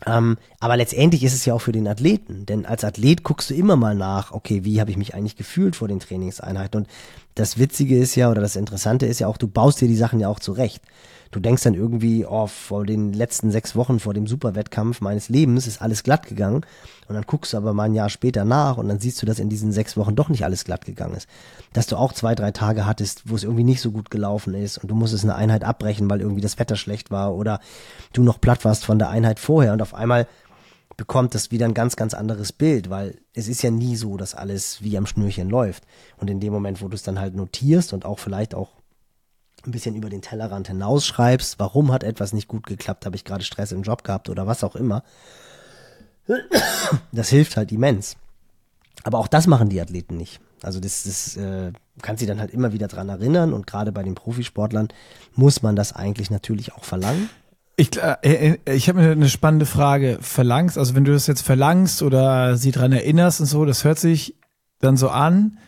Speaker 1: Ähm, aber letztendlich ist es ja auch für den Athleten, denn als Athlet guckst du immer mal nach, okay, wie habe ich mich eigentlich gefühlt vor den Trainingseinheiten? Und das Witzige ist ja, oder das Interessante ist ja auch, du baust dir die Sachen ja auch zurecht du denkst dann irgendwie, oh, vor den letzten sechs Wochen, vor dem Superwettkampf meines Lebens ist alles glatt gegangen. Und dann guckst du aber mal ein Jahr später nach und dann siehst du, dass in diesen sechs Wochen doch nicht alles glatt gegangen ist. Dass du auch zwei, drei Tage hattest, wo es irgendwie nicht so gut gelaufen ist und du musstest eine Einheit abbrechen, weil irgendwie das Wetter schlecht war oder du noch platt warst von der Einheit vorher und auf einmal bekommt das wieder ein ganz, ganz anderes Bild, weil es ist ja nie so, dass alles wie am Schnürchen läuft. Und in dem Moment, wo du es dann halt notierst und auch vielleicht auch ein bisschen über den Tellerrand hinausschreibst, warum hat etwas nicht gut geklappt, habe ich gerade Stress im Job gehabt oder was auch immer. Das hilft halt immens. Aber auch das machen die Athleten nicht. Also das, das äh, kann sie dann halt immer wieder dran erinnern und gerade bei den Profisportlern muss man das eigentlich natürlich auch verlangen.
Speaker 2: Ich, äh, äh ich habe eine spannende Frage. Verlangst, also wenn du das jetzt verlangst oder sie dran erinnerst und so, das hört sich dann so an,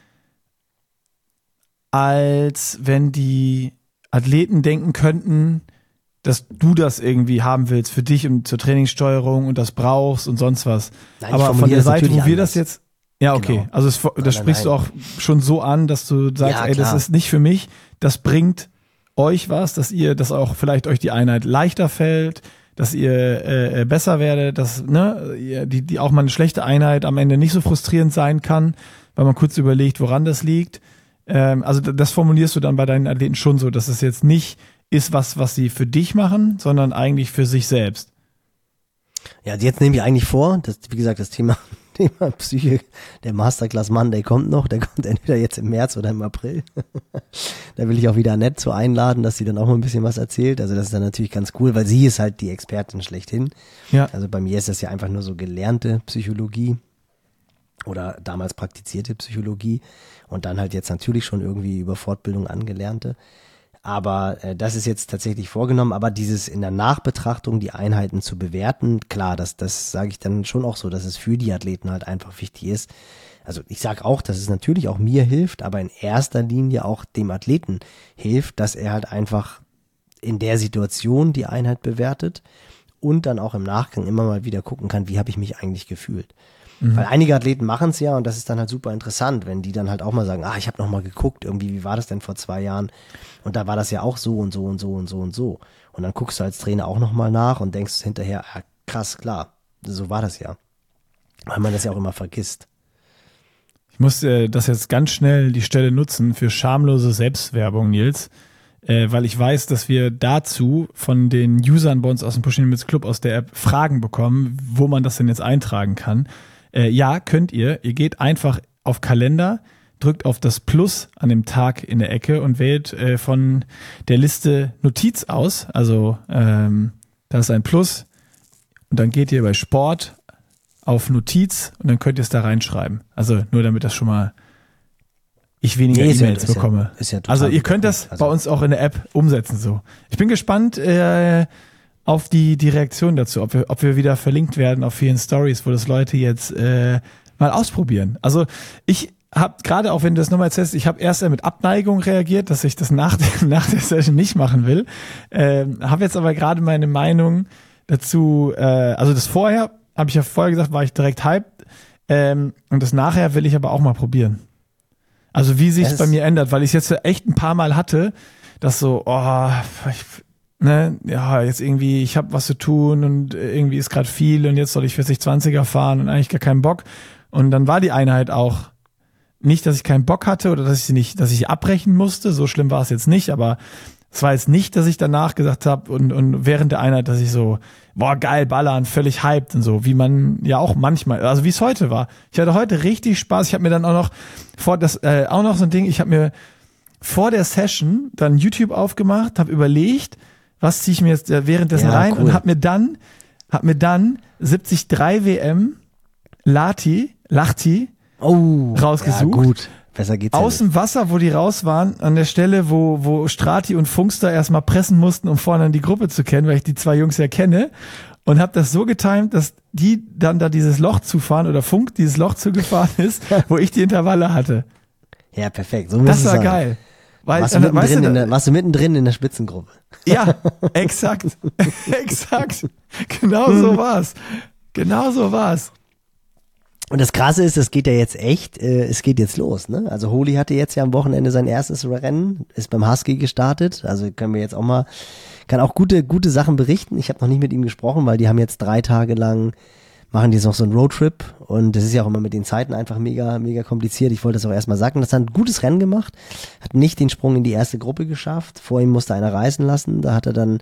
Speaker 2: als wenn die Athleten denken könnten, dass du das irgendwie haben willst für dich und zur Trainingssteuerung und das brauchst und sonst was. Nein, Aber von der Seite, wo wir anders. das jetzt, ja, okay. Genau. Also es, das sprichst nein. du auch schon so an, dass du sagst, ja, ey, das ist nicht für mich. Das bringt euch was, dass ihr, dass auch vielleicht euch die Einheit leichter fällt, dass ihr äh, äh besser werdet, dass ne, die, die auch mal eine schlechte Einheit am Ende nicht so frustrierend sein kann, weil man kurz überlegt, woran das liegt. Ähm, also das formulierst du dann bei deinen Athleten schon so, dass es jetzt nicht ist was, was sie für dich machen, sondern eigentlich für sich selbst.
Speaker 1: Ja, jetzt nehme ich eigentlich vor, dass, wie gesagt, das Thema, Thema Psyche, der Masterclass Monday kommt noch, der kommt entweder jetzt im März oder im April. da will ich auch wieder nett zu einladen, dass sie dann auch mal ein bisschen was erzählt. Also das ist dann natürlich ganz cool, weil sie ist halt die Expertin schlechthin. Ja. Also bei mir ist das ja einfach nur so gelernte Psychologie oder damals praktizierte Psychologie und dann halt jetzt natürlich schon irgendwie über Fortbildung angelernte. Aber äh, das ist jetzt tatsächlich vorgenommen. Aber dieses in der Nachbetrachtung die Einheiten zu bewerten, klar, das, das sage ich dann schon auch so, dass es für die Athleten halt einfach wichtig ist. Also ich sage auch, dass es natürlich auch mir hilft, aber in erster Linie auch dem Athleten hilft, dass er halt einfach in der Situation die Einheit bewertet und dann auch im Nachgang immer mal wieder gucken kann, wie habe ich mich eigentlich gefühlt. Mhm. Weil einige Athleten machen es ja und das ist dann halt super interessant, wenn die dann halt auch mal sagen, ah, ich habe noch mal geguckt, irgendwie, wie war das denn vor zwei Jahren? Und da war das ja auch so und so und so und so und so. Und dann guckst du als Trainer auch noch mal nach und denkst hinterher, ah, krass, klar, so war das ja. Weil man das ja auch immer vergisst.
Speaker 2: Ich muss äh, das jetzt ganz schnell die Stelle nutzen für schamlose Selbstwerbung, Nils äh, weil ich weiß, dass wir dazu von den Usern bei uns aus dem Pushing Limits Club aus der App Fragen bekommen, wo man das denn jetzt eintragen kann. Äh, ja, könnt ihr. Ihr geht einfach auf Kalender, drückt auf das Plus an dem Tag in der Ecke und wählt äh, von der Liste Notiz aus. Also ähm, da ist ein Plus und dann geht ihr bei Sport auf Notiz und dann könnt ihr es da reinschreiben. Also nur damit das schon mal ich weniger nee, E-Mails bekomme. Ja, ja also ihr könnt das also. bei uns auch in der App umsetzen so. Ich bin gespannt, äh, auf die, die Reaktion dazu, ob wir, ob wir wieder verlinkt werden auf vielen Stories, wo das Leute jetzt äh, mal ausprobieren. Also ich habe gerade auch wenn du das nochmal erzählst, ich habe erst mit Abneigung reagiert, dass ich das nach, der, nach der Session nicht machen will. Ähm, habe jetzt aber gerade meine Meinung dazu, äh, also das vorher, habe ich ja vorher gesagt, war ich direkt hyped. Ähm, und das nachher will ich aber auch mal probieren. Also wie sich bei mir ändert, weil ich es jetzt echt ein paar Mal hatte, dass so, oh, ich, ne, ja, jetzt irgendwie, ich habe was zu tun und irgendwie ist gerade viel und jetzt soll ich 40-20er fahren und eigentlich gar keinen Bock. Und dann war die Einheit auch nicht, dass ich keinen Bock hatte oder dass ich sie nicht, dass ich sie abbrechen musste. So schlimm war es jetzt nicht, aber es war jetzt nicht, dass ich danach gesagt habe und, und während der Einheit, dass ich so, boah, geil, ballern, völlig hyped und so, wie man ja auch manchmal, also wie es heute war. Ich hatte heute richtig Spaß. Ich habe mir dann auch noch vor das, äh, auch noch so ein Ding, ich habe mir vor der Session dann YouTube aufgemacht, habe überlegt, was ziehe ich mir jetzt äh, währenddessen ja, rein cool. und habe mir dann, hab mir dann 73 WM Lati, Lachti
Speaker 1: oh,
Speaker 2: rausgesucht.
Speaker 1: Ja, gut. Besser geht's
Speaker 2: Aus
Speaker 1: ja
Speaker 2: dem Wasser, wo die raus waren, an der Stelle, wo, wo Strati und Funkster erstmal pressen mussten, um vorne an die Gruppe zu kennen, weil ich die zwei Jungs ja kenne. Und habe das so getimt, dass die dann da dieses Loch zufahren oder Funk dieses Loch zugefahren ist, wo ich die Intervalle hatte.
Speaker 1: Ja, perfekt. So
Speaker 2: das war geil.
Speaker 1: Weil, warst, du mittendrin weißt du, in der, warst du mittendrin in der Spitzengruppe?
Speaker 2: Ja, exakt. exakt. Genau so war's. Genau so war's.
Speaker 1: Und das Krasse ist, es geht ja jetzt echt, äh, es geht jetzt los. Ne? Also Holi hatte jetzt ja am Wochenende sein erstes Rennen, ist beim Husky gestartet. Also können wir jetzt auch mal, kann auch gute, gute Sachen berichten. Ich habe noch nicht mit ihm gesprochen, weil die haben jetzt drei Tage lang, machen die jetzt noch so einen Roadtrip. Und das ist ja auch immer mit den Zeiten einfach mega, mega kompliziert. Ich wollte das auch erstmal sagen. Das hat ein gutes Rennen gemacht, hat nicht den Sprung in die erste Gruppe geschafft. Vor ihm musste einer reisen lassen. Da hat er dann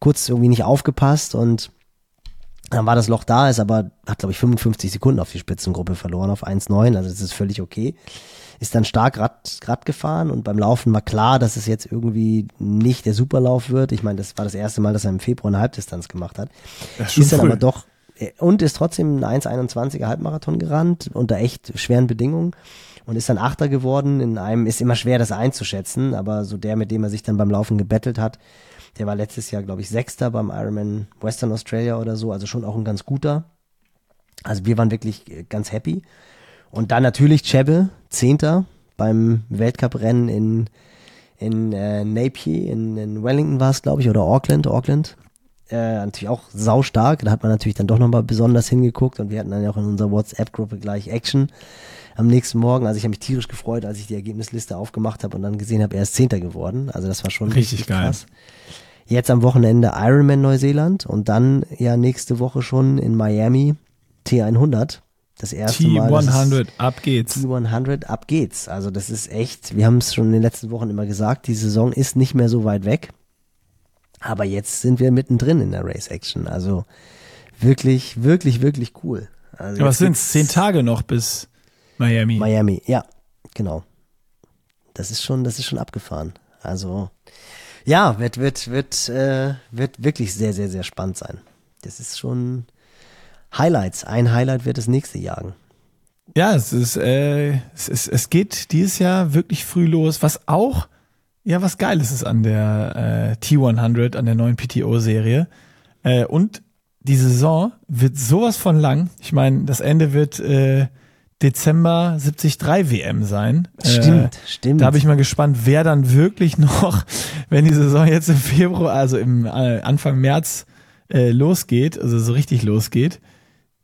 Speaker 1: kurz irgendwie nicht aufgepasst und dann war das Loch da, ist aber, hat glaube ich 55 Sekunden auf die Spitzengruppe verloren, auf 1,9, also das ist völlig okay. Ist dann stark Rad, Rad gefahren und beim Laufen war klar, dass es jetzt irgendwie nicht der Superlauf wird. Ich meine, das war das erste Mal, dass er im Februar eine Halbdistanz gemacht hat. Ist, ist dann früh. aber doch, und ist trotzdem ein 1,21er Halbmarathon gerannt, unter echt schweren Bedingungen und ist dann Achter geworden. In einem ist immer schwer, das einzuschätzen, aber so der, mit dem er sich dann beim Laufen gebettelt hat, der war letztes Jahr, glaube ich, Sechster beim Ironman Western Australia oder so, also schon auch ein ganz guter. Also wir waren wirklich äh, ganz happy. Und dann natürlich Chebe, Zehnter beim Weltcuprennen in, in äh, Napier, in, in Wellington war es, glaube ich, oder Auckland, Auckland. Äh, natürlich auch saustark. Da hat man natürlich dann doch nochmal besonders hingeguckt und wir hatten dann ja auch in unserer WhatsApp-Gruppe gleich Action am nächsten Morgen. Also ich habe mich tierisch gefreut, als ich die Ergebnisliste aufgemacht habe und dann gesehen habe, er ist Zehnter geworden. Also das war schon richtig, richtig geil. krass. Jetzt am Wochenende Ironman Neuseeland und dann ja nächste Woche schon in Miami T100. Das erste
Speaker 2: T100,
Speaker 1: Mal.
Speaker 2: T100, ab geht's.
Speaker 1: T100, ab geht's. Also das ist echt, wir haben es schon in den letzten Wochen immer gesagt, die Saison ist nicht mehr so weit weg. Aber jetzt sind wir mittendrin in der Race Action. Also wirklich, wirklich, wirklich cool. Also
Speaker 2: was sind's? Zehn Tage noch bis Miami.
Speaker 1: Miami, ja, genau. Das ist schon, das ist schon abgefahren. Also ja, wird, wird, wird, äh, wird wirklich sehr, sehr, sehr spannend sein. Das ist schon Highlights. Ein Highlight wird das nächste jagen.
Speaker 2: Ja, es ist, äh, es ist, es geht dieses Jahr wirklich früh los, was auch, ja, was geil ist an der äh, T100, an der neuen PTO-Serie. Äh, und die Saison wird sowas von lang. Ich meine, das Ende wird äh, Dezember 73 WM sein.
Speaker 1: Stimmt, äh, stimmt.
Speaker 2: Da habe ich mal gespannt, wer dann wirklich noch, wenn die Saison jetzt im Februar, also im äh, Anfang März äh, losgeht, also so richtig losgeht,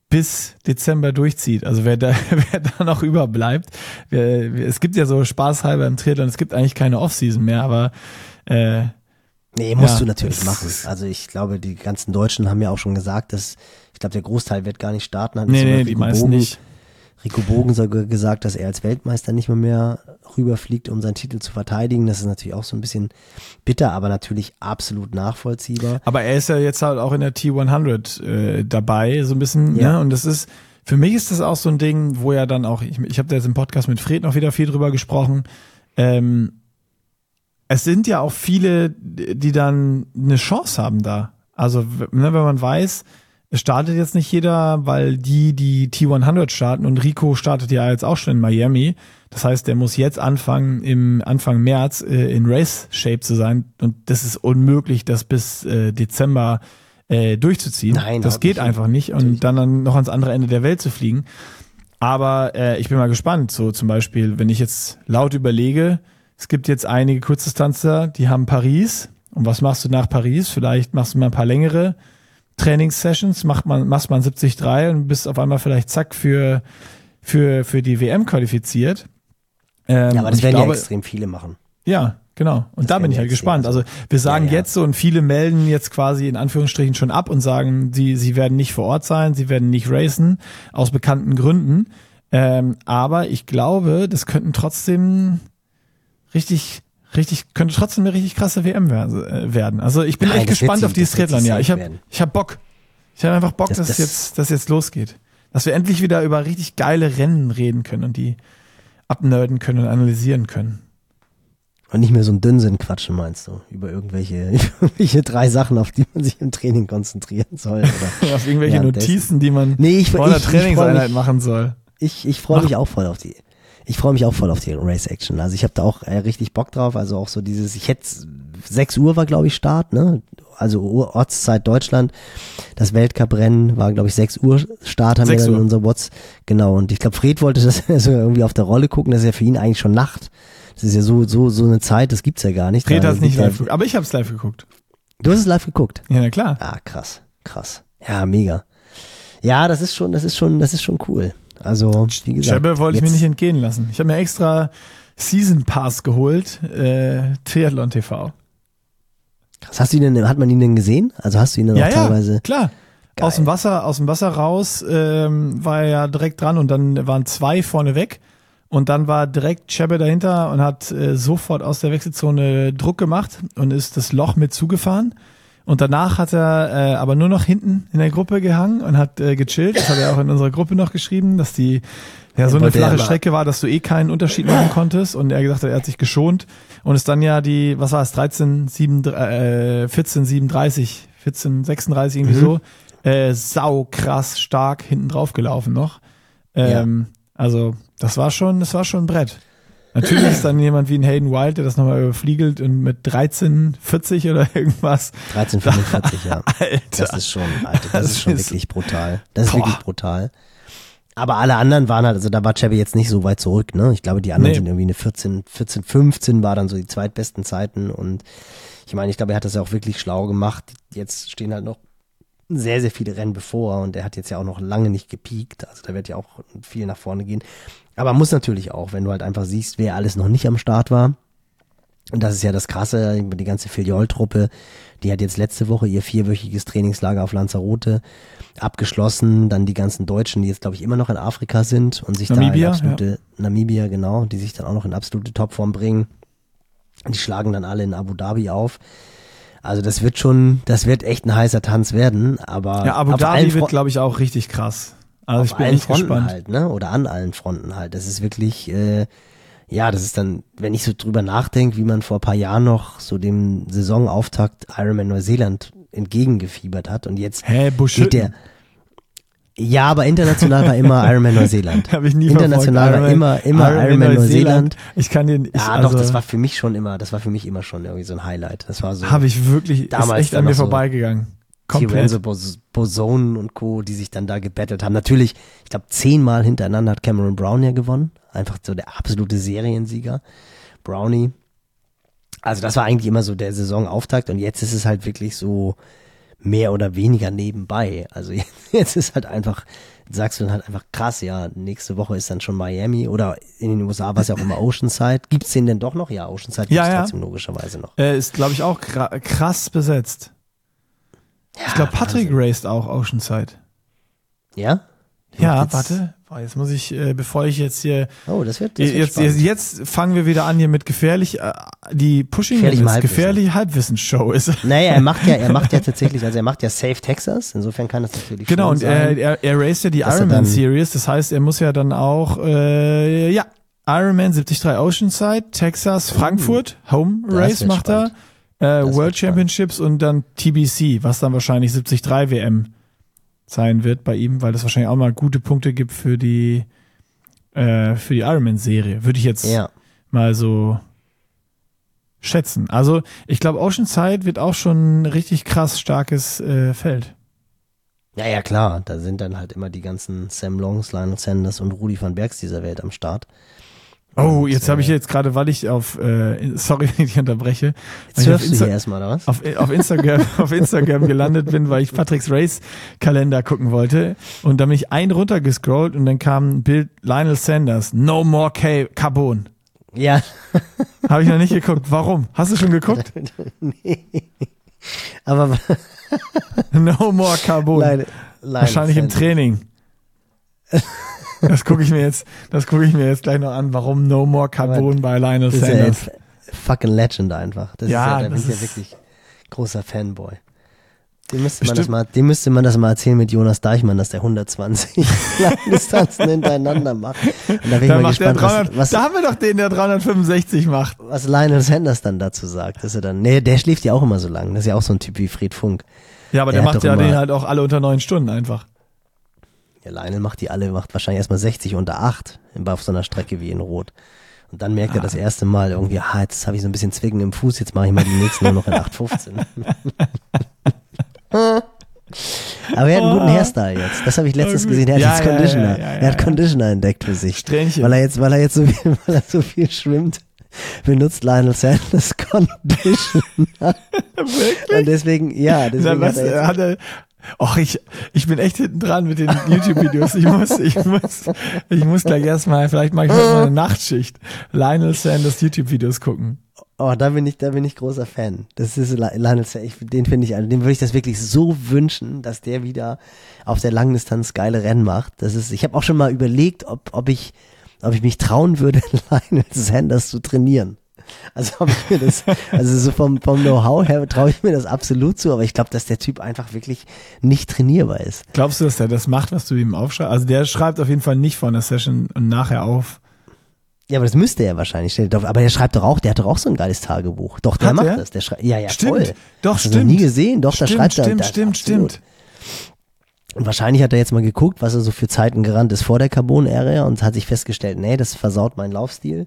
Speaker 2: bis Dezember durchzieht. Also wer da, wer da noch überbleibt. Wer, es gibt ja so spaßhalber im Triathlon, es gibt eigentlich keine Offseason mehr, aber äh,
Speaker 1: Nee, musst ja, du natürlich machen. Also ich glaube, die ganzen Deutschen haben ja auch schon gesagt, dass ich glaube, der Großteil wird gar nicht starten.
Speaker 2: Hat nee, nee, die meisten nicht.
Speaker 1: Rico Bogen sogar gesagt, dass er als Weltmeister nicht mehr, mehr rüberfliegt, um seinen Titel zu verteidigen. Das ist natürlich auch so ein bisschen bitter, aber natürlich absolut nachvollziehbar.
Speaker 2: Aber er ist ja jetzt halt auch in der T100 äh, dabei, so ein bisschen. Ja. Ne? Und das ist, für mich ist das auch so ein Ding, wo ja dann auch, ich, ich habe da jetzt im Podcast mit Fred noch wieder viel drüber gesprochen. Ähm, es sind ja auch viele, die dann eine Chance haben da. Also, ne, wenn man weiß, es startet jetzt nicht jeder, weil die, die T100 starten und Rico startet ja jetzt auch schon in Miami. Das heißt, der muss jetzt anfangen, im Anfang März äh, in Race Shape zu sein. Und das ist unmöglich, das bis äh, Dezember äh, durchzuziehen.
Speaker 1: Nein,
Speaker 2: das geht
Speaker 1: nicht.
Speaker 2: einfach nicht und
Speaker 1: Natürlich.
Speaker 2: dann, dann noch ans andere Ende der Welt zu fliegen. Aber äh, ich bin mal gespannt. So zum Beispiel, wenn ich jetzt laut überlege, es gibt jetzt einige Kurzdistanzer, die haben Paris. Und was machst du nach Paris? Vielleicht machst du mal ein paar längere Trainingssessions, macht man, machst man 73 und bist auf einmal vielleicht zack für, für, für die WM qualifiziert. Ähm,
Speaker 1: Ja, aber das werden
Speaker 2: glaube,
Speaker 1: ja extrem viele machen.
Speaker 2: ja, genau. Und
Speaker 1: Das
Speaker 2: da bin ich
Speaker 1: ja
Speaker 2: halt gespannt. Also wir sagen
Speaker 1: Ja, ja.
Speaker 2: jetzt so und viele melden jetzt quasi in Anführungsstrichen schon ab und sagen, sie, sie werden nicht vor Ort sein, sie werden nicht racen, aus bekannten Gründen. Ähm, aber ich glaube, das könnten trotzdem richtig, richtig, könnte trotzdem eine richtig krasse WM äh, werden. Also ich bin
Speaker 1: Nein,
Speaker 2: echt gespannt
Speaker 1: sie-
Speaker 2: auf dieses Triathlon. Ja, ich habe ich hab Bock. Ich habe einfach Bock,
Speaker 1: Das-
Speaker 2: dass
Speaker 1: das-
Speaker 2: jetzt, dass jetzt losgeht. Dass wir endlich wieder über richtig geile Rennen reden können und die abnerden können und analysieren können.
Speaker 1: Und nicht mehr so ein Dünnsinn quatschen, meinst du? Über irgendwelche, über irgendwelche drei Sachen, auf die man sich im Training konzentrieren soll. Oder?
Speaker 2: auf irgendwelche
Speaker 1: Ja,
Speaker 2: Notizen, die man
Speaker 1: Nee, ich,
Speaker 2: vor
Speaker 1: ich, freu
Speaker 2: Trainingseinheit machen soll.
Speaker 1: ich, ich freue mich auch voll auf die. Ich freue mich auch voll auf die Race Action. Also ich habe da auch äh, richtig Bock drauf. Also auch so dieses, ich hätte 6 Uhr war, glaube ich, Start, ne? Also Ortszeit Deutschland. Das Weltcuprennen war, glaube ich, 6 Uhr Start, haben
Speaker 2: 6
Speaker 1: wir dann
Speaker 2: Uhr.
Speaker 1: in unser What's. Genau. Und ich glaube, Fred wollte das sogar irgendwie auf der Rolle gucken. Das ist ja für ihn eigentlich schon Nacht. Das ist ja so, so, so eine Zeit, das gibt's ja gar nicht.
Speaker 2: Fred hat es nicht live geguckt, aber ich habe es live geguckt.
Speaker 1: Du hast es live geguckt.
Speaker 2: Ja, na klar.
Speaker 1: Ah, krass, krass. Ja, mega. Ja, das ist schon, das ist schon, das ist schon cool. Also, wie gesagt.
Speaker 2: Schebbe wollte ich mir nicht entgehen lassen. Ich habe mir extra Season Pass geholt, äh, Triathlon TV.
Speaker 1: Krass. Hast du ihn denn, hat man ihn denn gesehen? Also hast du ihn dann
Speaker 2: Ja,
Speaker 1: auch
Speaker 2: ja,
Speaker 1: teilweise?
Speaker 2: klar.
Speaker 1: Geil.
Speaker 2: Aus dem Wasser, aus dem Wasser raus ähm, war er ja direkt dran und dann waren zwei vorne weg und dann war direkt Chebe dahinter und hat äh, sofort aus der Wechselzone Druck gemacht und ist das Loch mit zugefahren. Und danach hat er äh, aber nur noch hinten in der Gruppe gehangen und hat äh, gechillt. Das hat er auch in unserer Gruppe noch geschrieben, dass die ja so eine flache Strecke war, dass du eh keinen Unterschied machen konntest. Und er gesagt hat, er hat sich geschont und ist dann ja die, was war es, 13, 7, äh, 14, 37, 14, 36 irgendwie
Speaker 1: Mhm.
Speaker 2: so, äh, sau krass stark hinten drauf gelaufen noch. Ähm, Also das war schon, das war schon ein Brett. Natürlich ist dann jemand wie ein Hayden Wild, der das nochmal überfliegelt und mit 13, 40 oder irgendwas.
Speaker 1: 1345, ja.
Speaker 2: Alter.
Speaker 1: Das ist schon, Alter, das,
Speaker 2: Das
Speaker 1: ist schon
Speaker 2: ist-
Speaker 1: wirklich brutal. Das ist
Speaker 2: Boah.
Speaker 1: wirklich brutal. Aber alle anderen waren halt, also da war Chevy jetzt nicht so weit zurück, ne? Ich glaube, die anderen
Speaker 2: Nee.
Speaker 1: sind irgendwie eine 14, 14, 15 war dann so die zweitbesten Zeiten und ich meine, ich glaube, er hat das ja auch wirklich schlau gemacht. Jetzt stehen halt noch sehr, sehr viele Rennen bevor und er hat jetzt ja auch noch lange nicht gepiekt. Also da wird ja auch viel nach vorne gehen. Aber muss natürlich auch, wenn du halt einfach siehst, wer alles noch nicht am Start war. Und das ist ja das Krasse, die ganze Filiol-Truppe, die hat jetzt letzte Woche ihr vierwöchiges Trainingslager auf Lanzarote abgeschlossen. Dann die ganzen Deutschen, die jetzt, glaube ich, immer noch in Afrika sind und sich
Speaker 2: Namibia,
Speaker 1: da in absolute, Namibia, genau, die sich dann auch noch in absolute Topform bringen. Die schlagen dann alle in Abu Dhabi auf. Also das wird schon, das wird echt ein heißer Tanz werden, aber
Speaker 2: Ja, Abu Dhabi wird, glaube ich, auch richtig krass. Also ich
Speaker 1: auf
Speaker 2: bin
Speaker 1: allen Fronten
Speaker 2: gespannt.
Speaker 1: halt, ne? Oder an allen Fronten halt. Das ist wirklich, äh, ja, das ist dann, wenn ich so drüber nachdenke, wie man vor ein paar Jahren noch so dem Saisonauftakt Ironman Neuseeland entgegengefiebert hat und jetzt
Speaker 2: Hä,
Speaker 1: geht der. Ja, aber international war immer Ironman Neuseeland.
Speaker 2: Habe ich nie
Speaker 1: International war
Speaker 2: verfolgt.
Speaker 1: immer, immer Ironman, Neuseeland.
Speaker 2: Ich kann den, ich,
Speaker 1: Ja,
Speaker 2: also,
Speaker 1: doch, das war für mich schon immer, das war für mich immer schon irgendwie so ein Highlight. Das war so.
Speaker 2: habe ich wirklich,
Speaker 1: Damals
Speaker 2: ist echt an mir
Speaker 1: so
Speaker 2: vorbeigegangen. Komplett.
Speaker 1: Bos Boson und Co., die sich dann da gebettelt haben. Natürlich, ich glaube, zehnmal hintereinander hat Cameron Brown ja gewonnen. Einfach so der absolute Seriensieger. Brownie. Also das war eigentlich immer so der Saisonauftakt und jetzt ist es halt wirklich so mehr oder weniger nebenbei. Also jetzt, jetzt ist halt einfach, sagst du dann halt einfach krass, ja, nächste Woche ist dann schon Miami oder in den USA war es ja auch immer Oceanside. Gibt's den denn doch noch? Ja, Oceanside
Speaker 2: Ja,
Speaker 1: gibt's
Speaker 2: ja.
Speaker 1: trotzdem logischerweise noch.
Speaker 2: Äh, ist, glaube ich, auch kra- krass besetzt. Ich glaube, Patrick
Speaker 1: Wahnsinn.
Speaker 2: raced auch Oceanside.
Speaker 1: Ja?
Speaker 2: Ja,
Speaker 1: Jetzt-
Speaker 2: warte. Boah, jetzt muss ich, äh, bevor ich jetzt hier,
Speaker 1: Oh, das wird, das wird
Speaker 2: jetzt,
Speaker 1: spannend.
Speaker 2: jetzt, jetzt fangen wir wieder an hier mit gefährlich, äh, die Pushing
Speaker 1: Gefährlichem
Speaker 2: Limits,
Speaker 1: Halbwissen.
Speaker 2: gefährliche Halbwissensshow ist.
Speaker 1: Naja, er macht ja, er macht ja tatsächlich, also er macht ja Safe Texas, insofern kann das natürlich
Speaker 2: Genau,
Speaker 1: schon
Speaker 2: und er,
Speaker 1: sein.
Speaker 2: er, er raced ja die
Speaker 1: er
Speaker 2: Ironman Series, das heißt, er muss ja dann auch, äh, ja, Ironman 73 Oceanside, Texas, Frankfurt, Home Race macht er,
Speaker 1: spannend.
Speaker 2: Äh, World
Speaker 1: spannend.
Speaker 2: Championships und dann TBC, was dann wahrscheinlich 73 WM sein wird bei ihm, weil das wahrscheinlich auch mal gute Punkte gibt für die, äh, für die Ironman Serie. Würde ich jetzt
Speaker 1: ja.
Speaker 2: mal so schätzen. Also ich glaube, Oceanside wird auch schon ein richtig krass starkes äh, Feld.
Speaker 1: Ja, ja, klar. Da sind dann halt immer die ganzen Sam Longs, Lionel Sanders und Rudi van Bergs dieser Welt am Start.
Speaker 2: Oh,
Speaker 1: Und,
Speaker 2: jetzt habe ich
Speaker 1: äh,
Speaker 2: jetzt gerade, weil ich auf, äh, sorry, wenn ich unterbreche,
Speaker 1: Jetzt surfst du hier erstmal, oder was?
Speaker 2: auf, auf Instagram, auf Instagram gelandet bin, weil ich Patricks Race Kalender gucken wollte und dann bin ich ein runtergescrollt und dann kam ein Bild Lionel Sanders, No More Ca Carbon.
Speaker 1: Ja.
Speaker 2: Habe ich noch nicht geguckt. Warum? Hast du schon geguckt?
Speaker 1: nee. Aber
Speaker 2: No More Carbon.
Speaker 1: Lionel, Lionel
Speaker 2: Wahrscheinlich im
Speaker 1: Sanders.
Speaker 2: Training. Das gucke ich mir jetzt, das gucke ich mir jetzt gleich noch an, warum No More Carbon bei Lionel
Speaker 1: Das ist ja
Speaker 2: Sanders.
Speaker 1: fucking Legend einfach. Das
Speaker 2: Ja,
Speaker 1: ist ja, da
Speaker 2: das
Speaker 1: bin ich ja wirklich großer Fanboy. Dem müsste, man das mal, dem müsste man das mal erzählen mit Jonas Deichmann, dass der 120 Langdistanzen hintereinander macht. Und da bin ich mal gespannt,
Speaker 2: 300,
Speaker 1: was, was,
Speaker 2: da haben wir doch den, der 365 macht.
Speaker 1: was Lionel Sanders dann dazu sagt. Dass er dann, nee, der schläft ja auch immer so lang. Das ist ja auch so ein Typ wie Fried Funk.
Speaker 2: Ja, aber
Speaker 1: Der
Speaker 2: der, macht ja
Speaker 1: immer-
Speaker 2: den halt auch alle unter neun Stunden einfach.
Speaker 1: Ja, Lionel macht die alle, macht wahrscheinlich erstmal 60 unter 8 in- auf so einer Strecke wie in Rot. Und dann merkt er das erste Mal irgendwie, ah, jetzt habe ich so ein bisschen Zwicken im Fuß, jetzt mache ich mal die nächsten nur noch in 8,15. Aber er hat einen guten Hairstyle jetzt. Das habe ich letztens
Speaker 2: Oh,
Speaker 1: gesehen. Er hat
Speaker 2: ja,
Speaker 1: jetzt Conditioner.
Speaker 2: ja, ja,
Speaker 1: er hat. Conditioner entdeckt für sich.
Speaker 2: Strähnchen.
Speaker 1: Weil er jetzt, weil er jetzt so viel, weil er so viel schwimmt, benutzt Lionel Sanders Conditioner. Und deswegen, ja, deswegen
Speaker 2: Na,
Speaker 1: hat
Speaker 2: was,
Speaker 1: er jetzt,
Speaker 2: hat er, Och, ich, ich bin echt hinten dran mit den YouTube-Videos. Ich muss, ich muss, ich muss gleich erstmal, vielleicht mache ich heute mal eine Nachtschicht. Lionel Sanders YouTube-Videos gucken.
Speaker 1: Oh, da bin ich, da bin ich großer Fan. Das ist Li- Lionel Sanders, den finde ich, also dem würde ich das wirklich so wünschen, dass der wieder auf der Langdistanz geile Rennen macht. Das ist, ich habe auch schon mal überlegt, ob, ob ich, ob ich mich trauen würde, Lionel Sanders zu trainieren. Also ob ich mir das, also so vom, vom Know-how her traue ich mir das absolut zu, aber ich glaube, dass der Typ einfach wirklich nicht trainierbar ist.
Speaker 2: Glaubst du, dass der das macht, was du ihm aufschreibst? Also der schreibt auf jeden Fall nicht von der Session und nachher auf.
Speaker 1: Ja, aber das müsste er wahrscheinlich. Aber der schreibt doch auch, der hat doch auch so ein geiles Tagebuch. Doch, der
Speaker 2: Hat
Speaker 1: macht
Speaker 2: er?
Speaker 1: das. Der schreibt, ja, ja,
Speaker 2: Stimmt.
Speaker 1: voll.
Speaker 2: Doch,
Speaker 1: Hast du
Speaker 2: stimmt.
Speaker 1: noch nie gesehen. Doch, da
Speaker 2: stimmt,
Speaker 1: schreibt er.
Speaker 2: stimmt,
Speaker 1: das-
Speaker 2: stimmt,
Speaker 1: absolut.
Speaker 2: stimmt.
Speaker 1: Und wahrscheinlich hat er jetzt mal geguckt, was er so für Zeiten gerannt ist vor der Carbon-Ära und hat sich festgestellt, nee, das versaut meinen Laufstil.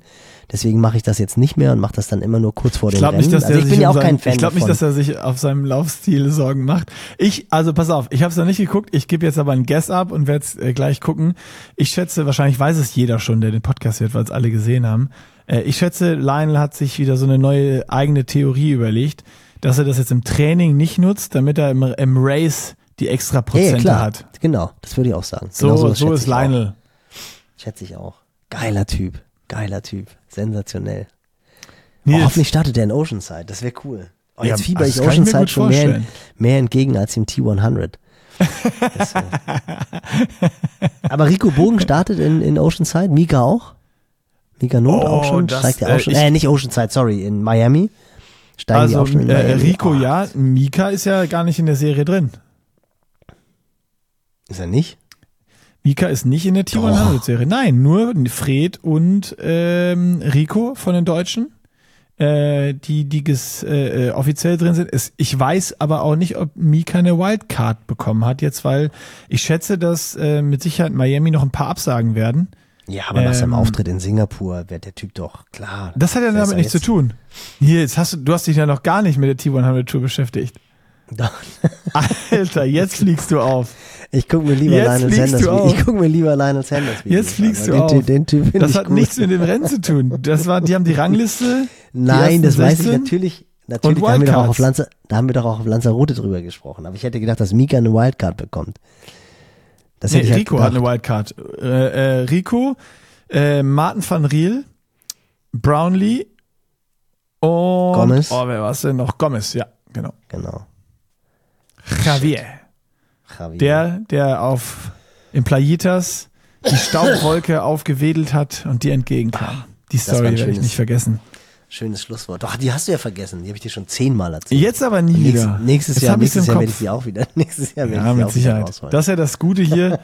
Speaker 1: Deswegen mache ich das jetzt nicht mehr und mache das dann immer nur kurz vor dem Rennen.
Speaker 2: nicht, dass
Speaker 1: also ich bin ja auch
Speaker 2: seinen,
Speaker 1: kein Fan
Speaker 2: Ich glaube nicht, dass er sich auf seinem Laufstil Sorgen macht. Ich, also pass auf, ich habe es noch nicht geguckt. Ich gebe jetzt aber ein Guess ab und werde es äh, gleich gucken. Ich schätze, wahrscheinlich weiß es jeder schon, der den Podcast hört, weil es alle gesehen haben. Äh, ich schätze, Lionel hat sich wieder so eine neue eigene Theorie überlegt, dass er das jetzt im Training nicht nutzt, damit er im, im Race die extra
Speaker 1: ja, ja,
Speaker 2: Prozente
Speaker 1: klar.
Speaker 2: hat.
Speaker 1: Genau, das würde ich auch sagen.
Speaker 2: So,
Speaker 1: genau
Speaker 2: so,
Speaker 1: schätze
Speaker 2: ist
Speaker 1: ich auch.
Speaker 2: Lionel.
Speaker 1: Schätze ich auch. Geiler Typ. Geiler Typ. Sensationell. Oh, hoffentlich startet er in Oceanside. Das wäre cool. Oh,
Speaker 2: Ja,
Speaker 1: jetzt fieber
Speaker 2: das
Speaker 1: ich Oceanside schon mehr, mehr entgegen als dem T100. Das, äh, Aber Rico Bogen startet in, in Oceanside, Mika auch. Mika Not
Speaker 2: Oh,
Speaker 1: auch schon,
Speaker 2: das,
Speaker 1: steigt er
Speaker 2: äh,
Speaker 1: auch schon.
Speaker 2: ich-
Speaker 1: Äh, nicht Oceanside, sorry, in Miami. Steigen die
Speaker 2: also
Speaker 1: auch schon in
Speaker 2: äh,
Speaker 1: Miami?
Speaker 2: Rico
Speaker 1: Oh,
Speaker 2: ja, Mika ist ja gar nicht in der Serie drin.
Speaker 1: Ist er nicht?
Speaker 2: Mika ist nicht in der T100-Serie. Nein, nur Fred und ähm, Rico von den Deutschen, äh, die, die ges, äh, äh, offiziell drin sind. Es, ich weiß aber auch nicht, ob Mika eine Wildcard bekommen hat jetzt, weil ich schätze, dass äh, mit Sicherheit Miami noch ein paar Absagen werden.
Speaker 1: Ja, aber nach seinem
Speaker 2: Ähm,
Speaker 1: Auftritt in Singapur wird der Typ doch klar.
Speaker 2: Das hat ja damit nichts zu tun. Hier, jetzt hast du, du hast dich ja noch gar nicht mit der T100-Tour beschäftigt.
Speaker 1: Doch.
Speaker 2: Alter, jetzt fliegst du auf.
Speaker 1: Ich guck mir lieber
Speaker 2: Jetzt
Speaker 1: Lionel Sanders.
Speaker 2: auf.
Speaker 1: Ich guck mir lieber Lionel Sanders. Videos
Speaker 2: Jetzt fliegst du
Speaker 1: weil
Speaker 2: auf.
Speaker 1: den, Typ- Den
Speaker 2: Das hat
Speaker 1: gut.
Speaker 2: nichts mit dem Rennen zu tun. Das war, die haben die Rangliste.
Speaker 1: Nein,
Speaker 2: die
Speaker 1: das weiß ich
Speaker 2: 16?
Speaker 1: natürlich. Natürlich, da haben, wir doch auch auf Lanza, da haben wir doch auch auf Lanzarote drüber gesprochen. Aber ich hätte gedacht, dass Mika eine Wildcard bekommt. Das
Speaker 2: Nee,
Speaker 1: hätte ich halt
Speaker 2: Rico
Speaker 1: gedacht.
Speaker 2: hat eine Wildcard. Äh, äh, Rico, äh, Martin van Riel, Brownlee und
Speaker 1: Gomez.
Speaker 2: Oh, wer war es denn noch? Gomez, ja, genau.
Speaker 1: Genau.
Speaker 2: Javier.
Speaker 1: Javier.
Speaker 2: Der, der auf im Playitas die Staubwolke aufgewedelt hat und dir entgegenkam. Die
Speaker 1: war
Speaker 2: Story werde ich nicht vergessen.
Speaker 1: Schönes Schlusswort. Doch, die hast du ja vergessen. Die habe ich dir schon zehnmal erzählt.
Speaker 2: Jetzt aber nie
Speaker 1: Nächstes,
Speaker 2: wieder.
Speaker 1: nächstes
Speaker 2: Jetzt
Speaker 1: Jahr, nächstes Jahr werde ich die auch wieder. Nächstes Jahr werde
Speaker 2: Ja,
Speaker 1: ich die
Speaker 2: mit
Speaker 1: auch wieder
Speaker 2: Sicherheit.
Speaker 1: rausholen.
Speaker 2: Das ist ja das Gute hier.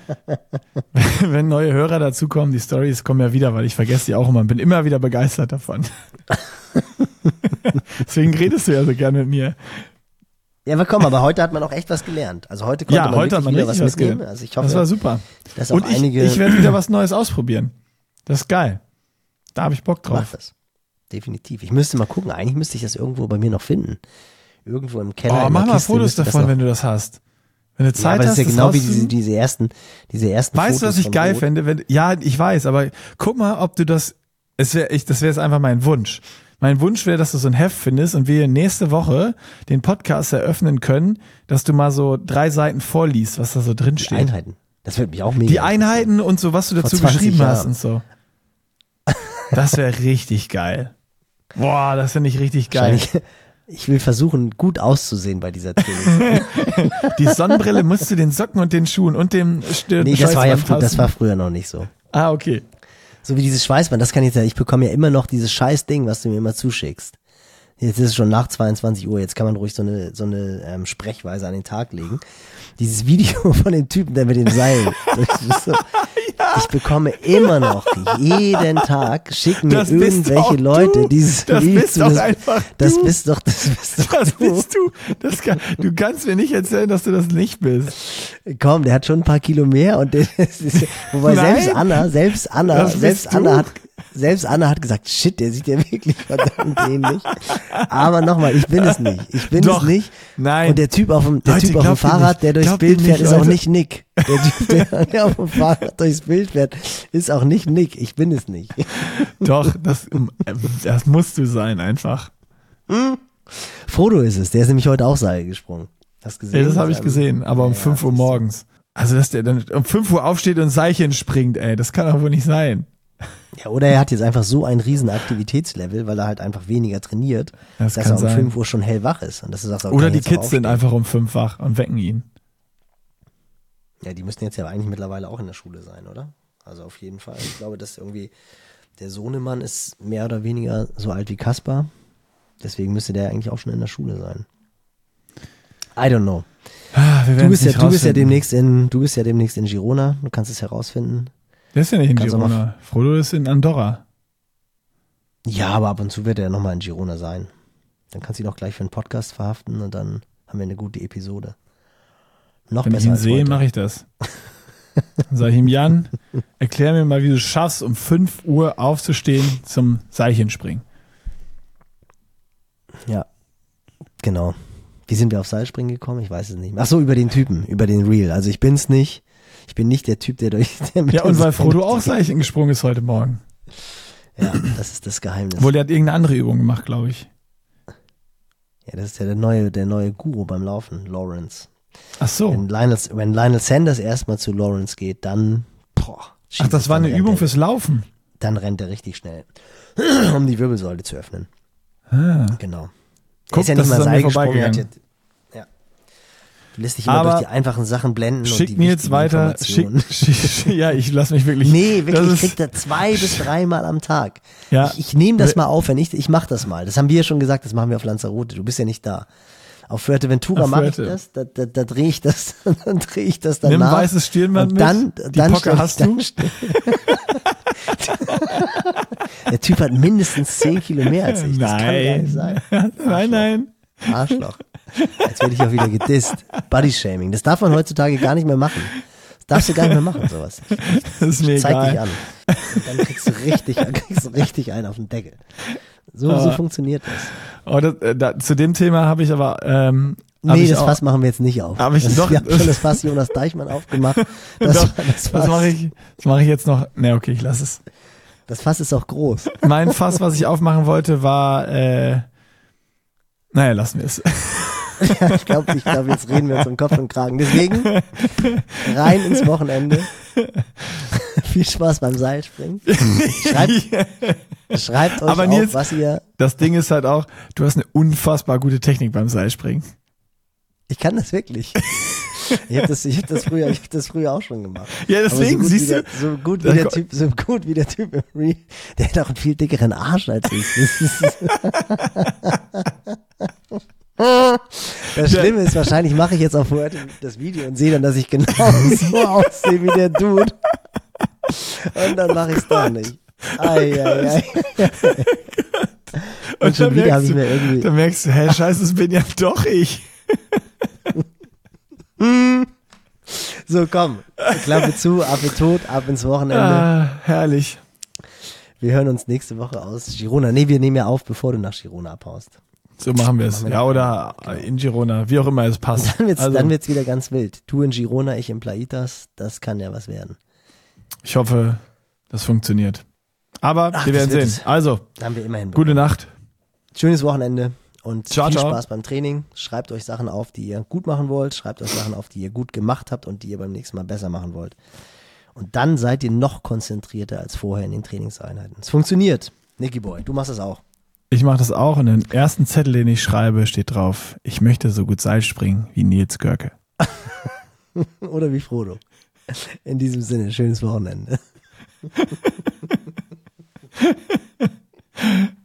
Speaker 2: Wenn neue Hörer dazukommen, die Stories kommen ja wieder, weil ich vergesse die auch immer und bin immer wieder begeistert davon. Deswegen redest du ja so gerne mit mir.
Speaker 1: Ja, aber komm, aber heute hat man auch echt was gelernt. Also heute konnte
Speaker 2: Ja,
Speaker 1: man
Speaker 2: heute hat man
Speaker 1: wieder was
Speaker 2: was
Speaker 1: mitnehmen.
Speaker 2: gelernt.
Speaker 1: Also ich hoffe,
Speaker 2: Das war super.
Speaker 1: dass auch
Speaker 2: Und ich,
Speaker 1: einige
Speaker 2: ich werde wieder was Neues ausprobieren. Das ist geil. Da habe ich Bock
Speaker 1: Mach
Speaker 2: drauf.
Speaker 1: das. definitiv. Ich müsste mal gucken. Eigentlich müsste ich das irgendwo bei mir noch finden. Irgendwo im Keller.
Speaker 2: Oh, mach mal
Speaker 1: Kiste
Speaker 2: Fotos
Speaker 1: das
Speaker 2: davon, wenn du das hast. Wenn du
Speaker 1: Ja,
Speaker 2: Zeit
Speaker 1: aber das
Speaker 2: hast,
Speaker 1: ist ja genau wie diese, diese ersten, diese ersten
Speaker 2: Weißt du,
Speaker 1: Fotos
Speaker 2: was ich geil
Speaker 1: Rot.
Speaker 2: fände? Wenn, ja, ich weiß, aber guck mal, ob du das, es wäre, ich, das wäre jetzt einfach mein Wunsch. Mein Wunsch wäre, dass du so ein Heft findest und wir nächste Woche den Podcast eröffnen können, dass du mal so drei Seiten vorliest, was da so drin
Speaker 1: Die
Speaker 2: steht.
Speaker 1: Einheiten. Das wird mich auch mega
Speaker 2: Die Einheiten und so, was du dazu
Speaker 1: 20
Speaker 2: geschrieben hast
Speaker 1: Jahren.
Speaker 2: und so. Das wäre richtig geil. Boah, das finde ich richtig geil.
Speaker 1: Ich will versuchen, gut auszusehen bei dieser Training.
Speaker 2: Die Sonnenbrille musst du den Socken und den Schuhen und dem Stirn
Speaker 1: nee, das war ja das war früher noch nicht so.
Speaker 2: Ah, okay.
Speaker 1: So wie dieses Schweißband, das kann ich ja, ich bekomme ja immer noch dieses scheiß Ding, was du mir immer zuschickst. Jetzt ist es schon nach 22 Uhr, jetzt kann man ruhig so eine, so eine ähm, Sprechweise an den Tag legen. Dieses Video von dem Typen, der mit dem Seil. So, Ich bekomme immer noch, jeden Tag, schicken mir
Speaker 2: Das
Speaker 1: irgendwelche Leute
Speaker 2: du.
Speaker 1: dieses
Speaker 2: Das
Speaker 1: Video
Speaker 2: bist
Speaker 1: das,
Speaker 2: einfach
Speaker 1: das
Speaker 2: du.
Speaker 1: bist doch, das bist doch
Speaker 2: Das
Speaker 1: du.
Speaker 2: bist du. Das kann, du kannst mir nicht erzählen, dass du das nicht bist.
Speaker 1: Komm, der hat schon ein paar Kilo mehr und der, wobei
Speaker 2: Nein.
Speaker 1: selbst Anna, selbst Anna, selbst. Anna hat, selbst Anna hat gesagt, shit, der sieht ja wirklich verdammt ähnlich. Aber nochmal, ich bin es nicht. Ich bin
Speaker 2: Doch.
Speaker 1: es nicht.
Speaker 2: Nein.
Speaker 1: Und der Typ auf dem, der
Speaker 2: Leute,
Speaker 1: Typ auf dem Fahrrad,
Speaker 2: nicht.
Speaker 1: der durchs
Speaker 2: Glaubt
Speaker 1: Bild fährt,
Speaker 2: nicht,
Speaker 1: ist auch nicht Nick. Der Typ, der, der auf dem Fahrrad durchs Bild fährt, ist auch nicht Nick. Ich bin es nicht.
Speaker 2: Doch, das, das musst du sein, einfach.
Speaker 1: Frodo ist es. Der ist nämlich heute auch Seil gesprungen. Hast gesehen?
Speaker 2: Ja, das habe ich gesehen, aber um
Speaker 1: ja,
Speaker 2: 5 Uhr morgens. Also, dass der dann um 5 Uhr aufsteht und Seilchen springt, ey, das kann doch wohl nicht sein.
Speaker 1: Ja, oder er hat jetzt einfach so ein riesen Aktivitätslevel, weil er halt einfach weniger trainiert,
Speaker 2: Das
Speaker 1: dass er um
Speaker 2: sein.
Speaker 1: 5 Uhr schon hellwach ist. Und das ist auch
Speaker 2: Oder die Kids sind einfach um 5 wach und wecken ihn.
Speaker 1: Ja, die müssten jetzt ja eigentlich mittlerweile auch in der Schule sein, oder? Also auf jeden Fall. Ich glaube, dass irgendwie der Sohnemann ist mehr oder weniger so alt wie Kaspar. Deswegen müsste der eigentlich auch schon in der Schule sein. I don't know.
Speaker 2: Ah,
Speaker 1: Du bist, ja, du bist ja demnächst in, du bist ja demnächst in Girona. Du kannst es herausfinden.
Speaker 2: Der ist ja nicht in
Speaker 1: Kannst
Speaker 2: Girona. Frodo ist in Andorra.
Speaker 1: Ja, aber ab und zu wird er nochmal in Girona sein. Dann kannst du ihn auch gleich für einen Podcast verhaften und dann haben wir eine gute Episode. Noch
Speaker 2: Wenn ich
Speaker 1: besser
Speaker 2: ihn
Speaker 1: als
Speaker 2: sehe, mache ich das. Dann sage ich ihm, Jan, erklär mir mal, wie du es schaffst, um 5 Uhr aufzustehen zum Seilchenspringen.
Speaker 1: Ja, genau. Wie sind wir auf Seilspringen gekommen? Ich weiß es nicht. Ach so, über den Typen, über den Real. Also ich bin's nicht. Ich bin nicht der Typ, der durch. Der mit
Speaker 2: Ja, und weil Frodo auch Seilchen gesprungen ist heute Morgen.
Speaker 1: Ja, das ist das Geheimnis.
Speaker 2: Obwohl, der hat irgendeine andere Übung gemacht, glaube ich.
Speaker 1: Ja, das ist ja der neue, der neue Guru beim Laufen, Lawrence.
Speaker 2: Ach so.
Speaker 1: Wenn Lionel, wenn Lionel Sanders erstmal zu Lawrence geht, dann, boah.
Speaker 2: Ach, das war eine Übung
Speaker 1: er,
Speaker 2: fürs Laufen.
Speaker 1: Dann rennt er richtig schnell, um die Wirbelsäule zu öffnen.
Speaker 2: Ah.
Speaker 1: Genau.
Speaker 2: Guck,
Speaker 1: ist ja nicht mal Seil gesprungen. er hat. Du lässt dich immer
Speaker 2: Aber
Speaker 1: durch die einfachen Sachen blenden. und
Speaker 2: Schick
Speaker 1: die
Speaker 2: mir jetzt weiter. Schick, schick, ja, ich lass mich wirklich.
Speaker 1: Nee, wirklich, ich krieg da zwei bis dreimal am Tag.
Speaker 2: Ja.
Speaker 1: Ich, ich nehme das mal auf, wenn ich, ich mach das mal. Das haben wir ja schon gesagt, das machen wir auf Lanzarote. Du bist ja nicht da. Auf Fuerteventura mache ich das, da, da, da drehe ich das, dann drehe ich das danach.
Speaker 2: Nimm weißes Stirnband
Speaker 1: und dann,
Speaker 2: mit. Die
Speaker 1: dann
Speaker 2: Pocke hast
Speaker 1: dann
Speaker 2: du.
Speaker 1: Der Typ hat mindestens 10 Kilo mehr als ich. Das kann gar
Speaker 2: Nein.
Speaker 1: nicht sein.
Speaker 2: nein, nein.
Speaker 1: Arschloch. Jetzt werde ich auch wieder gedisst. Bodyshaming. Das darf man heutzutage gar nicht mehr machen. Das darfst du gar nicht mehr machen, sowas.
Speaker 2: Das ist mir
Speaker 1: Zeig dich
Speaker 2: egal.
Speaker 1: an. Und dann kriegst du richtig, dann kriegst du richtig einen auf den Deckel. So, so
Speaker 2: Aber-
Speaker 1: funktioniert das.
Speaker 2: Oh, das, äh, da, zu dem Thema habe ich aber. Ähm,
Speaker 1: Nee, das
Speaker 2: auch,
Speaker 1: Fass machen wir jetzt nicht auf.
Speaker 2: Hab ich
Speaker 1: das,
Speaker 2: doch-
Speaker 1: wir haben schon das Fass Jonas Deichmann aufgemacht. Das,
Speaker 2: Doch,
Speaker 1: das,
Speaker 2: Das mache ich, das mache ich jetzt noch. Ne, okay, ich lass es.
Speaker 1: das Fass ist auch groß.
Speaker 2: Mein Fass, was ich aufmachen wollte, war. Äh, naja, lassen wir es.
Speaker 1: ich glaube, ich glaub, jetzt reden wir uns um Kopf und Kragen. Deswegen rein ins Wochenende. Viel Spaß beim Seilspringen. Schreibt, schreibt euch
Speaker 2: Aber
Speaker 1: auf,
Speaker 2: Nils-
Speaker 1: was ihr.
Speaker 2: Das Ding ist halt auch, du hast eine unfassbar gute Technik beim Seilspringen.
Speaker 1: Ich kann das wirklich. Ich habe das, ich hab das früher, ich hab das früher auch schon gemacht.
Speaker 2: Ja, deswegen,
Speaker 1: so
Speaker 2: siehst du.
Speaker 1: so gut wie der Typ, so gut wie der Typ im Re, der hat auch einen viel dickeren Arsch als ich. Das, Schlimme ist, wahrscheinlich mache ich jetzt auf heute das Video und sehe dann, dass ich genau so aussehe wie der Dude. Und dann mache ich es doch nicht. Ei, ei, ei. Und schon
Speaker 2: dann
Speaker 1: wieder habe ich mir irgendwie.
Speaker 2: Dann merkst du, hä, scheiße, das bin ja doch ich.
Speaker 1: So, komm. Klappe zu, ab in tot, ab ins Wochenende.
Speaker 2: Ah, herrlich.
Speaker 1: Wir hören uns nächste Woche aus Girona. Nee, wir nehmen ja auf, bevor du nach Girona abhaust.
Speaker 2: So machen wir es. Ja, oder in Girona, wie auch immer es passt.
Speaker 1: Dann wird's,
Speaker 2: Also,
Speaker 1: dann wird's wieder ganz wild. Du in Girona, ich in Plaitas. Das kann ja was werden.
Speaker 2: ich hoffe, das funktioniert. Aber
Speaker 1: Ach,
Speaker 2: wir werden
Speaker 1: wird
Speaker 2: sehen.
Speaker 1: es.
Speaker 2: Also,
Speaker 1: Da haben wir immerhin.
Speaker 2: gute Nacht.
Speaker 1: Schönes Wochenende und
Speaker 2: Ciao,
Speaker 1: viel
Speaker 2: ciao.
Speaker 1: Spaß beim Training. Schreibt euch Sachen auf, die ihr gut machen wollt. Schreibt euch Sachen auf, die ihr gut gemacht habt und die ihr beim nächsten Mal besser machen wollt. Und dann seid ihr noch konzentrierter als vorher in den Trainingseinheiten. Es funktioniert. Nicky Boy, du machst es auch.
Speaker 2: Ich mache das auch und den ersten Zettel, den ich schreibe, steht drauf, ich möchte so gut Seil springen wie Nils Görke.
Speaker 1: Oder wie Frodo. In diesem Sinne, schönes Wochenende.